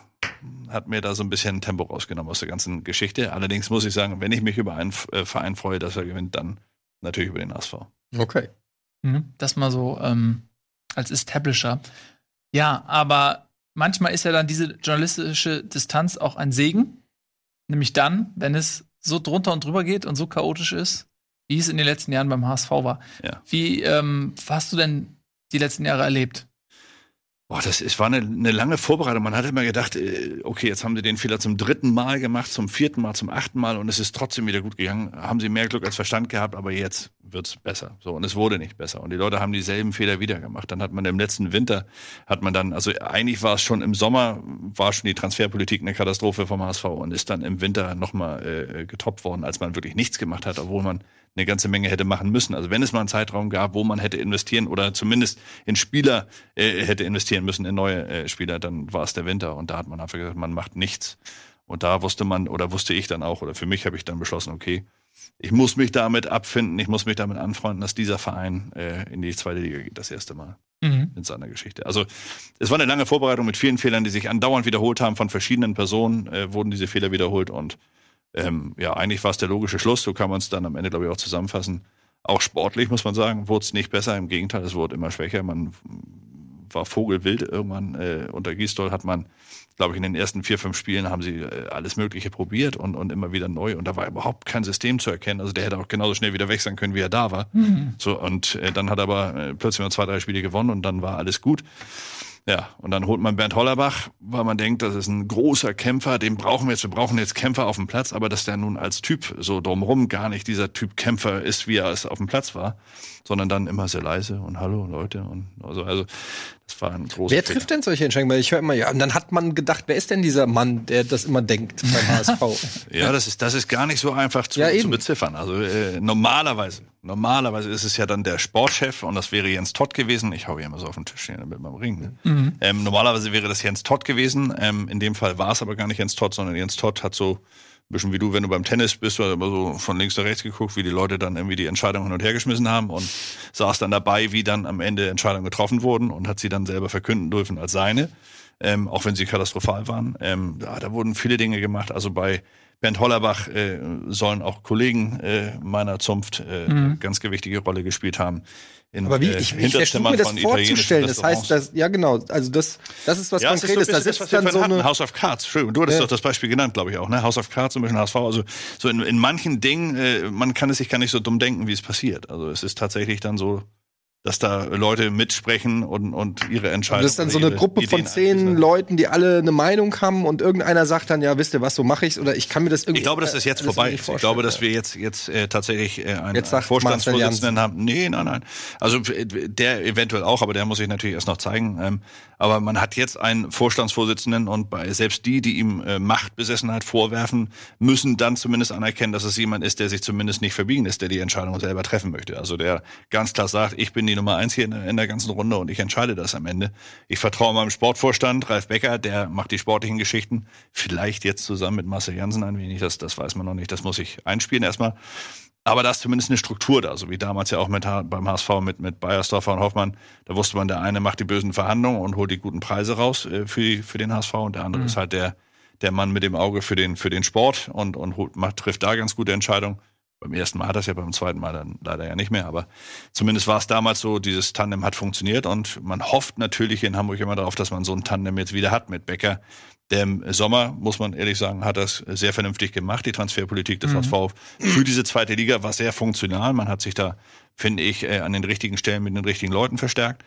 hat mir da so ein bisschen Tempo rausgenommen aus der ganzen Geschichte. Allerdings muss ich sagen, wenn ich mich über einen äh, Verein freue, dass er gewinnt, dann natürlich über den ASV. Okay. Mhm. Das mal so ähm, als Establisher. Ja, aber manchmal ist ja dann diese journalistische Distanz auch ein Segen. Nämlich dann, wenn es so drunter und drüber geht und so chaotisch ist, wie es in den letzten Jahren beim HSV war. Ja. Wie ähm, hast du denn die letzten Jahre erlebt? Boah, das es war eine, eine lange Vorbereitung. Man hat immer gedacht, äh, okay, jetzt haben sie den Fehler zum dritten Mal gemacht, zum vierten Mal, zum achten Mal und es ist trotzdem wieder gut gegangen. Haben sie mehr Glück als Verstand gehabt, aber jetzt wird's besser. So und es wurde nicht besser und die Leute haben dieselben Fehler wieder gemacht. Dann hat man im letzten Winter hat man dann, also eigentlich war es schon im Sommer war schon die Transferpolitik eine Katastrophe vom HSV und ist dann im Winter nochmal äh, getoppt worden, als man wirklich nichts gemacht hat, obwohl man eine ganze Menge hätte machen müssen. Also wenn es mal einen Zeitraum gab, wo man hätte investieren oder zumindest in Spieler äh, hätte investieren müssen, in neue äh, Spieler, dann war es der Winter. Und da hat man einfach gesagt, man macht nichts. Und da wusste man oder wusste ich dann auch oder für mich habe ich dann beschlossen, okay, ich muss mich damit abfinden, ich muss mich damit anfreunden, dass dieser Verein äh, in die zweite Liga geht, das erste Mal mhm. in seiner Geschichte. Also es war eine lange Vorbereitung mit vielen Fehlern, die sich andauernd wiederholt haben von verschiedenen Personen, äh, wurden diese Fehler wiederholt und ähm, ja, eigentlich war es der logische Schluss, so kann man es dann am Ende, glaube ich, auch zusammenfassen. Auch sportlich, muss man sagen, wurde es nicht besser, im Gegenteil, es wurde immer schwächer. Man war vogelwild irgendwann. Äh, unter Gisdol hat man, glaube ich, in den ersten vier, fünf Spielen haben sie äh, alles Mögliche probiert und, und immer wieder neu. Und da war überhaupt kein System zu erkennen. Also der hätte auch genauso schnell wieder wechseln können, wie er da war. Mhm. So, und äh, dann hat er aber äh, plötzlich mal zwei, drei Spiele gewonnen und dann war alles gut. Ja, und dann holt man Bernd Hollerbach, weil man denkt, das ist ein großer Kämpfer, den brauchen wir jetzt, wir brauchen jetzt Kämpfer auf dem Platz, aber dass der nun als Typ so drumherum gar nicht dieser Typ Kämpfer ist, wie er es auf dem Platz war, sondern dann immer sehr leise und hallo Leute und also, also das war ein großer Wer trifft Fehler. denn solche Entscheidungen? Weil ich höre immer, ja, und dann hat man gedacht, wer ist denn dieser Mann, der das immer denkt beim HSV? ja, das ist, das ist gar nicht so einfach zu, ja, zu beziffern. Also äh, normalerweise, normalerweise ist es ja dann der Sportchef und das wäre Jens Todd gewesen. Ich hau hier immer so auf den Tisch hier mit meinem Ring. Ne? Mhm. Ähm, normalerweise wäre das Jens Todd gewesen. Ähm, in dem Fall war es aber gar nicht Jens Todd, sondern Jens Todd hat so bisschen wie du, wenn du beim Tennis bist, du hast immer so von links nach rechts geguckt, wie die Leute dann irgendwie die Entscheidung hin und her geschmissen haben und saß dann dabei, wie dann am Ende Entscheidungen getroffen wurden und hat sie dann selber verkünden dürfen als seine, ähm, auch wenn sie katastrophal waren. Ähm, ja, da wurden viele Dinge gemacht. Also bei Bernd Hollerbach äh, sollen auch Kollegen äh, meiner Zunft äh, mhm. ganz gewichtige Rolle gespielt haben in Aber wie, äh, ich, ich versuche mir das vorzustellen. Das heißt, dass, ja genau, also das, das ist was ja, Konkretes. Das ist, so da sitzt dann so eine House of Cards. Entschuldigung, du hattest ja. doch das Beispiel genannt, glaube ich auch. Ne? House of Cards zum Beispiel HSV. Also so in, in manchen Dingen, äh, man kann es sich gar nicht so dumm denken, wie es passiert. Also es ist tatsächlich dann so, dass da Leute mitsprechen und, und ihre Entscheidungen. Das ist dann so eine Gruppe Ideen von zehn? Leuten, die alle eine Meinung haben und irgendeiner sagt dann, ja, wisst ihr was, so mache ich's oder ich kann mir das irgendwie. Ich glaube, dass das jetzt vorbei ist. Ich glaube, dass wir jetzt jetzt äh, tatsächlich äh, einen, jetzt einen Vorstandsvorsitzenden haben. Nee, nein, nein. Also äh, der eventuell auch, aber der muss sich natürlich erst noch zeigen. Ähm, aber man hat jetzt einen Vorstandsvorsitzenden und bei selbst die, die ihm äh, Machtbesessenheit vorwerfen, müssen dann zumindest anerkennen, dass es jemand ist, der sich zumindest nicht verbiegen ist, der die Entscheidung selber treffen möchte. Also der ganz klar sagt, ich bin die Nummer eins hier in, in der ganzen Runde und ich entscheide das am Ende. Ich vertraue meinem Sportvorstand, Ralf Becker, der macht die sportlichen Geschichten. Vielleicht jetzt zusammen mit Marcel Jansen ein wenig, das, das weiß man noch nicht. Das muss ich einspielen erstmal. Aber da ist zumindest eine Struktur da, so wie damals ja auch mit, beim HSV mit, mit Bayersdorfer und Hoffmann. Da wusste man, der eine macht die bösen Verhandlungen und holt die guten Preise raus äh, für, für den HSV und der andere mhm. ist halt der, der Mann mit dem Auge für den, für den Sport und, und holt, macht, trifft da ganz gute Entscheidungen. Beim ersten Mal hat das ja, beim zweiten Mal dann leider ja nicht mehr, aber zumindest war es damals so, dieses Tandem hat funktioniert und man hofft natürlich in Hamburg immer darauf, dass man so ein Tandem jetzt wieder hat mit Becker, im Sommer, muss man ehrlich sagen, hat das sehr vernünftig gemacht. Die Transferpolitik des mhm. HSV für diese zweite Liga war sehr funktional. Man hat sich da, finde ich, äh, an den richtigen Stellen mit den richtigen Leuten verstärkt.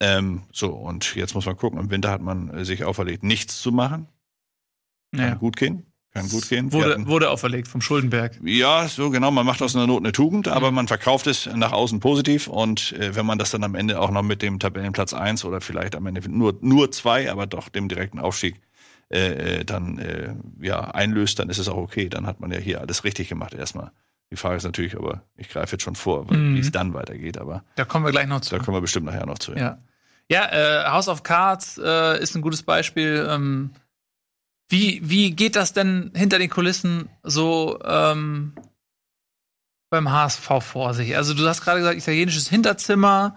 Ähm, so, und jetzt muss man gucken, im Winter hat man sich auferlegt, nichts zu machen. Kann ja. gut gehen. Kann gut gehen. Wurde, hatten, wurde auferlegt vom Schuldenberg. Ja, so genau. Man macht aus einer Not eine Tugend, aber mhm. man verkauft es nach außen positiv. Und äh, wenn man das dann am Ende auch noch mit dem Tabellenplatz eins oder vielleicht am Ende nur, nur zwei, aber doch dem direkten Aufstieg äh, äh, dann äh, ja, einlöst, dann ist es auch okay. Dann hat man ja hier alles richtig gemacht erstmal. Die Frage ist natürlich, aber ich greife jetzt schon vor, mhm. wie es dann weitergeht. Aber da kommen wir gleich noch zu. Da kommen wir bestimmt nachher noch zu. Ja, ja äh, House of Cards äh, ist ein gutes Beispiel. Ähm, wie, wie geht das denn hinter den Kulissen so ähm, beim HSV vor sich? Also, du hast gerade gesagt, italienisches Hinterzimmer.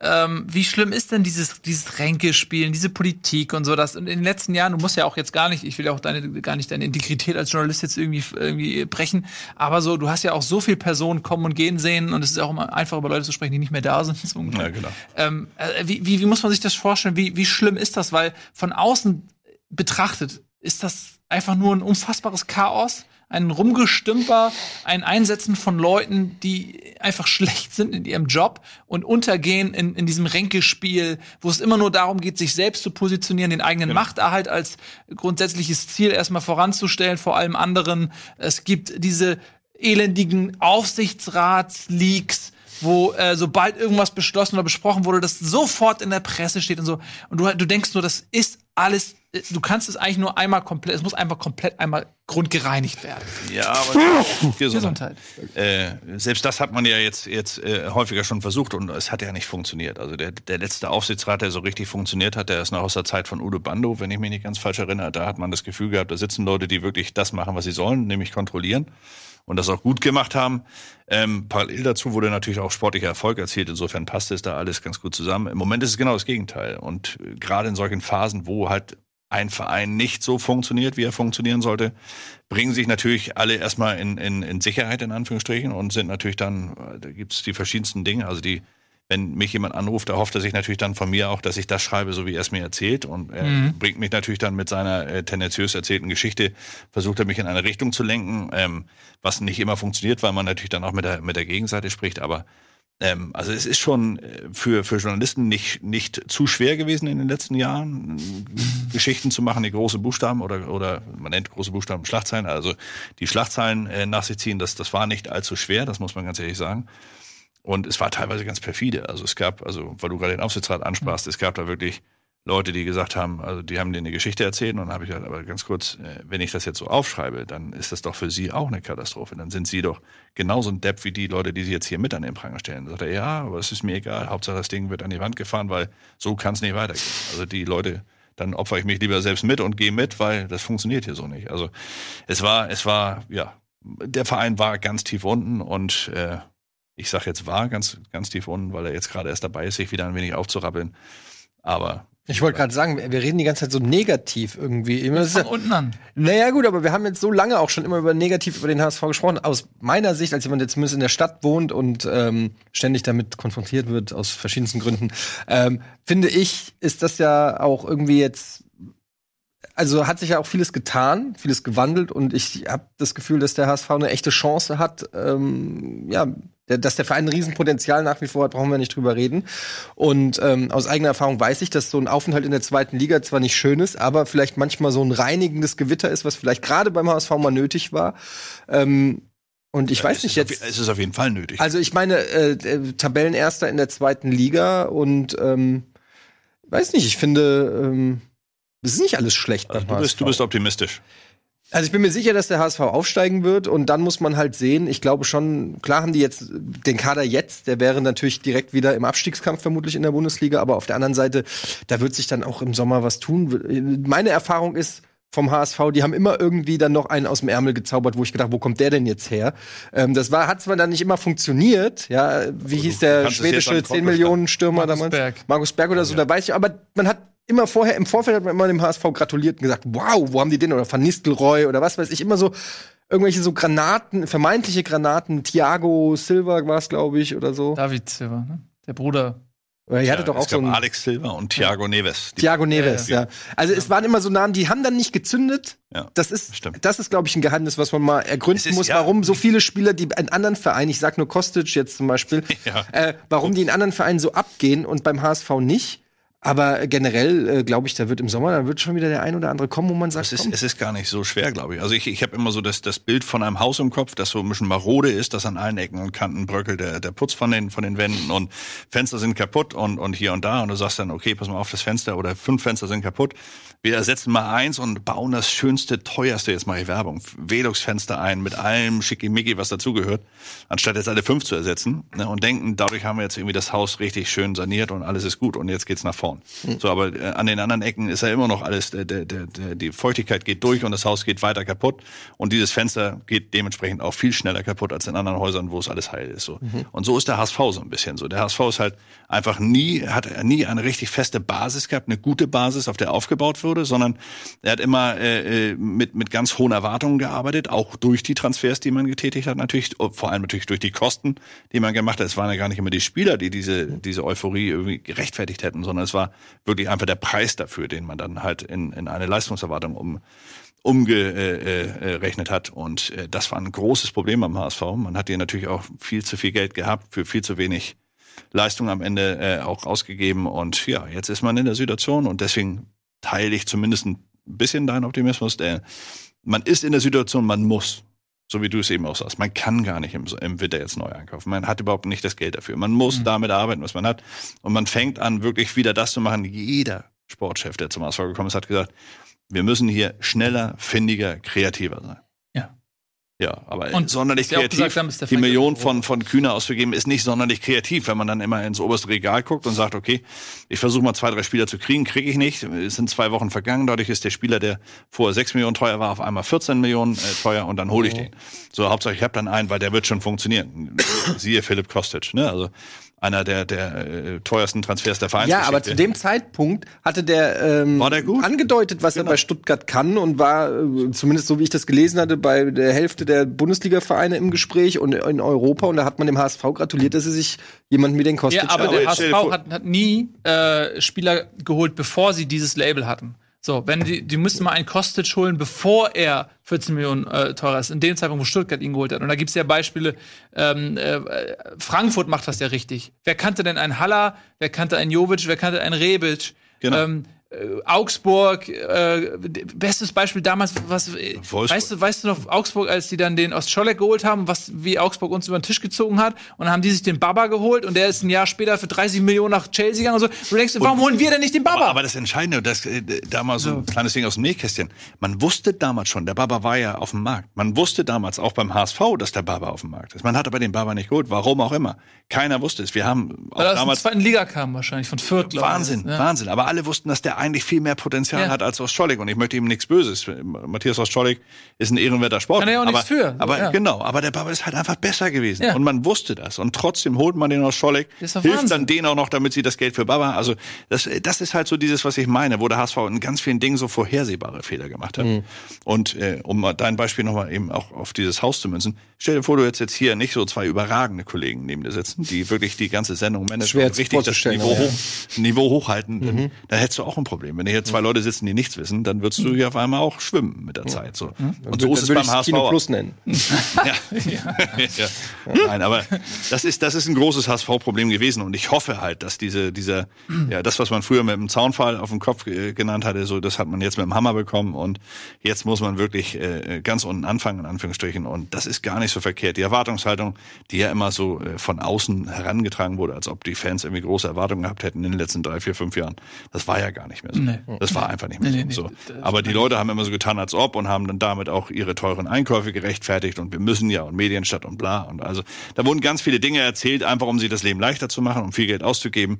Ähm, wie schlimm ist denn dieses, dieses Ränkespielen, diese Politik und so? Das in den letzten Jahren, du musst ja auch jetzt gar nicht, ich will ja auch deine, gar nicht deine Integrität als Journalist jetzt irgendwie, irgendwie brechen, aber so, du hast ja auch so viele Personen kommen und gehen sehen und es ist auch immer einfach über Leute zu sprechen, die nicht mehr da sind. So ja, genau. Ähm, äh, wie, wie, wie muss man sich das vorstellen? Wie, wie schlimm ist das? Weil von außen betrachtet ist das einfach nur ein unfassbares Chaos, ein Rumgestümper, ein Einsetzen von Leuten, die einfach schlecht sind in ihrem Job und untergehen in, in diesem Ränkespiel, wo es immer nur darum geht, sich selbst zu positionieren, den eigenen genau. Machterhalt als grundsätzliches Ziel erstmal voranzustellen, vor allem anderen. Es gibt diese elendigen Aufsichtsratsleaks, wo äh, sobald irgendwas beschlossen oder besprochen wurde, das sofort in der Presse steht und so. Und du, du denkst nur, das ist alles, äh, du kannst es eigentlich nur einmal komplett, es muss einfach komplett einmal grundgereinigt werden. Ja, aber Gesundheit. Äh, selbst das hat man ja jetzt, jetzt äh, häufiger schon versucht und es hat ja nicht funktioniert. Also der, der letzte Aufsichtsrat, der so richtig funktioniert hat, der ist noch aus der Zeit von Udo Bando, wenn ich mich nicht ganz falsch erinnere. Da hat man das Gefühl gehabt, da sitzen Leute, die wirklich das machen, was sie sollen, nämlich kontrollieren und das auch gut gemacht haben. Ähm, parallel dazu wurde natürlich auch sportlicher Erfolg erzielt. Insofern passt es da alles ganz gut zusammen. Im Moment ist es genau das Gegenteil. Und äh, gerade in solchen Phasen, wo halt ein Verein nicht so funktioniert, wie er funktionieren sollte, bringen sich natürlich alle erstmal in, in, in Sicherheit, in Anführungsstrichen, und sind natürlich dann, äh, da gibt's die verschiedensten Dinge. Also die wenn mich jemand anruft, erhofft er sich natürlich dann von mir auch, dass ich das schreibe, so wie er es mir erzählt. Und er mhm. bringt mich natürlich dann mit seiner äh, tendenziös erzählten Geschichte, versucht er mich in eine Richtung zu lenken, ähm, was nicht immer funktioniert, weil man natürlich dann auch mit der, mit der Gegenseite spricht. Aber ähm, also es ist schon äh, für, für Journalisten nicht, nicht zu schwer gewesen in den letzten Jahren, Geschichten zu machen, die große Buchstaben oder, oder man nennt große Buchstaben Schlachtzeilen, also die Schlachtzeilen äh, nach sich ziehen, das, das war nicht allzu schwer, das muss man ganz ehrlich sagen. Und es war teilweise ganz perfide. Also es gab, also weil du gerade den Aufsichtsrat ansprachst, mhm. es gab da wirklich Leute, die gesagt haben, also die haben dir eine Geschichte erzählt und dann habe ich gesagt, aber ganz kurz, äh, wenn ich das jetzt so aufschreibe, dann ist das doch für sie auch eine Katastrophe. Dann sind sie doch genauso ein Depp wie die Leute, die sie jetzt hier mit an den Pranger stellen. Dann sagt er, ja, aber es ist mir egal, Hauptsache das Ding wird an die Wand gefahren, weil so kann es nicht weitergehen. Also die Leute, dann opfer ich mich lieber selbst mit und gehe mit, weil das funktioniert hier so nicht. Also es war, es war, ja, der Verein war ganz tief unten und äh, ich sage jetzt war ganz, ganz tief unten, weil er jetzt gerade erst dabei ist, sich wieder ein wenig aufzurappeln. Aber ich wollte gerade sagen, wir reden die ganze Zeit so negativ irgendwie. Immer von ja, unten an. Naja, gut, aber wir haben jetzt so lange auch schon immer über negativ über den HSV gesprochen. Aus meiner Sicht, als jemand, der zumindest in der Stadt wohnt und ähm, ständig damit konfrontiert wird, aus verschiedensten Gründen, ähm, finde ich, ist das ja auch irgendwie jetzt also hat sich ja auch vieles getan, vieles gewandelt und ich habe das Gefühl, dass der HSV eine echte Chance hat, ähm, ja, dass der Verein ein Riesenpotenzial nach wie vor hat, brauchen wir nicht drüber reden. Und ähm, aus eigener Erfahrung weiß ich, dass so ein Aufenthalt in der zweiten Liga zwar nicht schön ist, aber vielleicht manchmal so ein reinigendes Gewitter ist, was vielleicht gerade beim HSV mal nötig war. Ähm, und ich ja, weiß nicht jetzt. Auf, es ist auf jeden Fall nötig. Also ich meine, äh, äh, Tabellenerster in der zweiten Liga und ähm, weiß nicht, ich finde, ähm, es ist nicht alles schlecht also du, bist, du bist optimistisch. Also ich bin mir sicher, dass der HSV aufsteigen wird und dann muss man halt sehen, ich glaube schon, klar haben die jetzt den Kader jetzt, der wäre natürlich direkt wieder im Abstiegskampf vermutlich in der Bundesliga, aber auf der anderen Seite, da wird sich dann auch im Sommer was tun. Meine Erfahrung ist, vom HSV, die haben immer irgendwie dann noch einen aus dem Ärmel gezaubert, wo ich gedacht, wo kommt der denn jetzt her? Ähm, das war, hat zwar dann nicht immer funktioniert, ja, wie also, hieß der schwedische 10 Millionen Stürmer Markus damals? Berg. Markus Berg oder so, ja. da weiß ich, aber man hat immer vorher, im Vorfeld hat man immer dem HSV gratuliert und gesagt, wow, wo haben die den? Oder Van Nistelrooy oder was weiß ich, immer so irgendwelche so Granaten, vermeintliche Granaten, Thiago Silva war es, glaube ich, oder so. David Silva, ne? Der Bruder Oder ihr hattet doch auch so einen Alex Silva und Thiago Neves. Thiago Neves, ja. ja. Also es waren immer so Namen, die haben dann nicht gezündet. Ja, das ist, stimmt. das ist, glaube ich, ein Geheimnis, was man mal ergründen ist, muss, warum so viele Spieler, die in anderen Vereinen, ich sag nur Kostic jetzt zum Beispiel, äh, warum die in anderen Vereinen so abgehen und beim HSV nicht. Aber generell äh, glaube ich, da wird im Sommer, da wird schon wieder der ein oder andere kommen, wo man sagt, es ist, es ist gar nicht so schwer, glaube ich. Also ich, ich habe immer so das, das Bild von einem Haus im Kopf, das so ein bisschen marode ist, dass an allen Ecken und Kanten bröckelt der, der Putz von den, von den Wänden und Fenster sind kaputt und, und hier und da. Und du sagst dann, okay, pass mal auf, das Fenster oder fünf Fenster sind kaputt wir ersetzen mal eins und bauen das schönste, teuerste, jetzt mache ich Werbung, Velux-Fenster ein mit allem Schickimicki, was dazugehört, anstatt jetzt alle fünf zu ersetzen ne, und denken, dadurch haben wir jetzt irgendwie das Haus richtig schön saniert und alles ist gut und jetzt geht's nach vorn. Mhm. So, aber äh, an den anderen Ecken ist ja immer noch alles, der, der, der, die Feuchtigkeit geht durch und das Haus geht weiter kaputt und dieses Fenster geht dementsprechend auch viel schneller kaputt als in anderen Häusern, wo es alles heil ist. So. Mhm. Und so ist der HSV so ein bisschen so. Der HSV ist halt einfach nie, hat nie eine richtig feste Basis gehabt, eine gute Basis, auf der aufgebaut wurde, sondern er hat immer äh, äh, mit, mit ganz hohen Erwartungen gearbeitet, auch durch die Transfers, die man getätigt hat, natürlich, vor allem natürlich durch die Kosten, die man gemacht hat. Es waren ja gar nicht immer die Spieler, die diese, diese Euphorie irgendwie gerechtfertigt hätten, sondern es war wirklich einfach der Preis dafür, den man dann halt in, in eine Leistungserwartung um umgerechnet hat. Und äh, das war ein großes Problem am HSV. Man hat hier natürlich auch viel zu viel Geld gehabt für viel zu wenig Leistung am Ende äh, auch ausgegeben. Und ja, jetzt ist man in der Situation und deswegen teile ich zumindest ein bisschen deinen Optimismus. Der, man ist in der Situation, man muss. So wie du es eben auch sagst. Man kann gar nicht im, im Winter jetzt neu einkaufen. Man hat überhaupt nicht das Geld dafür. Man muss mhm. damit arbeiten, was man hat. Und man fängt an, wirklich wieder das zu machen. Jeder Sportchef, der zum Ausfall gekommen ist, hat gesagt, wir müssen hier schneller, findiger, kreativer sein. Ja, aber und sonderlich kreativ. Haben, die Million von, von Kühner ausgegeben ist nicht sonderlich kreativ, wenn man dann immer ins oberste Regal guckt und sagt, okay, ich versuche mal zwei, drei Spieler zu kriegen, kriege ich nicht. Es sind zwei Wochen vergangen, dadurch ist der Spieler, der vorher sechs Millionen teuer war, auf einmal 14 Millionen äh, teuer und dann hole ich den. So, Hauptsache ich habe dann einen, weil der wird schon funktionieren. Siehe Philipp Kostic, ne? Also einer der, der äh, teuersten Transfers der Vereinsgeschichte. Ja, aber zu dem Zeitpunkt hatte der, ähm, war der gut? angedeutet, was genau. er bei Stuttgart kann und war, äh, zumindest so wie ich das gelesen hatte, bei der Hälfte der Bundesliga-Vereine im Gespräch und in Europa. Und da hat man dem HSV gratuliert, dass sie sich jemanden wie den Kostic Ja, aber der HSV hat, hat nie äh, Spieler geholt, bevor sie dieses Label hatten. So, wenn die, die müssten mal einen Kostic holen, bevor er 14 Millionen äh, teurer ist, in dem Zeitpunkt, wo Stuttgart ihn geholt hat. Und da gibt's ja Beispiele, ähm, äh, Frankfurt macht das ja richtig. Wer kannte denn einen Haller, wer kannte einen Jovic, wer kannte einen Rebic? Genau. Ähm, äh, Augsburg, äh, bestes Beispiel damals, was weißt du, weißt du noch, Augsburg, als die dann den Ostscholek geholt haben, was wie Augsburg uns über den Tisch gezogen hat, und dann haben die sich den Baba geholt und der ist ein Jahr später für 30 Millionen nach Chelsea gegangen und so. Du denkst, warum und, holen wir denn nicht den Baba? Aber, aber das Entscheidende, das äh, da mal so, ein kleines Ding aus dem Nähkästchen. Man wusste damals schon, der Baba war ja auf dem Markt. Man wusste damals auch beim HSV, dass der Baba auf dem Markt ist. Man hat aber den Baba nicht geholt, warum auch immer. Keiner wusste es. Wir haben auch Weil damals aus der zweiten Liga kam wahrscheinlich von Fürth. Wahnsinn, ja. Wahnsinn. Aber alle wussten, dass der eigentlich viel mehr Potenzial ja. hat als Ostschollig. Und ich möchte ihm nichts Böses. Matthias Ostschollig ist ein ehrenwerter Sport. Kann er auch aber, nichts für. Aber ja. genau, aber der Baba ist halt einfach besser gewesen. Ja. Und man wusste das. Und trotzdem holt man den Ostschollig, hilft Wahnsinn. dann denen auch noch, damit sie das Geld für Baba. Also das, das ist halt so dieses, was ich meine, wo der HSV in ganz vielen Dingen so vorhersehbare Fehler gemacht hat. Mhm. Und äh, um dein Beispiel nochmal eben auch auf dieses Haus zu münzen, stell dir vor, du jetzt jetzt hier nicht so zwei überragende Kollegen neben dir sitzen, die wirklich die ganze Sendung managen und richtig das Niveau, hoch, Niveau hochhalten, mhm. dann hättest du auch ein Problem. Wenn hier zwei Leute sitzen, die nichts wissen, dann würdest du hier auf einmal auch schwimmen mit der Zeit. So. Mhm. Und so ist es beim HSV. Kino Plus nennen. ja. ja. Nein, aber das ist, das ist ein großes HSV-Problem gewesen und ich hoffe halt, dass diese, dieser, ja, das, was man früher mit dem Zaunfall auf dem Kopf äh, genannt hatte, so, das hat man jetzt mit dem Hammer bekommen und jetzt muss man wirklich äh, ganz unten anfangen, in Anführungsstrichen. Und das ist gar nicht so verkehrt. Die Erwartungshaltung, die ja immer so äh, von außen herangetragen wurde, als ob die Fans irgendwie große Erwartungen gehabt hätten in den letzten drei, vier, fünf Jahren. Das war ja gar nicht mehr so. Nee. Das war einfach nicht mehr nee, so. Nee, Aber die Leute haben immer so getan, als ob und haben dann damit auch ihre teuren Einkäufe gerechtfertigt und wir müssen ja und Medienstadt und bla. Und also da wurden ganz viele Dinge erzählt, einfach um sich das Leben leichter zu machen, um viel Geld auszugeben.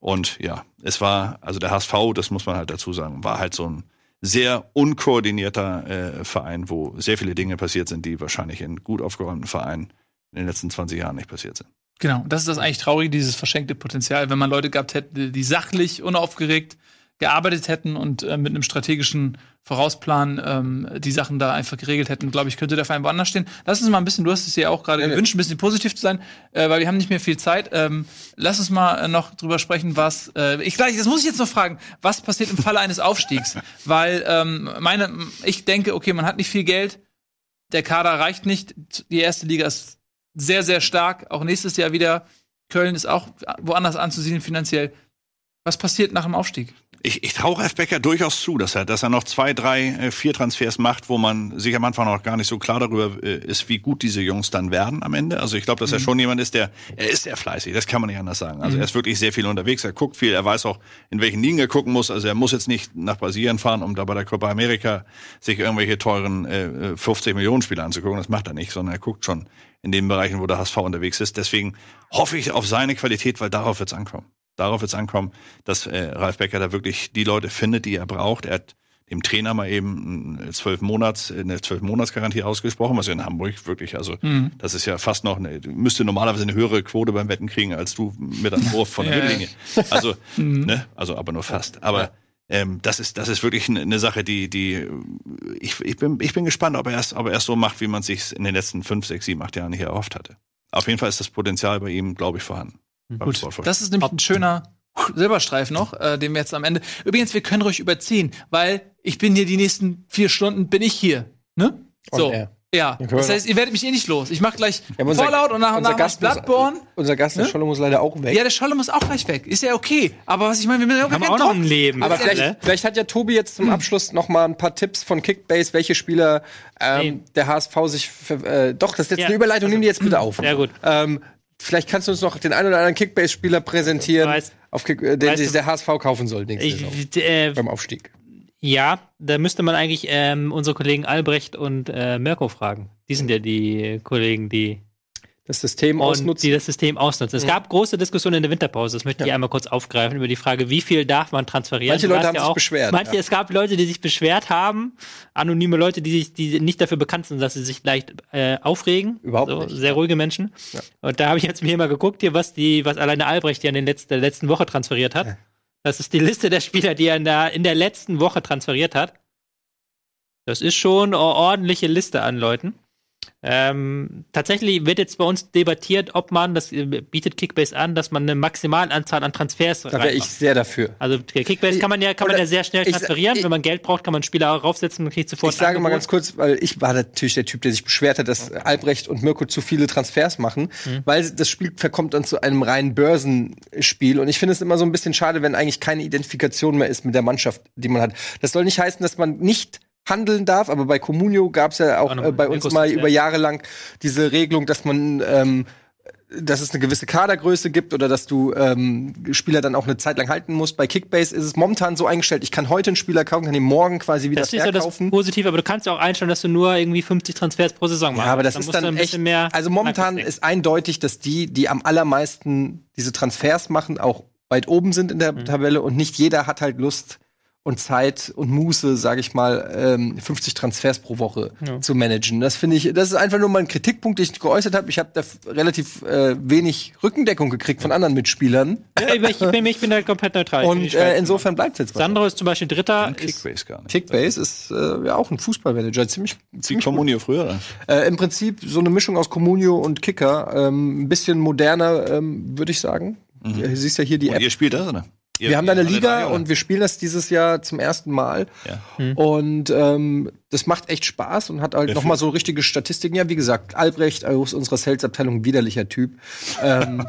Und ja, es war, also der HSV, das muss man halt dazu sagen, war halt so ein sehr unkoordinierter äh, Verein, wo sehr viele Dinge passiert sind, die wahrscheinlich in gut aufgeräumten Vereinen in den letzten 20 Jahren nicht passiert sind. Genau, das ist das eigentlich Traurige, dieses verschenkte Potenzial. Wenn man Leute gehabt hätte, die sachlich, unaufgeregt gearbeitet hätten und äh, mit einem strategischen Vorausplan ähm, die Sachen da einfach geregelt hätten, glaube ich, könnte der Verein woanders stehen. Lass uns mal ein bisschen, du hast es ja auch gerade ja, gewünscht, ein bisschen positiv zu sein, äh, weil wir haben nicht mehr viel Zeit. Ähm, lass uns mal äh, noch drüber sprechen, was äh, ich gleich, das muss ich jetzt noch fragen, was passiert im Falle eines Aufstiegs? weil ähm, meine, ich denke, okay, man hat nicht viel Geld, der Kader reicht nicht, die erste Liga ist sehr, sehr stark, auch nächstes Jahr wieder. Köln ist auch woanders anzusiedeln finanziell. Was passiert nach dem Aufstieg? Ich, ich traue Ralf Becker durchaus zu, dass er, dass er noch zwei, drei, äh, vier Transfers macht, wo man sich am Anfang noch gar nicht so klar darüber äh, ist, wie gut diese Jungs dann werden am Ende. Also ich glaube, dass er mhm. schon jemand ist, der, er ist sehr fleißig, das kann man nicht anders sagen. Also mhm. er ist wirklich sehr viel unterwegs, er guckt viel, er weiß auch, in welchen Ligen er gucken muss. Also er muss jetzt nicht nach Brasilien fahren, um da bei der Copa America sich irgendwelche teuren äh, 50 Millionen Spiele anzugucken. Das macht er nicht, sondern er guckt schon in den Bereichen, wo der HSV unterwegs ist. Deswegen hoffe ich auf seine Qualität, weil darauf wird es ankommen. Darauf es ankommen, dass äh, Ralf Becker da wirklich die Leute findet, die er braucht. Er hat dem Trainer mal eben eine zwölf Monats eine zwölf Monatsgarantie ausgesprochen, was ja in Hamburg wirklich, also mhm. das ist ja fast noch eine, müsste normalerweise eine höhere Quote beim Wetten kriegen als du mit einem Wurf von der Mittellinie. Also, mhm. ne, also aber nur fast. Aber ähm, das ist das ist wirklich eine Sache, die die ich, ich bin ich bin gespannt, ob er es ob er es so macht, wie man sich in den letzten fünf, sechs, sieben, acht Jahren hier erhofft hatte. Auf jeden Fall ist das Potenzial bei ihm, glaube ich, vorhanden. Gut, das ist nämlich ein schöner Silberstreif noch, äh, den wir jetzt am Ende. Übrigens, wir können ruhig überziehen, weil ich bin hier die nächsten vier Stunden bin ich hier. Ne? So. Ja, das heißt, ihr werdet mich eh nicht los. Ich mach gleich ja, unser, Fallout und nach, unser nach Gast Bloodborne. Muss, unser Gast, der ne? Scholle, muss leider auch weg. Ja, der Scholle muss auch gleich weg. Ist ja okay. Aber was ich meine, wir müssen haben auch noch ein Leben. Aber vielleicht, ne? vielleicht hat ja Tobi jetzt zum Abschluss noch mal ein paar Tipps von Kickbase, welche Spieler ähm, nee. der HSV sich. Äh, doch, das ist jetzt ja. eine Überleitung. Nimm die jetzt bitte auf. Ja, gut. Ähm, Vielleicht kannst du uns noch den einen oder anderen Kickbase-Spieler präsentieren, weiß, auf Kick, äh, den, den der HSV kaufen soll ich, äh, beim Aufstieg. Ja, da müsste man eigentlich ähm, unsere Kollegen Albrecht und äh, Mirko fragen. Die sind ja die Kollegen, die das System ausnutzen. Die das System ausnutzen. Es gab große Diskussionen in der Winterpause, das möchte ja. ich einmal kurz aufgreifen, über die Frage, wie viel darf man transferieren. Manche Leute haben ja sich auch, beschwert. Manche, ja. es gab Leute, die sich beschwert haben, anonyme Leute, die sich, die nicht dafür bekannt sind, dass sie sich leicht äh, aufregen. Überhaupt so, nicht. Sehr ruhige Menschen. Und da habe ich jetzt mir mal geguckt, hier, was die, was alleine Albrecht ja in den letzten, der letzten Woche transferiert hat. Das ist die Liste der Spieler, die er in der, in der letzten Woche transferiert hat. Das ist schon eine ordentliche Liste an Leuten. Ähm, tatsächlich wird jetzt bei uns debattiert, ob man, das bietet Kickbase an, dass man eine Maximalanzahl an Transfers Da wäre ich sehr dafür. Also Kickbase kann man ja, kann man ja sehr schnell transferieren. Ich, Wenn man Geld braucht, kann man Spieler raufsetzen und kriegt sofort. Ich sage mal ganz kurz, weil ich war natürlich der Typ, der sich beschwert hat, dass Albrecht und Mirko zu viele Transfers machen, mhm. weil das Spiel verkommt dann zu einem reinen Börsenspiel. Und ich finde es immer so ein bisschen schade, wenn eigentlich keine Identifikation mehr ist mit der Mannschaft, die man hat. Das soll nicht heißen, dass man nicht handeln darf, aber bei Communio gab es ja auch äh, bei uns mal über Jahre lang diese Regelung, dass man ähm, dass es eine gewisse Kadergröße gibt oder dass du ähm, Spieler dann auch eine Zeit lang halten musst. Bei Kickbase ist es momentan so eingestellt, ich kann heute einen Spieler kaufen, kann ihn morgen quasi wieder das verkaufen. Das ist ja das positiv, aber du kannst ja auch einstellen, dass du nur irgendwie 50 Transfers pro Saison machst. Ja, aber das dann ist dann echt, mehr also momentan ist eindeutig, dass die, die am allermeisten diese Transfers machen, auch weit oben sind in der mhm. Tabelle und nicht jeder hat halt Lust, und Zeit und Muße, sage ich mal, ähm, 50 Transfers pro Woche ja. zu managen. Das finde ich, das ist einfach nur mal ein Kritikpunkt, den ich geäußert habe. Ich habe da relativ äh, wenig Rückendeckung gekriegt von anderen Mitspielern. Ja, ich, bin, ich bin da komplett neutral. Und äh, insofern bleibt es jetzt bei Sandro ist zum Beispiel Dritter. Kickbase gar nicht. Kickbase ist äh, ja auch ein Fußballmanager, ziemlich. Wie Communio früher? Äh, Im Prinzip so eine Mischung aus Communio und Kicker, ähm, ein bisschen moderner, ähm, würde ich sagen. Mhm. Du siehst ja hier die und App. Ihr spielt das, oder? Wir haben da eine Liga und wir spielen das dieses Jahr zum ersten Mal. Ja. Hm. Und ähm, das macht echt Spaß und hat halt nochmal so richtige Statistiken. Ja, wie gesagt, Albrecht aus unserer Sales-Abteilung, widerlicher Typ. ähm,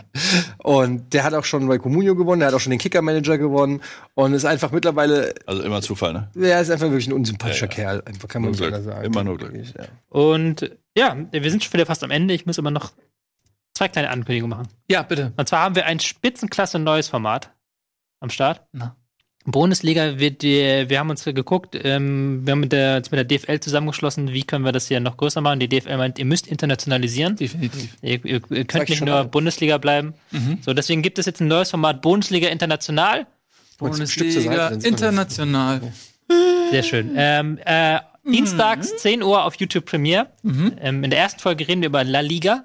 und der hat auch schon bei Comunio gewonnen, der hat auch schon den Kicker-Manager gewonnen und ist einfach mittlerweile. Also immer Zufall, ne? Ja, ist einfach wirklich ein unsympathischer ja, ja. Kerl. Einfach kann man so sagen. Immer nur Glück. Ja. Und ja, wir sind schon wieder fast am Ende. Ich muss immer noch zwei kleine Ankündigungen machen. Ja, bitte. Und zwar haben wir ein Spitzenklasse neues Format am Start. Na. Bundesliga wird, wir haben uns geguckt, ähm, wir haben mit der, mit der DFL zusammengeschlossen, wie können wir das hier noch größer machen. Die DFL meint, ihr müsst internationalisieren. Definitiv. Ihr, ihr, ihr könnt nicht nur mal. Bundesliga bleiben. Mhm. So, deswegen gibt es jetzt ein neues Format Bundesliga International. Bundesliga International. Sehr schön. Ähm, äh, Dienstags mhm. 10 Uhr auf YouTube Premiere. Mhm. Ähm, in der ersten Folge reden wir über La Liga.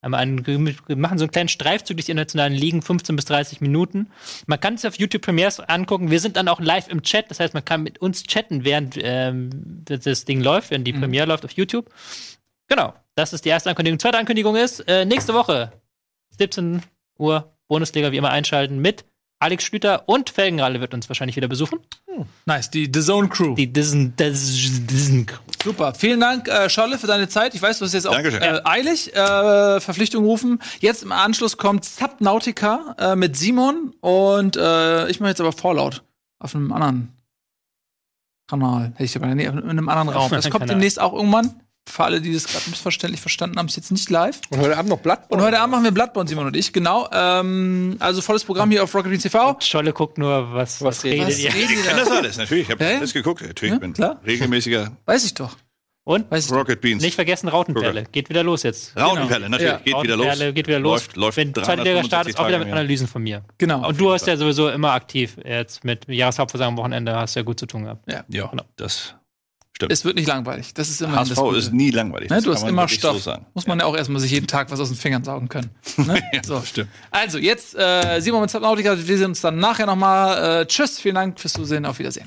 Einen, wir machen so einen kleinen Streifzug durch die internationalen Ligen, 15 bis 30 Minuten. Man kann es auf YouTube Premiers angucken. Wir sind dann auch live im Chat. Das heißt, man kann mit uns chatten, während ähm, das Ding läuft, während die mhm. Premiere läuft auf YouTube. Genau. Das ist die erste Ankündigung. Zweite Ankündigung ist, äh, nächste Woche, 17 Uhr, Bundesliga wie immer einschalten mit Alex Schlüter und Felgenralle wird uns wahrscheinlich wieder besuchen. Hm. Nice, die The Zone Crew. Die Dizen, Dizen Crew. Super. Vielen Dank, äh, Scholle, für deine Zeit. Ich weiß, du hast jetzt auch äh, eilig äh, Verpflichtung rufen. Jetzt im Anschluss kommt Subnautica äh, mit Simon und äh, ich mache jetzt aber Fallout auf einem anderen Kanal. Hätte ich aber nee, in einem anderen Raum. Das kommt demnächst auch irgendwann. Für alle, die das gerade missverständlich verstanden haben, ist jetzt nicht live. Und heute Abend noch Bloodborne. Und heute Abend machen wir Bloodborne, Simon und ich, genau. Ähm, also volles Programm hier auf Rocket Beans TV. Und Scholle guckt nur, was, was, was redet was ihr? Ich kenne das alles, natürlich. Ich habe ja, alles geguckt. Natürlich, ja, bin klar. regelmäßiger. Weiß ich doch. Und? Weiß Rocket Beans. Nicht vergessen, Rautenperle. Geht wieder los jetzt. Rautenperle, genau. natürlich. Ja. Geht wieder los. Geht wieder los. Läuft, läuft Wenn zweite Liga startet, auch wieder mit Analysen von mir. Genau. Und du hast ja sowieso immer aktiv jetzt mit Jahreshauptversammlung am Wochenende hast ja gut zu tun gehabt. Ja, ja genau. das Stimmt. Es wird nicht langweilig. Das ist immer HSV das ist nie langweilig. Ne? Du hast immer Stoff. So Muss man ja. ja auch erstmal sich jeden Tag was aus den Fingern saugen können. Ne? ja, so. stimmt. Also, jetzt äh, Simon mit Subnautica. Wir sehen uns dann nachher nochmal. Äh, tschüss, vielen Dank fürs Zusehen. Auf Wiedersehen.